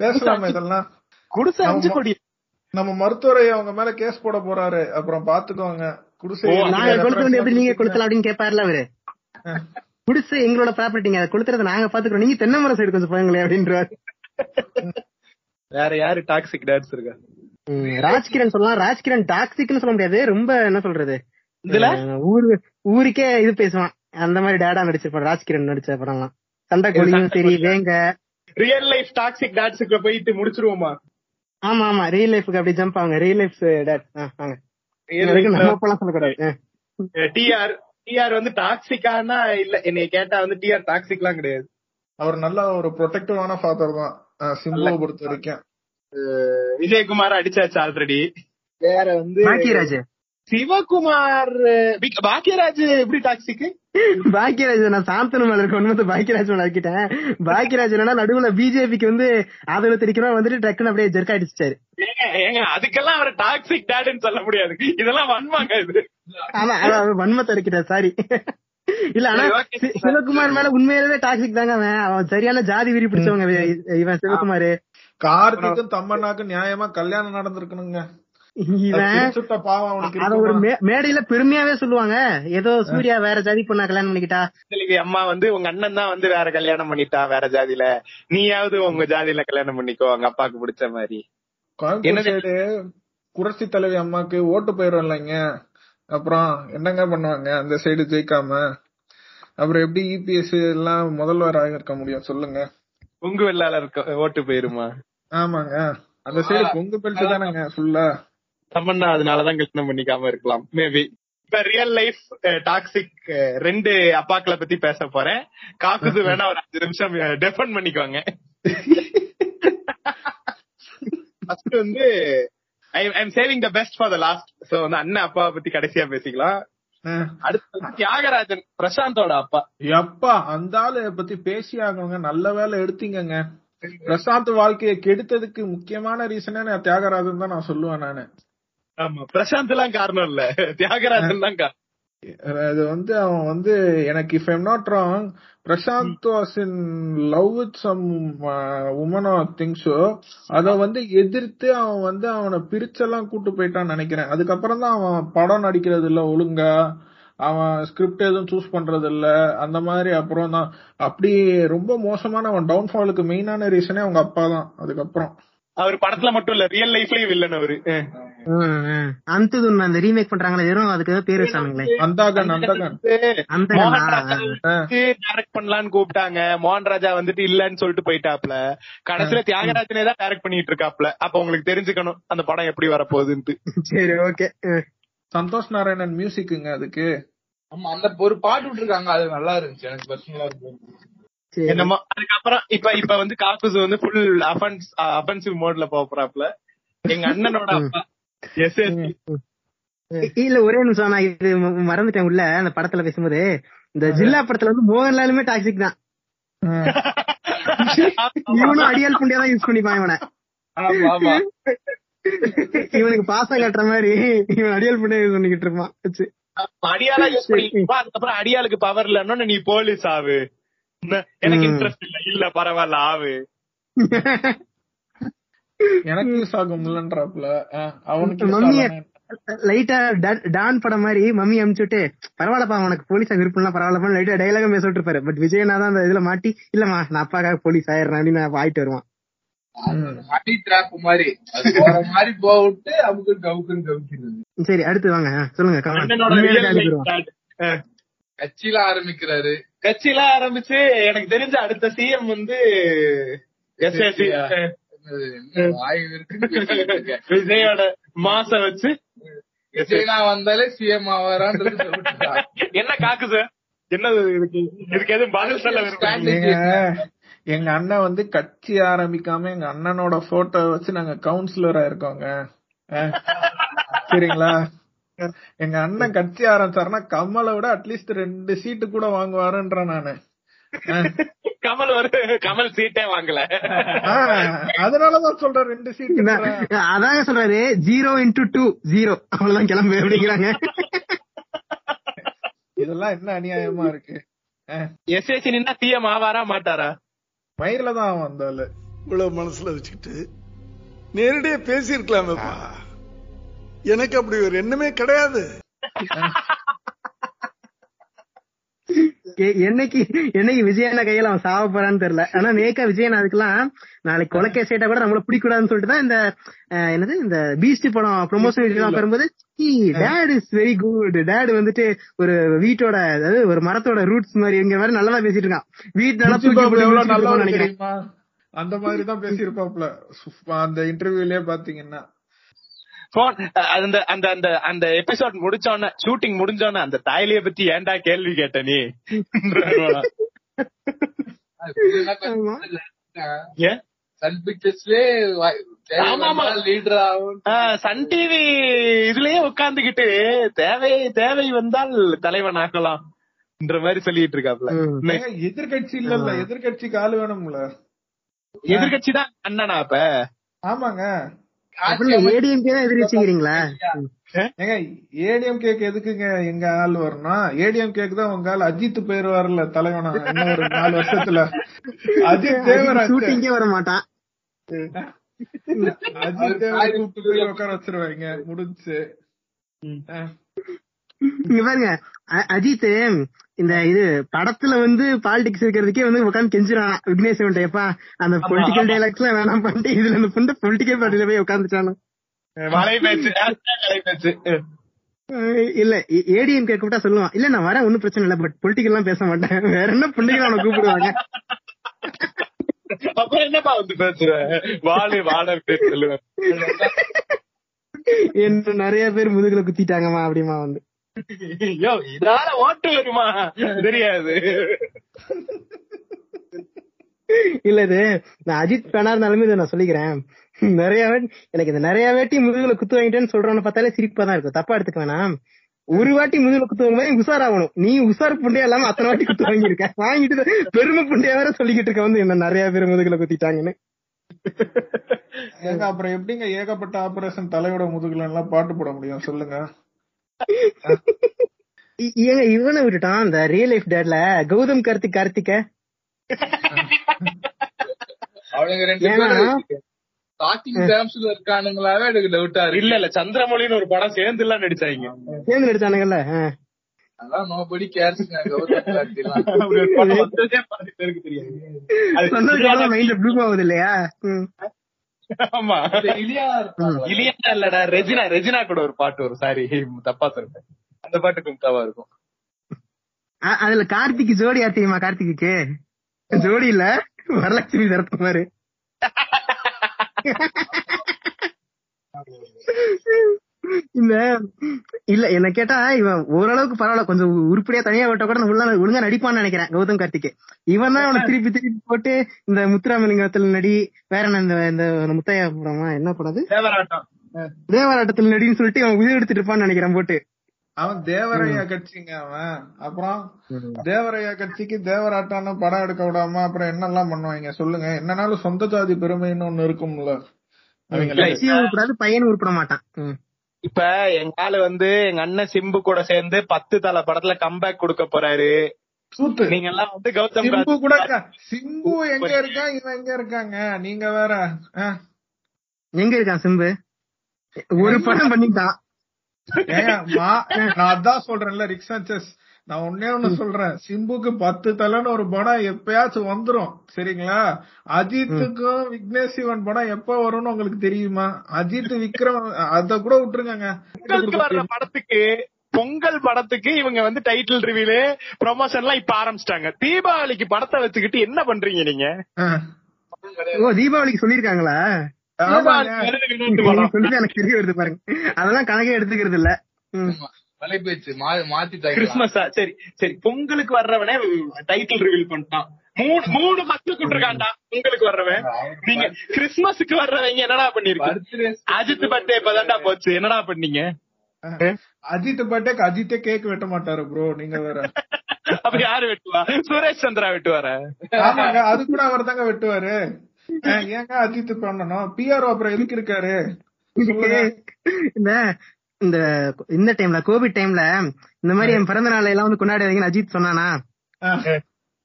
பேசலாமா இதெல்லாம்? குடிசை அஞ்சு கோடி நம்ம மருத்துவரை அவங்க மேல கேஸ் போட போறாரு. அப்புறம் பாத்துக்கோங்க. குடிசை நாங்க கொளுத்து எப்படி நீங்க கொளுத்தலாம் அப்படின்னு கேட்பாருல அவரு? குடிசை எங்களோட ப்ராப்பர்ட்டிங்க அதை கொளுத்துறத நாங்க பாத்துக்கிறோம். நீங்க தென்னை மரம் சைடு கொஞ்சம் போங்களே அப்படின்றாரு. வேற யாரு டாக்ஸிக் டான்ஸ் இருக்கா? ம், ராஜ்கிரண் சொல்லலாம். ராஜ்கிரண் டாக்ஸிக்னு சொல்ல முடியாது. ரொம்ப என்ன சொல்றது? இதுல? ஊரு ஊருக்கே இது பேசுவான். அந்த மாதிரி டேடா நடிச்சிருப்பான் ராஜ்கிரண் நடிச்ச படம்லாம். சண்டை கோழியும் சரி வேங்க. ரியல் லைஃப் டாக்ஸிக் டான்ஸுக்கு போயிட்டு முடிச்சிருவோமா? ஆமா ஆமா. ரியல் லைஃப்க்கு அப்படி ஜம்ப் ஆகுங்க ரியல் லைஃப் டேட் வாங்க. டிஆர் டிஆர் வந்து டாக்ஸிக்கானா இல்ல. என்னைய கேட்டா வந்து டிஆர் டாக்ஸிக்லாம் கிடையாது. அவர் நல்ல ஒரு ப்ரொடெக்டிவான ஃபாதர் தான். சிம்புவை பொறுத்த வரைக்கும் விஜயகுமார் அடிச்சாச்சு ஆல்ரெடி வேற வந்து பாக்கியராஜ். சிவகுமார் பாக்கியராஜ் எப்படி டாக்ஸிக்கு பாக்கியராஜ் நான் சாந்தனு மேல இருக்க உண்மத்தை பாக்கியராஜ் மேல ஆக்கிட்டேன். பாக்கியராஜ் என்னன்னா நடுவுல பிஜேபிக்கு வந்து ஆதரவு தெரிவிக்கணும் வந்துட்டு டக்குன்னு அப்படியே ஜெர்க் அடிச்சிட்டாரு ஏங்க ஏங்க அதுக்கெல்லாம் அவர் டாக்ஸிக் டேடுன்னு சொல்ல முடியாது. இதெல்லாம் வன்மாங்க இது. ஆமா அதான் அவர் வன்மத்தை இருக்கிறார் சாரி இல்ல ஆனா சிவகுமார் மேல உண்மையிலேயே டாக்ஸிக் தாங்க அவன். அவன் சரியான ஜாதி விரி பிடிச்சவங்க இவ- இவன் சிவகுமார். கார்த்திக்கும் தம்மண்ணாக்கும் நியாயமா கல்யாணம் நடந்திருக்கணுங்க. ஒரு மேடையில பெருமையாவே சொல்லுவாங்க. ஏதோ சூர்யா வேற ஜாதி பொண்ணா கல்யாணம் பண்ணிக்கிட்டா அம்மா வந்து உங்க அண்ணன் தான் வந்து வேற கல்யாணம் பண்ணிட்டா வேற ஜாதியில. நீயாவது உங்க ஜாதியில கல்யாணம் பண்ணிக்கோ உங்க அப்பாக்கு பிடிச்ச மாதிரி? சைடு புரட்சி தலைவி அம்மாக்கு ஓட்டு போயிரும் இல்லைங்க. அப்புறம் என்னங்க பண்ணுவாங்க? அந்த சைடு ஜெயிக்காம. அப்புறம் எப்படி இபிஎஸ் எல்லாம் முதல்வர் ஆகிருக்க முடியும்? சொல்லுங்க. உங்க வெள்ளால இருக்க ஓட்டு போயிருமா? ஆமாங்க. அந்த சைடு கொங்கு பெல்ட் தானங்க ஃபுல்லா தமன்னா அதனாலதான் கல்யாணம் பண்ணிக்காம இருக்கலாம். மேபி இப்ப ரியல் லைஃப் டாக்ஸிக் ரெண்டு அப்பாக்களை பத்தி பேச போறேன். காக்குது வேணா ஒரு அஞ்சு நிமிஷம் டெஃபன் பண்ணிக்கோங்க. ஃபர்ஸ்ட் வந்து I am saving the best for the last so வந்து அண்ணன் அப்பாவை பத்தி கடைசியா பேசிக்கலாம். அடுத்து தியாகராஜன் பிரசாந்தோட அப்பா. எப்பா அந்த ஆளு பத்தி பேசி ஆகணுங்க. நல்ல வேலை எடுத்தீங்கங்க. பிரசாந்த் வாழ்க்கையை கெடுத்ததுக்கு முக்கியமான ரீசனே நான் தியாகராஜன் தான் நான் சொல்லுவேன் நானு. ஆமா. பிரசாந்த் எல்லாம் காரணம் இல்ல. தியாகராஜன் தான் காரணம். அது வந்து அவன் வந்து எனக்கு if I'm not wrong Prashanth was in love with some woman or திங்ஸோ அத வந்து எதிர்த்து அவன் வந்து அவனை பிரிச்செல்லாம் கூட்டு போயிட்டான்னு நினைக்கிறேன். அதுக்கப்புறம் தான் அவன் படம் நடிக்கிறது இல்ல ஒழுங்கா அவன் ஸ்கிரிப்ட் எதுவும் சூஸ் பண்றது இல்ல அந்த மாதிரி அப்புறம் தான். அப்படி ரொம்ப மோசமான அவன் டவுன்ஃபாலுக்கு மெயினான ரீசனே அவங்க அப்பா தான் அதுக்கப்புறம். அவர் படத்துல மட்டும் இல்ல ரியல் லைஃப்லயும் வில்லன் அவரு. அந்த அந்த ரீமேக் பண்றாங்களே வெறும் அதுக்கு ஏதோ பேர் வச்சானுங்களே. அந்தாகன் அந்தாகன் டைரக்ட் பண்ணலாம்னு கூப்பிட்டாங்க. மோகன் ராஜா வந்துட்டு இல்லன்னு சொல்லிட்டு போயிட்டாப்ல. கடைசியில தியாகராஜனே தான் டைரக்ட் பண்ணிட்டு இருக்காப்ல. அப்ப உங்களுக்கு தெரிஞ்சுக்கணும் அந்த படம் எப்படி வரப்போகுதுன்ட்டு. சரி ஓகே. சந்தோஷ் நாராயணன் மியூசிக்குங்க அதுக்கு. ஆமா அந்த ஒரு பாட்டு விட்டுருக்காங்க. அது நல்லா இருந்துச்சு. எனக்கு பர்சனலா இருக்கு சரி. என்னமோ அதுக்கப்புறம் இப்ப இப்ப வந்து காக்குஸ் வந்து ஃபுல் அஃபென்ஸ் அஃபென்சிவ் மோட்ல போறாப்ல. எங்க அண்ணனோட அப்பா இல்ல ஒரே நிமிஷம் நான் இது மறந்துட்டேன் உள்ள அந்த படத்துல பேசும்போது. இந்த ஜில்லா படத்துல வந்து மோகன்லாலுமே டாக்ஸிக் தான். இவனும் அடியால் புண்டியா தான் யூஸ் பண்ணிப்பான் இவனை. ஆமா ஆமா. இவனுக்கு பாசம் கட்டுற மாதிரி இவன் அடியால் புண்டியா யூஸ் பண்ணிக்கிட்டு இருப்பான். வச்சு. அடியாளா யூஸ் பண்ணிப்பா அதுக்கப்புறம் அடியாளுக்கு பவர் இல்லன்னு நீ போலீஸ் ஆவு. எனக்கு. இன்ட்ரெஸ்ட் இல்ல. இல்ல பரவாயில்ல ஆவு. எனக்கு யூஸ் ஆகும்லன்றாப்ல அஹ், அவனுக்கு மம்மிய. லைட்டா டான் படம் மாதிரி மம்மி அமுச்சுட்டு பரவாயில்லப்பா உனக்கு போலீஸா விருப்பம்லாம் பரவாயில்லப்பா லைட்டா டைலாக பேச விட்டுருப்பாரு பட் விஜயனா தான் அந்த இதுல மாட்டி இல்லம்மா நான் அப்பாக்காக போலீஸ் ஆயிடுறேன் அப்படின்னு ஆயிட்டு வருவான். சரி அடுத்து வாங்க. சொல்லுங்க கட்சியில ஆரம்பிக்கிறாரு. கட்சியில ஆரம்பிச்சு எனக்கு தெரிஞ்ச அடுத்த சிஎம் வந்து எஸ்எஸ்சி விஜயோட மாச வச்சு விஜய்னா வந்தாலே சிஎம் சொல்லிட்டு என்ன காக்கு சார் என்னது இதுக்கு? இதுக்கு எதுவும் பதில் சொல்ல விரும்புறீங்க எங்க எங்க அண்ணன் வந்து கட்சி ஆரம்பிக்காம எங்க அண்ணனோட போட்டோ வச்சு நாங்க கவுன்சிலரா இருக்கோங்க. சரிங்களா? எங்க அண்ணன் கட்சி ஆரம்பிச்சாருன்னா கமலை விட அட்லீஸ்ட் ரெண்டு சீட்டு கூட வாங்குவாருன்றேன் நானு. கமல் ஒரு கமல் சீட்டே வாங்கல. அதனாலதான் சொல்றேன் ரெண்டு நான் அதாங்க சொல்றாரு? ஜீரோ இன்டூ டூ ஜீரோ அவ்வளவுதான் கிளம்பு அப்படிங்கிறாங்க. இதெல்லாம் என்ன அநியாயமா இருக்கு? எஸ்எஸ்சி நின்னா சிஎம் ஆவாரா மாட்டாரா? மயிரில தான் வந்தாலு இவ்வளவு மனசுல வச்சுக்கிட்டு நேரடியா பேசியிருக்கலாமேப்பா. எனக்கு அப்படி ஒரு எண்ணமே கிடையாது. என்னைக்கு என்னைக்கு விஜயண்ணா கையில அவன் சாவ போறான்னு தெரியல. ஆனா நேக்கா விஜயன் அதுக்கெல்லாம் நாளைக்கு கொலைக்கே சேட்டா கூட நம்மள பிடிக்கூடாதுன்னு சொல்லிட்டு தான் இந்த என்னது இந்த பீஸ்ட் படம் ப்ரொமோஷன் வீடியோ வரும்போது date is very good date வந்துட்டு ஒரு வீட்டோட அதாவது ஒரு மரத்தோட ரூட்ஸ் மாதிரி இங்க மாதிரி நல்லதா பேசிட்டு இருக்கான். வீட்டு நல்லா நினைக்கிறேன். அந்த மாதிரி தான் பேசியிருப்பாப்ல அந்த இன்டர்வியூலயே பாத்தீங்கன்னா போன் அந்த அந்த அந்த அந்த எபிசோட் முடிச்சோன்னு ஷூட்டிங் முடிஞ்சோன்னு அந்த தாய்லிய பத்தி ஏன்டா கேள்வி கேட்ட நீ? சன் பிக்சர்ஸ்லயே சன் டிவி இதுலயே உட்கார்ந்துகிட்டு தேவை தேவை வந்தால் தலைவன் ஆக்கலாம் என்ற மாதிரி சொல்லிட்டு இருக்காப்ல. எதிர்க்கட்சி இல்ல இல்ல எதிர்க்கட்சிக்கு ஆளு வேணும்ல. எதிர்கட்சி தான் அண்ணனா அப்ப? ஆமாங்க. ஏடிஎம் கேக் எதுக்குங்க எங்க ஆள் வரணும்? ஏடிஎம் கேக் தான் உங்க ஆள் அஜித் பேர் வரல தலைவனா? இன்னும் ஒரு நாலு வருஷத்துல? அஜித் தேவராஜ். ஷூட்டிங்கே வர மாட்டான். அஜித் தேவரை கூப்பிட்டு போய் உட்கார வச்சிருவாங்க முடிஞ்சு. இங்க பாருங்க அஜித் இந்த இது படத்துல வந்து பாலிடிக்ஸ் இருக்கிறதுக்கே வந்து உட்காந்து கெஞ்சிரான் விக்னேஷ் எப்பா அந்த பொலிட்டிக்கல் டைலாக்ஸ்ல வேணாம் பண்ணிட்டு இதுல இந்த புண்ட பொலிட்டிக்கல் பார்ட்டில போய் பேச்சு இல்ல ஏடிஎம் கூப்பிட்டா சொல்லுவான் இல்ல நான் வரேன் ஒன்னும் பிரச்சனை இல்ல பட் பொலிட்டிக்கல் எல்லாம் பேச மாட்டேன். வேற என்ன புண்டைகள் அவனை கூப்பிடுவாங்க? அப்புறம் என்னப்பா வந்து பேசுற? வாழு வாழ பேர் சொல்லுவேன். என்ன நிறைய பேர் முதுகுல குத்திட்டாங்கம்மா அப்படிமா வந்து. யோ இதால ஓட்டு வருமா? தெரியாது. இல்ல இது நான் அஜித் பேனா இருந்தாலுமே இதை நான் சொல்லிக்கிறேன். நிறைய எனக்கு இந்த நிறைய வாட்டி முதுகுல குத்து வாங்கிட்டேன்னு சொல்றவன பார்த்தாலே சிரிப்பா தான் இருக்கும். தப்பா எடுத்துக்க வேணாம். ஒரு வாட்டி முதுகுல குத்துவங்க மாதிரி உஷார் ஆகணும் நீ உஷார் புண்டையா இல்லாம அத்தனை வாட்டி குத்து வாங்கியிருக்க. வாங்கிட்டு பெருமை புண்டையா வேற சொல்லிக்கிட்டு இருக்க வந்து என்ன நிறைய பேர் முதுகுல குத்திட்டாங்கன்னு. அப்புறம் எப்படிங்க ஏகப்பட்ட ஆபரேஷன் தலையோட முதுகுல எல்லாம் பாட்டு போட முடியும்? சொல்லுங்க. ஏங்க இவனை விட்டுட்டான் அந்த ரியல் லைஃப் டேட்ல கௌதம் கார்த்திக் கார்த்திக? இருக்கானுங்களாவே எனக்கு டவுட்டா இல்ல இல்ல சந்திரமொழின்னு ஒரு படம் சேர்ந்து எல்லாம் நடிச்சாங்க சேர்ந்து நடிச்சானுங்கல்ல. அதான் நோபடி பேருக்கு தெரியாது. இல்லையா. ஆமா. இலியா? இலியா இல்லடா ரெஜினா ரெஜினா கூட ஒரு பாட்டு வரும். சாரி தப்பா சொல்றேன். அந்த பாட்டு கும்தாவா இருக்கும். அதுல கார்த்திக் ஜோடி யார் தெரியுமா கார்த்திக்கு ஜோடி இல்ல. வரலட்சுமி சரத்குமார் இந்த இல்ல என்ன கேட்டா இவன் ஓரளவுக்கு பரவாயில்ல. கொஞ்சம் உருப்படியா தனியா விட்ட கூட உள்ள ஒழுங்கா நடிப்பான்னு நினைக்கிறேன் கௌதம் கார்த்திக் இவன் தான் அவனை திருப்பி திருப்பி போட்டு இந்த முத்துராமலிங்கத்துல நடி வேற என்ன இந்த முத்தையா படமா என்ன படம் அது? தேவராட்டம். தேவராட்டத்துல நடின்னு சொல்லிட்டு அவன் உயிர் எடுத்துட்டு இருப்பான்னு நினைக்கிறேன் போட்டு. அவன் தேவரையா கட்சிங்க அவன். அப்புறம் தேவரையா கட்சிக்கு தேவராட்டான்னு படம் எடுக்க விடாம அப்புறம் என்னெல்லாம் பண்ணுவாங்க சொல்லுங்க. என்னனாலும் சொந்த ஜாதி பெருமைன்னு ஒண்ணு இருக்கும்ல. உருப்படாது பையன் உருப்பட மாட்டான். இப்ப எங்க ஆளு வந்து எங்க அண்ணன் சிம்பு கூட சேர்ந்து பத்து தலை படத்துல கம்பேக் கொடுக்க போறாரு. சூத்து நீங்க எல்லாம் வந்து கௌதம் சிம்பு கூட இருக்கா. சிம்பு எங்க இருக்கான் இவன் எங்க இருக்காங்க? நீங்க வேற. எங்க இருக்கான் சிம்பு? ஒரு படம் பண்ணிட்டான். நான் அதான் சொல்றேன்ல ரிக்ஸாச்சஸ் நான் ஒன்னே ஒண்ணு சொல்றேன். சிம்புக்கு பத்து தலைன்னு ஒரு படம் எப்பயாச்சும் வந்துரும். சரிங்களா? அஜித்துக்கும் விக்னேஷ் சிவன் படம் எப்ப வரும்னு உங்களுக்கு தெரியுமா? அஜித் விக்ரம் அத கூட விட்டுருங்க படத்துக்கு பொங்கல் படத்துக்கு இவங்க வந்து டைட்டில் ரிவீலு ப்ரொமோஷன் எல்லாம் இப்ப ஆரம்பிச்சிட்டாங்க. தீபாவளிக்கு படத்தை வச்சுக்கிட்டு என்ன பண்றீங்க நீங்க? ஓ தீபாவளிக்கு சொல்லிருக்காங்களா எனக்கு தெரிய வருது பாருங்க. அதெல்லாம் கணக்கே எடுத்துக்கிறது இல்ல. ம். மலை பேச்சு மா- மாத்திட்டாங்க கிறிஸ்துமஸா சரி சரி. பொங்கலுக்கு வர்றவனே டைட்டில் ரிவீல் பண்ணிட்டான். மூணு மூணு மக்கள் விட்டுருக்கான்டா பொங்கலுக்கு வர்றவன். நீங்க கிறிஸ்துமஸுக்கு வர்றவங்க என்னடா பண்ணிருக்கீங்க பர்த்டே அஜித் பர்த்டே இப்பதான்டா போச்சு. என்னடா பண்ணீங்க? அஜித் பர்த்டேக்கு அஜித்தே கேக் வெட்ட மாட்டாரு ப்ரோ நீங்க வேற. அப்ப யாரு வெட்டுவா? சுரேஷ் சந்திரா வெட்டுவார? ஆமாங்க அது கூட அவர் தாங்க வெட்டுவாரு ஏங்க அஜித் பண்ணணும்? பிஆர்ஓ அப்புறம் எதுக்கு இருக்காரு. இந்த இந்த டைம்ல கோவிட் டைம்ல இந்த மாதிரி என் பிறந்த நாளை எல்லாம் வந்து கொண்டாடுவீங்கன்னு அஜித் சொன்னானா?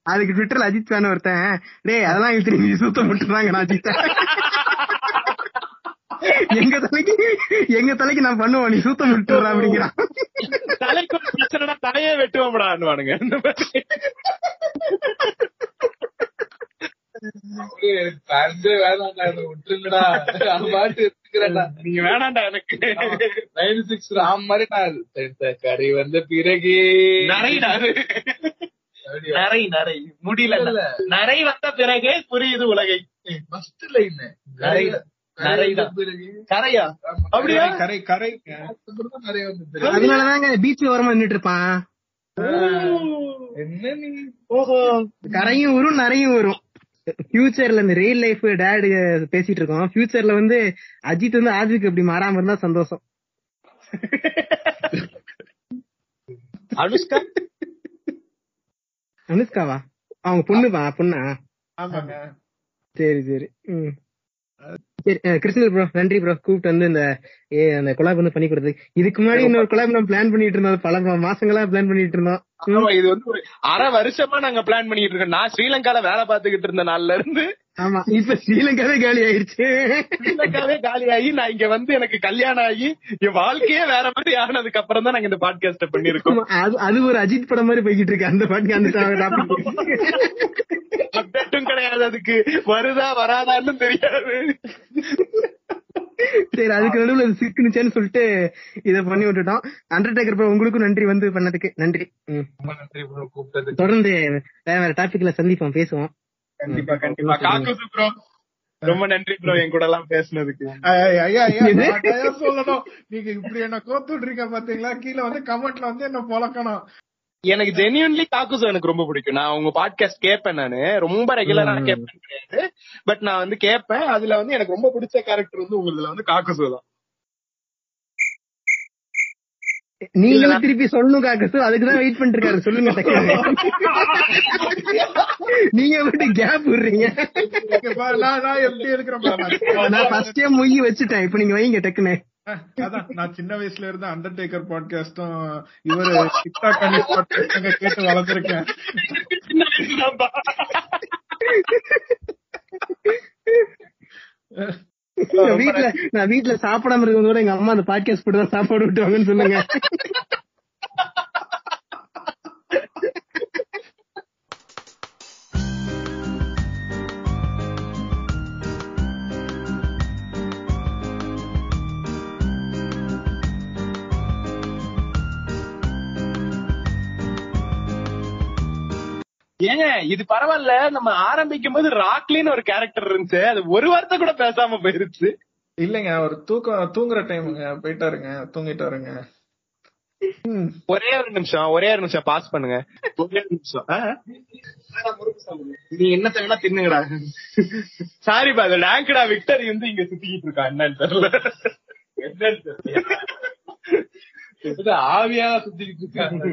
அதுக்கு ட்விட்டர்ல அஜித் ஃபேன் ஒருத்தன். டேய் அதெல்லாம் இழுத்து நீ விட்டுறாங்க நான் அஜித் எங்க தலைக்கு எங்க தலைக்கு நான் பண்ணுவோம் நீ சுத்தம் விட்டுறா அப்படிங்கிறான். தலைக்கு தலையே வெட்டுவோம்டான்னுவானுங்க இந்த மாதிரி. விட்டுருங்கடா. நான் பாட்டு இருக்கிறேன்டா நீங்க வேணாம்டா எனக்கு. நைன் சிக்ஸ் ராம் மாதிரி நான் செத்த கறி வந்த பிறகு. நரைடா. நரை நரை. முடியல. நரை வந்த பிறகே புரியுது உலகை. ஃபர்ஸ்ட் லைன் நரை அதனாலதாங்க பீச் ஓரமா நின்னுட்டு இருப்பான். என்ன கரையும் வரும் நிறையும் வரும் ஃபியூச்சர்ல இந்த ரியல் லைஃப் டேட் பேசிட்டு இருக்கோம். ஃபியூச்சர்ல வந்து அஜித் வந்து ஆஜிக்கு இப்படி மாறாம இருந்தா சந்தோஷம். அனுஷ்கா? அனுஷ்காவா? அவங்க பொண்ணுப்பா பொண்ணா? ஆமாங்க. சரி சரி. ம். சரி ப்ரோ நன்றி ப்ரோ கூப்பிட்டு வந்து இந்த ஏ, அந்த கொலாப் வந்து பண்ணி கொடுத்து இதுக்கு முன்னாடி இன்னொரு கொலாப் நம்ம பிளான் பண்ணிட்டு இருந்தோம். பல மாசங்களா பிளான் பண்ணிட்டு இருந்தோம். இது வந்து ஒரு அரை வருஷமா நாங்க பிளான் பண்ணிட்டு இருக்கோம். நான் ஸ்ரீலங்கால வேலை பார்த்துக்கிட்டு இருந்த நாள்ல இருந்து ஆமா இப்ப ஸ்ரீலங்காவே காலி ஆயிருச்சு. ஸ்ரீலங்காவே காலியாகி நான் இங்க வந்து எனக்கு கல்யாணம் ஆகி என் வாழ்க்கையே வேற மாதிரி ஆனதுக்கு அப்புறம் தான் நாங்க இந்த பாட்காஸ்ட பண்ணிருக்கோம் அது அது ஒரு அஜித் படம் மாதிரி போய்கிட்டு இருக்கு. அந்த பாட்டுக்கு அந்த அப்டேட்டும் கிடையாது அதுக்கு. வருதா வராதான்னு தெரியாது. சரி அதுக்கு நடுவுல சிக்குனுச்சேன்னு சொல்லிட்டு இத பண்ணி விட்டுட்டோம். அண்டர்டேக்கர் ப்ரோ உங்களுக்கும் நன்றி வந்து பண்ணதுக்கு. நன்றி. ம். ரொம்ப நன்றி bro கூப்பிட்டதுக்கு. தொடர்ந்து வேற வேற டாபிக்ல சந்திப்போம் பேசுவோம். கண்டிப்பா கண்டிப்பா. காக்குசு ப்ரோ ரொம்ப நன்றி ப்ரோ என் கூட எல்லாம் பேசுனதுக்கு. சொல்லணும். நீங்க இப்படி என்ன கோத்துட்றீங்க பாத்தீங்களா? கீழ வந்து கமெண்ட்ல வந்து என்ன பொழக்கணும். எனக்கு ஜெனியூன்லி காக்குசு எனக்கு ரொம்ப பிடிக்கும். நான் உங்க பாட்காஸ்ட் கேட்பேன் நானு. ரொம்ப ரெகுலரா கேட்பேன் கிடையாது பட் நான் வந்து கேட்பேன். அதுல வந்து எனக்கு ரொம்ப பிடிச்ச கேரக்டர் வந்து உங்களதுல வந்து காக்குசு தான். நீங்களும் திருப்பி சொல்லணும் காக்கசு. அதுக்குதான் வெயிட் பண்ணிட்டு இருக்காரு சொல்லுங்க டக்குனு. நீங்க விட்டு கேப் விடுறீங்க. நான் எப்படி இருக்கிறேன் நான் ஃபர்ஸ்டே மொய் வச்சுட்டேன். இப்ப நீங்க வைங்க டக்குன்னு. அதான் நான் சின்ன வயசுல இருந்து அண்டர்டேக்கர் பாட்காஸ்டும் இவரு டிக்டாக் கனிஷ் பாட்காஸ்டும் கேட்டு வளர்ந்துருக்கேன் வீட்ல நான் வீட்ல சாப்பிடாம இருக்கிறத விட எங்க அம்மா அந்த பாட்காஸ்ட் போட்டு தான் சாப்பாடு விட்டுவாங்கன்னு சொல்லுங்க ஏங்க இது பரவாயில்ல. நம்ம ஆரம்பிக்கும் போது ராக்லின்னு ஒரு கேரக்டர் இருந்துச்சு. அது ஒரு வார்த்தை கூட பேசாம போயிருச்சு. இல்லைங்க அவர் தூக்கம் தூங்குற டைமுங்க போயிட்டாருங்க. தூங்கிட்டாருங்க. ஒரே ஒரு நிமிஷம் ஒரே ஒரு நிமிஷம். பாஸ் பண்ணுங்க. ஒரே ஒரு நிமிஷம்? நீ என்னத்த வேணா தின்னுங்கடா. சாரி பா அது லேங்கடா விக்டரி வந்து இங்க சுத்திக்கிட்டு இருக்கா. என்னன்னு தெரியல. என்னன்னு தெரியல. ஆவியா சுத்திக்கிட்டு இருக்காங்க.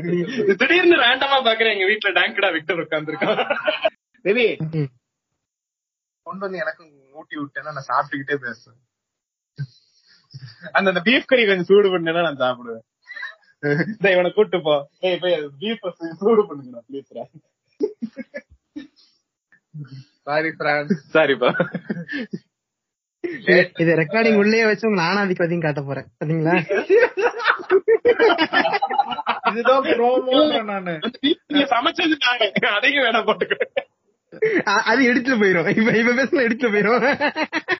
திடீர்னு ரேண்டமா பாக்குறேன் எங்க வீட்டுல டேங்கடா விக்டர் உட்காந்துருக்கான் தேவி கொண்டு வந்து எனக்கு ஊட்டி விட்டேன்னா நான் சாப்பிட்டுக்கிட்டே பேசுவேன். அந்த அந்த பீஃப் கறி கொஞ்சம் சூடு பண்ணேன்னா நான் சாப்பிடுவேன். டேய் இவனை கூட்டு போ. ஏய் போய் பீஃப் சூடு பண்ணுங்க ப்ளீஸ் சாரி பிரான்ஸ் சாரிப்பா இது ரெக்கார்டிங் உள்ளே வச்சு உங்க ஆனாதிக்கு அதையும் காட்ட போறேன். பாத்தீங்களா இதுதான் ப்ரோமோன்ற நானு. நீங்க சமைச்சது நானு. அதையும் வேணாம் போட்டுக்க. அ- அது எடுத்துட்டு போயிரும். இப்ப இப்ப பேசுன எடுத்துட்டு போயிரும்.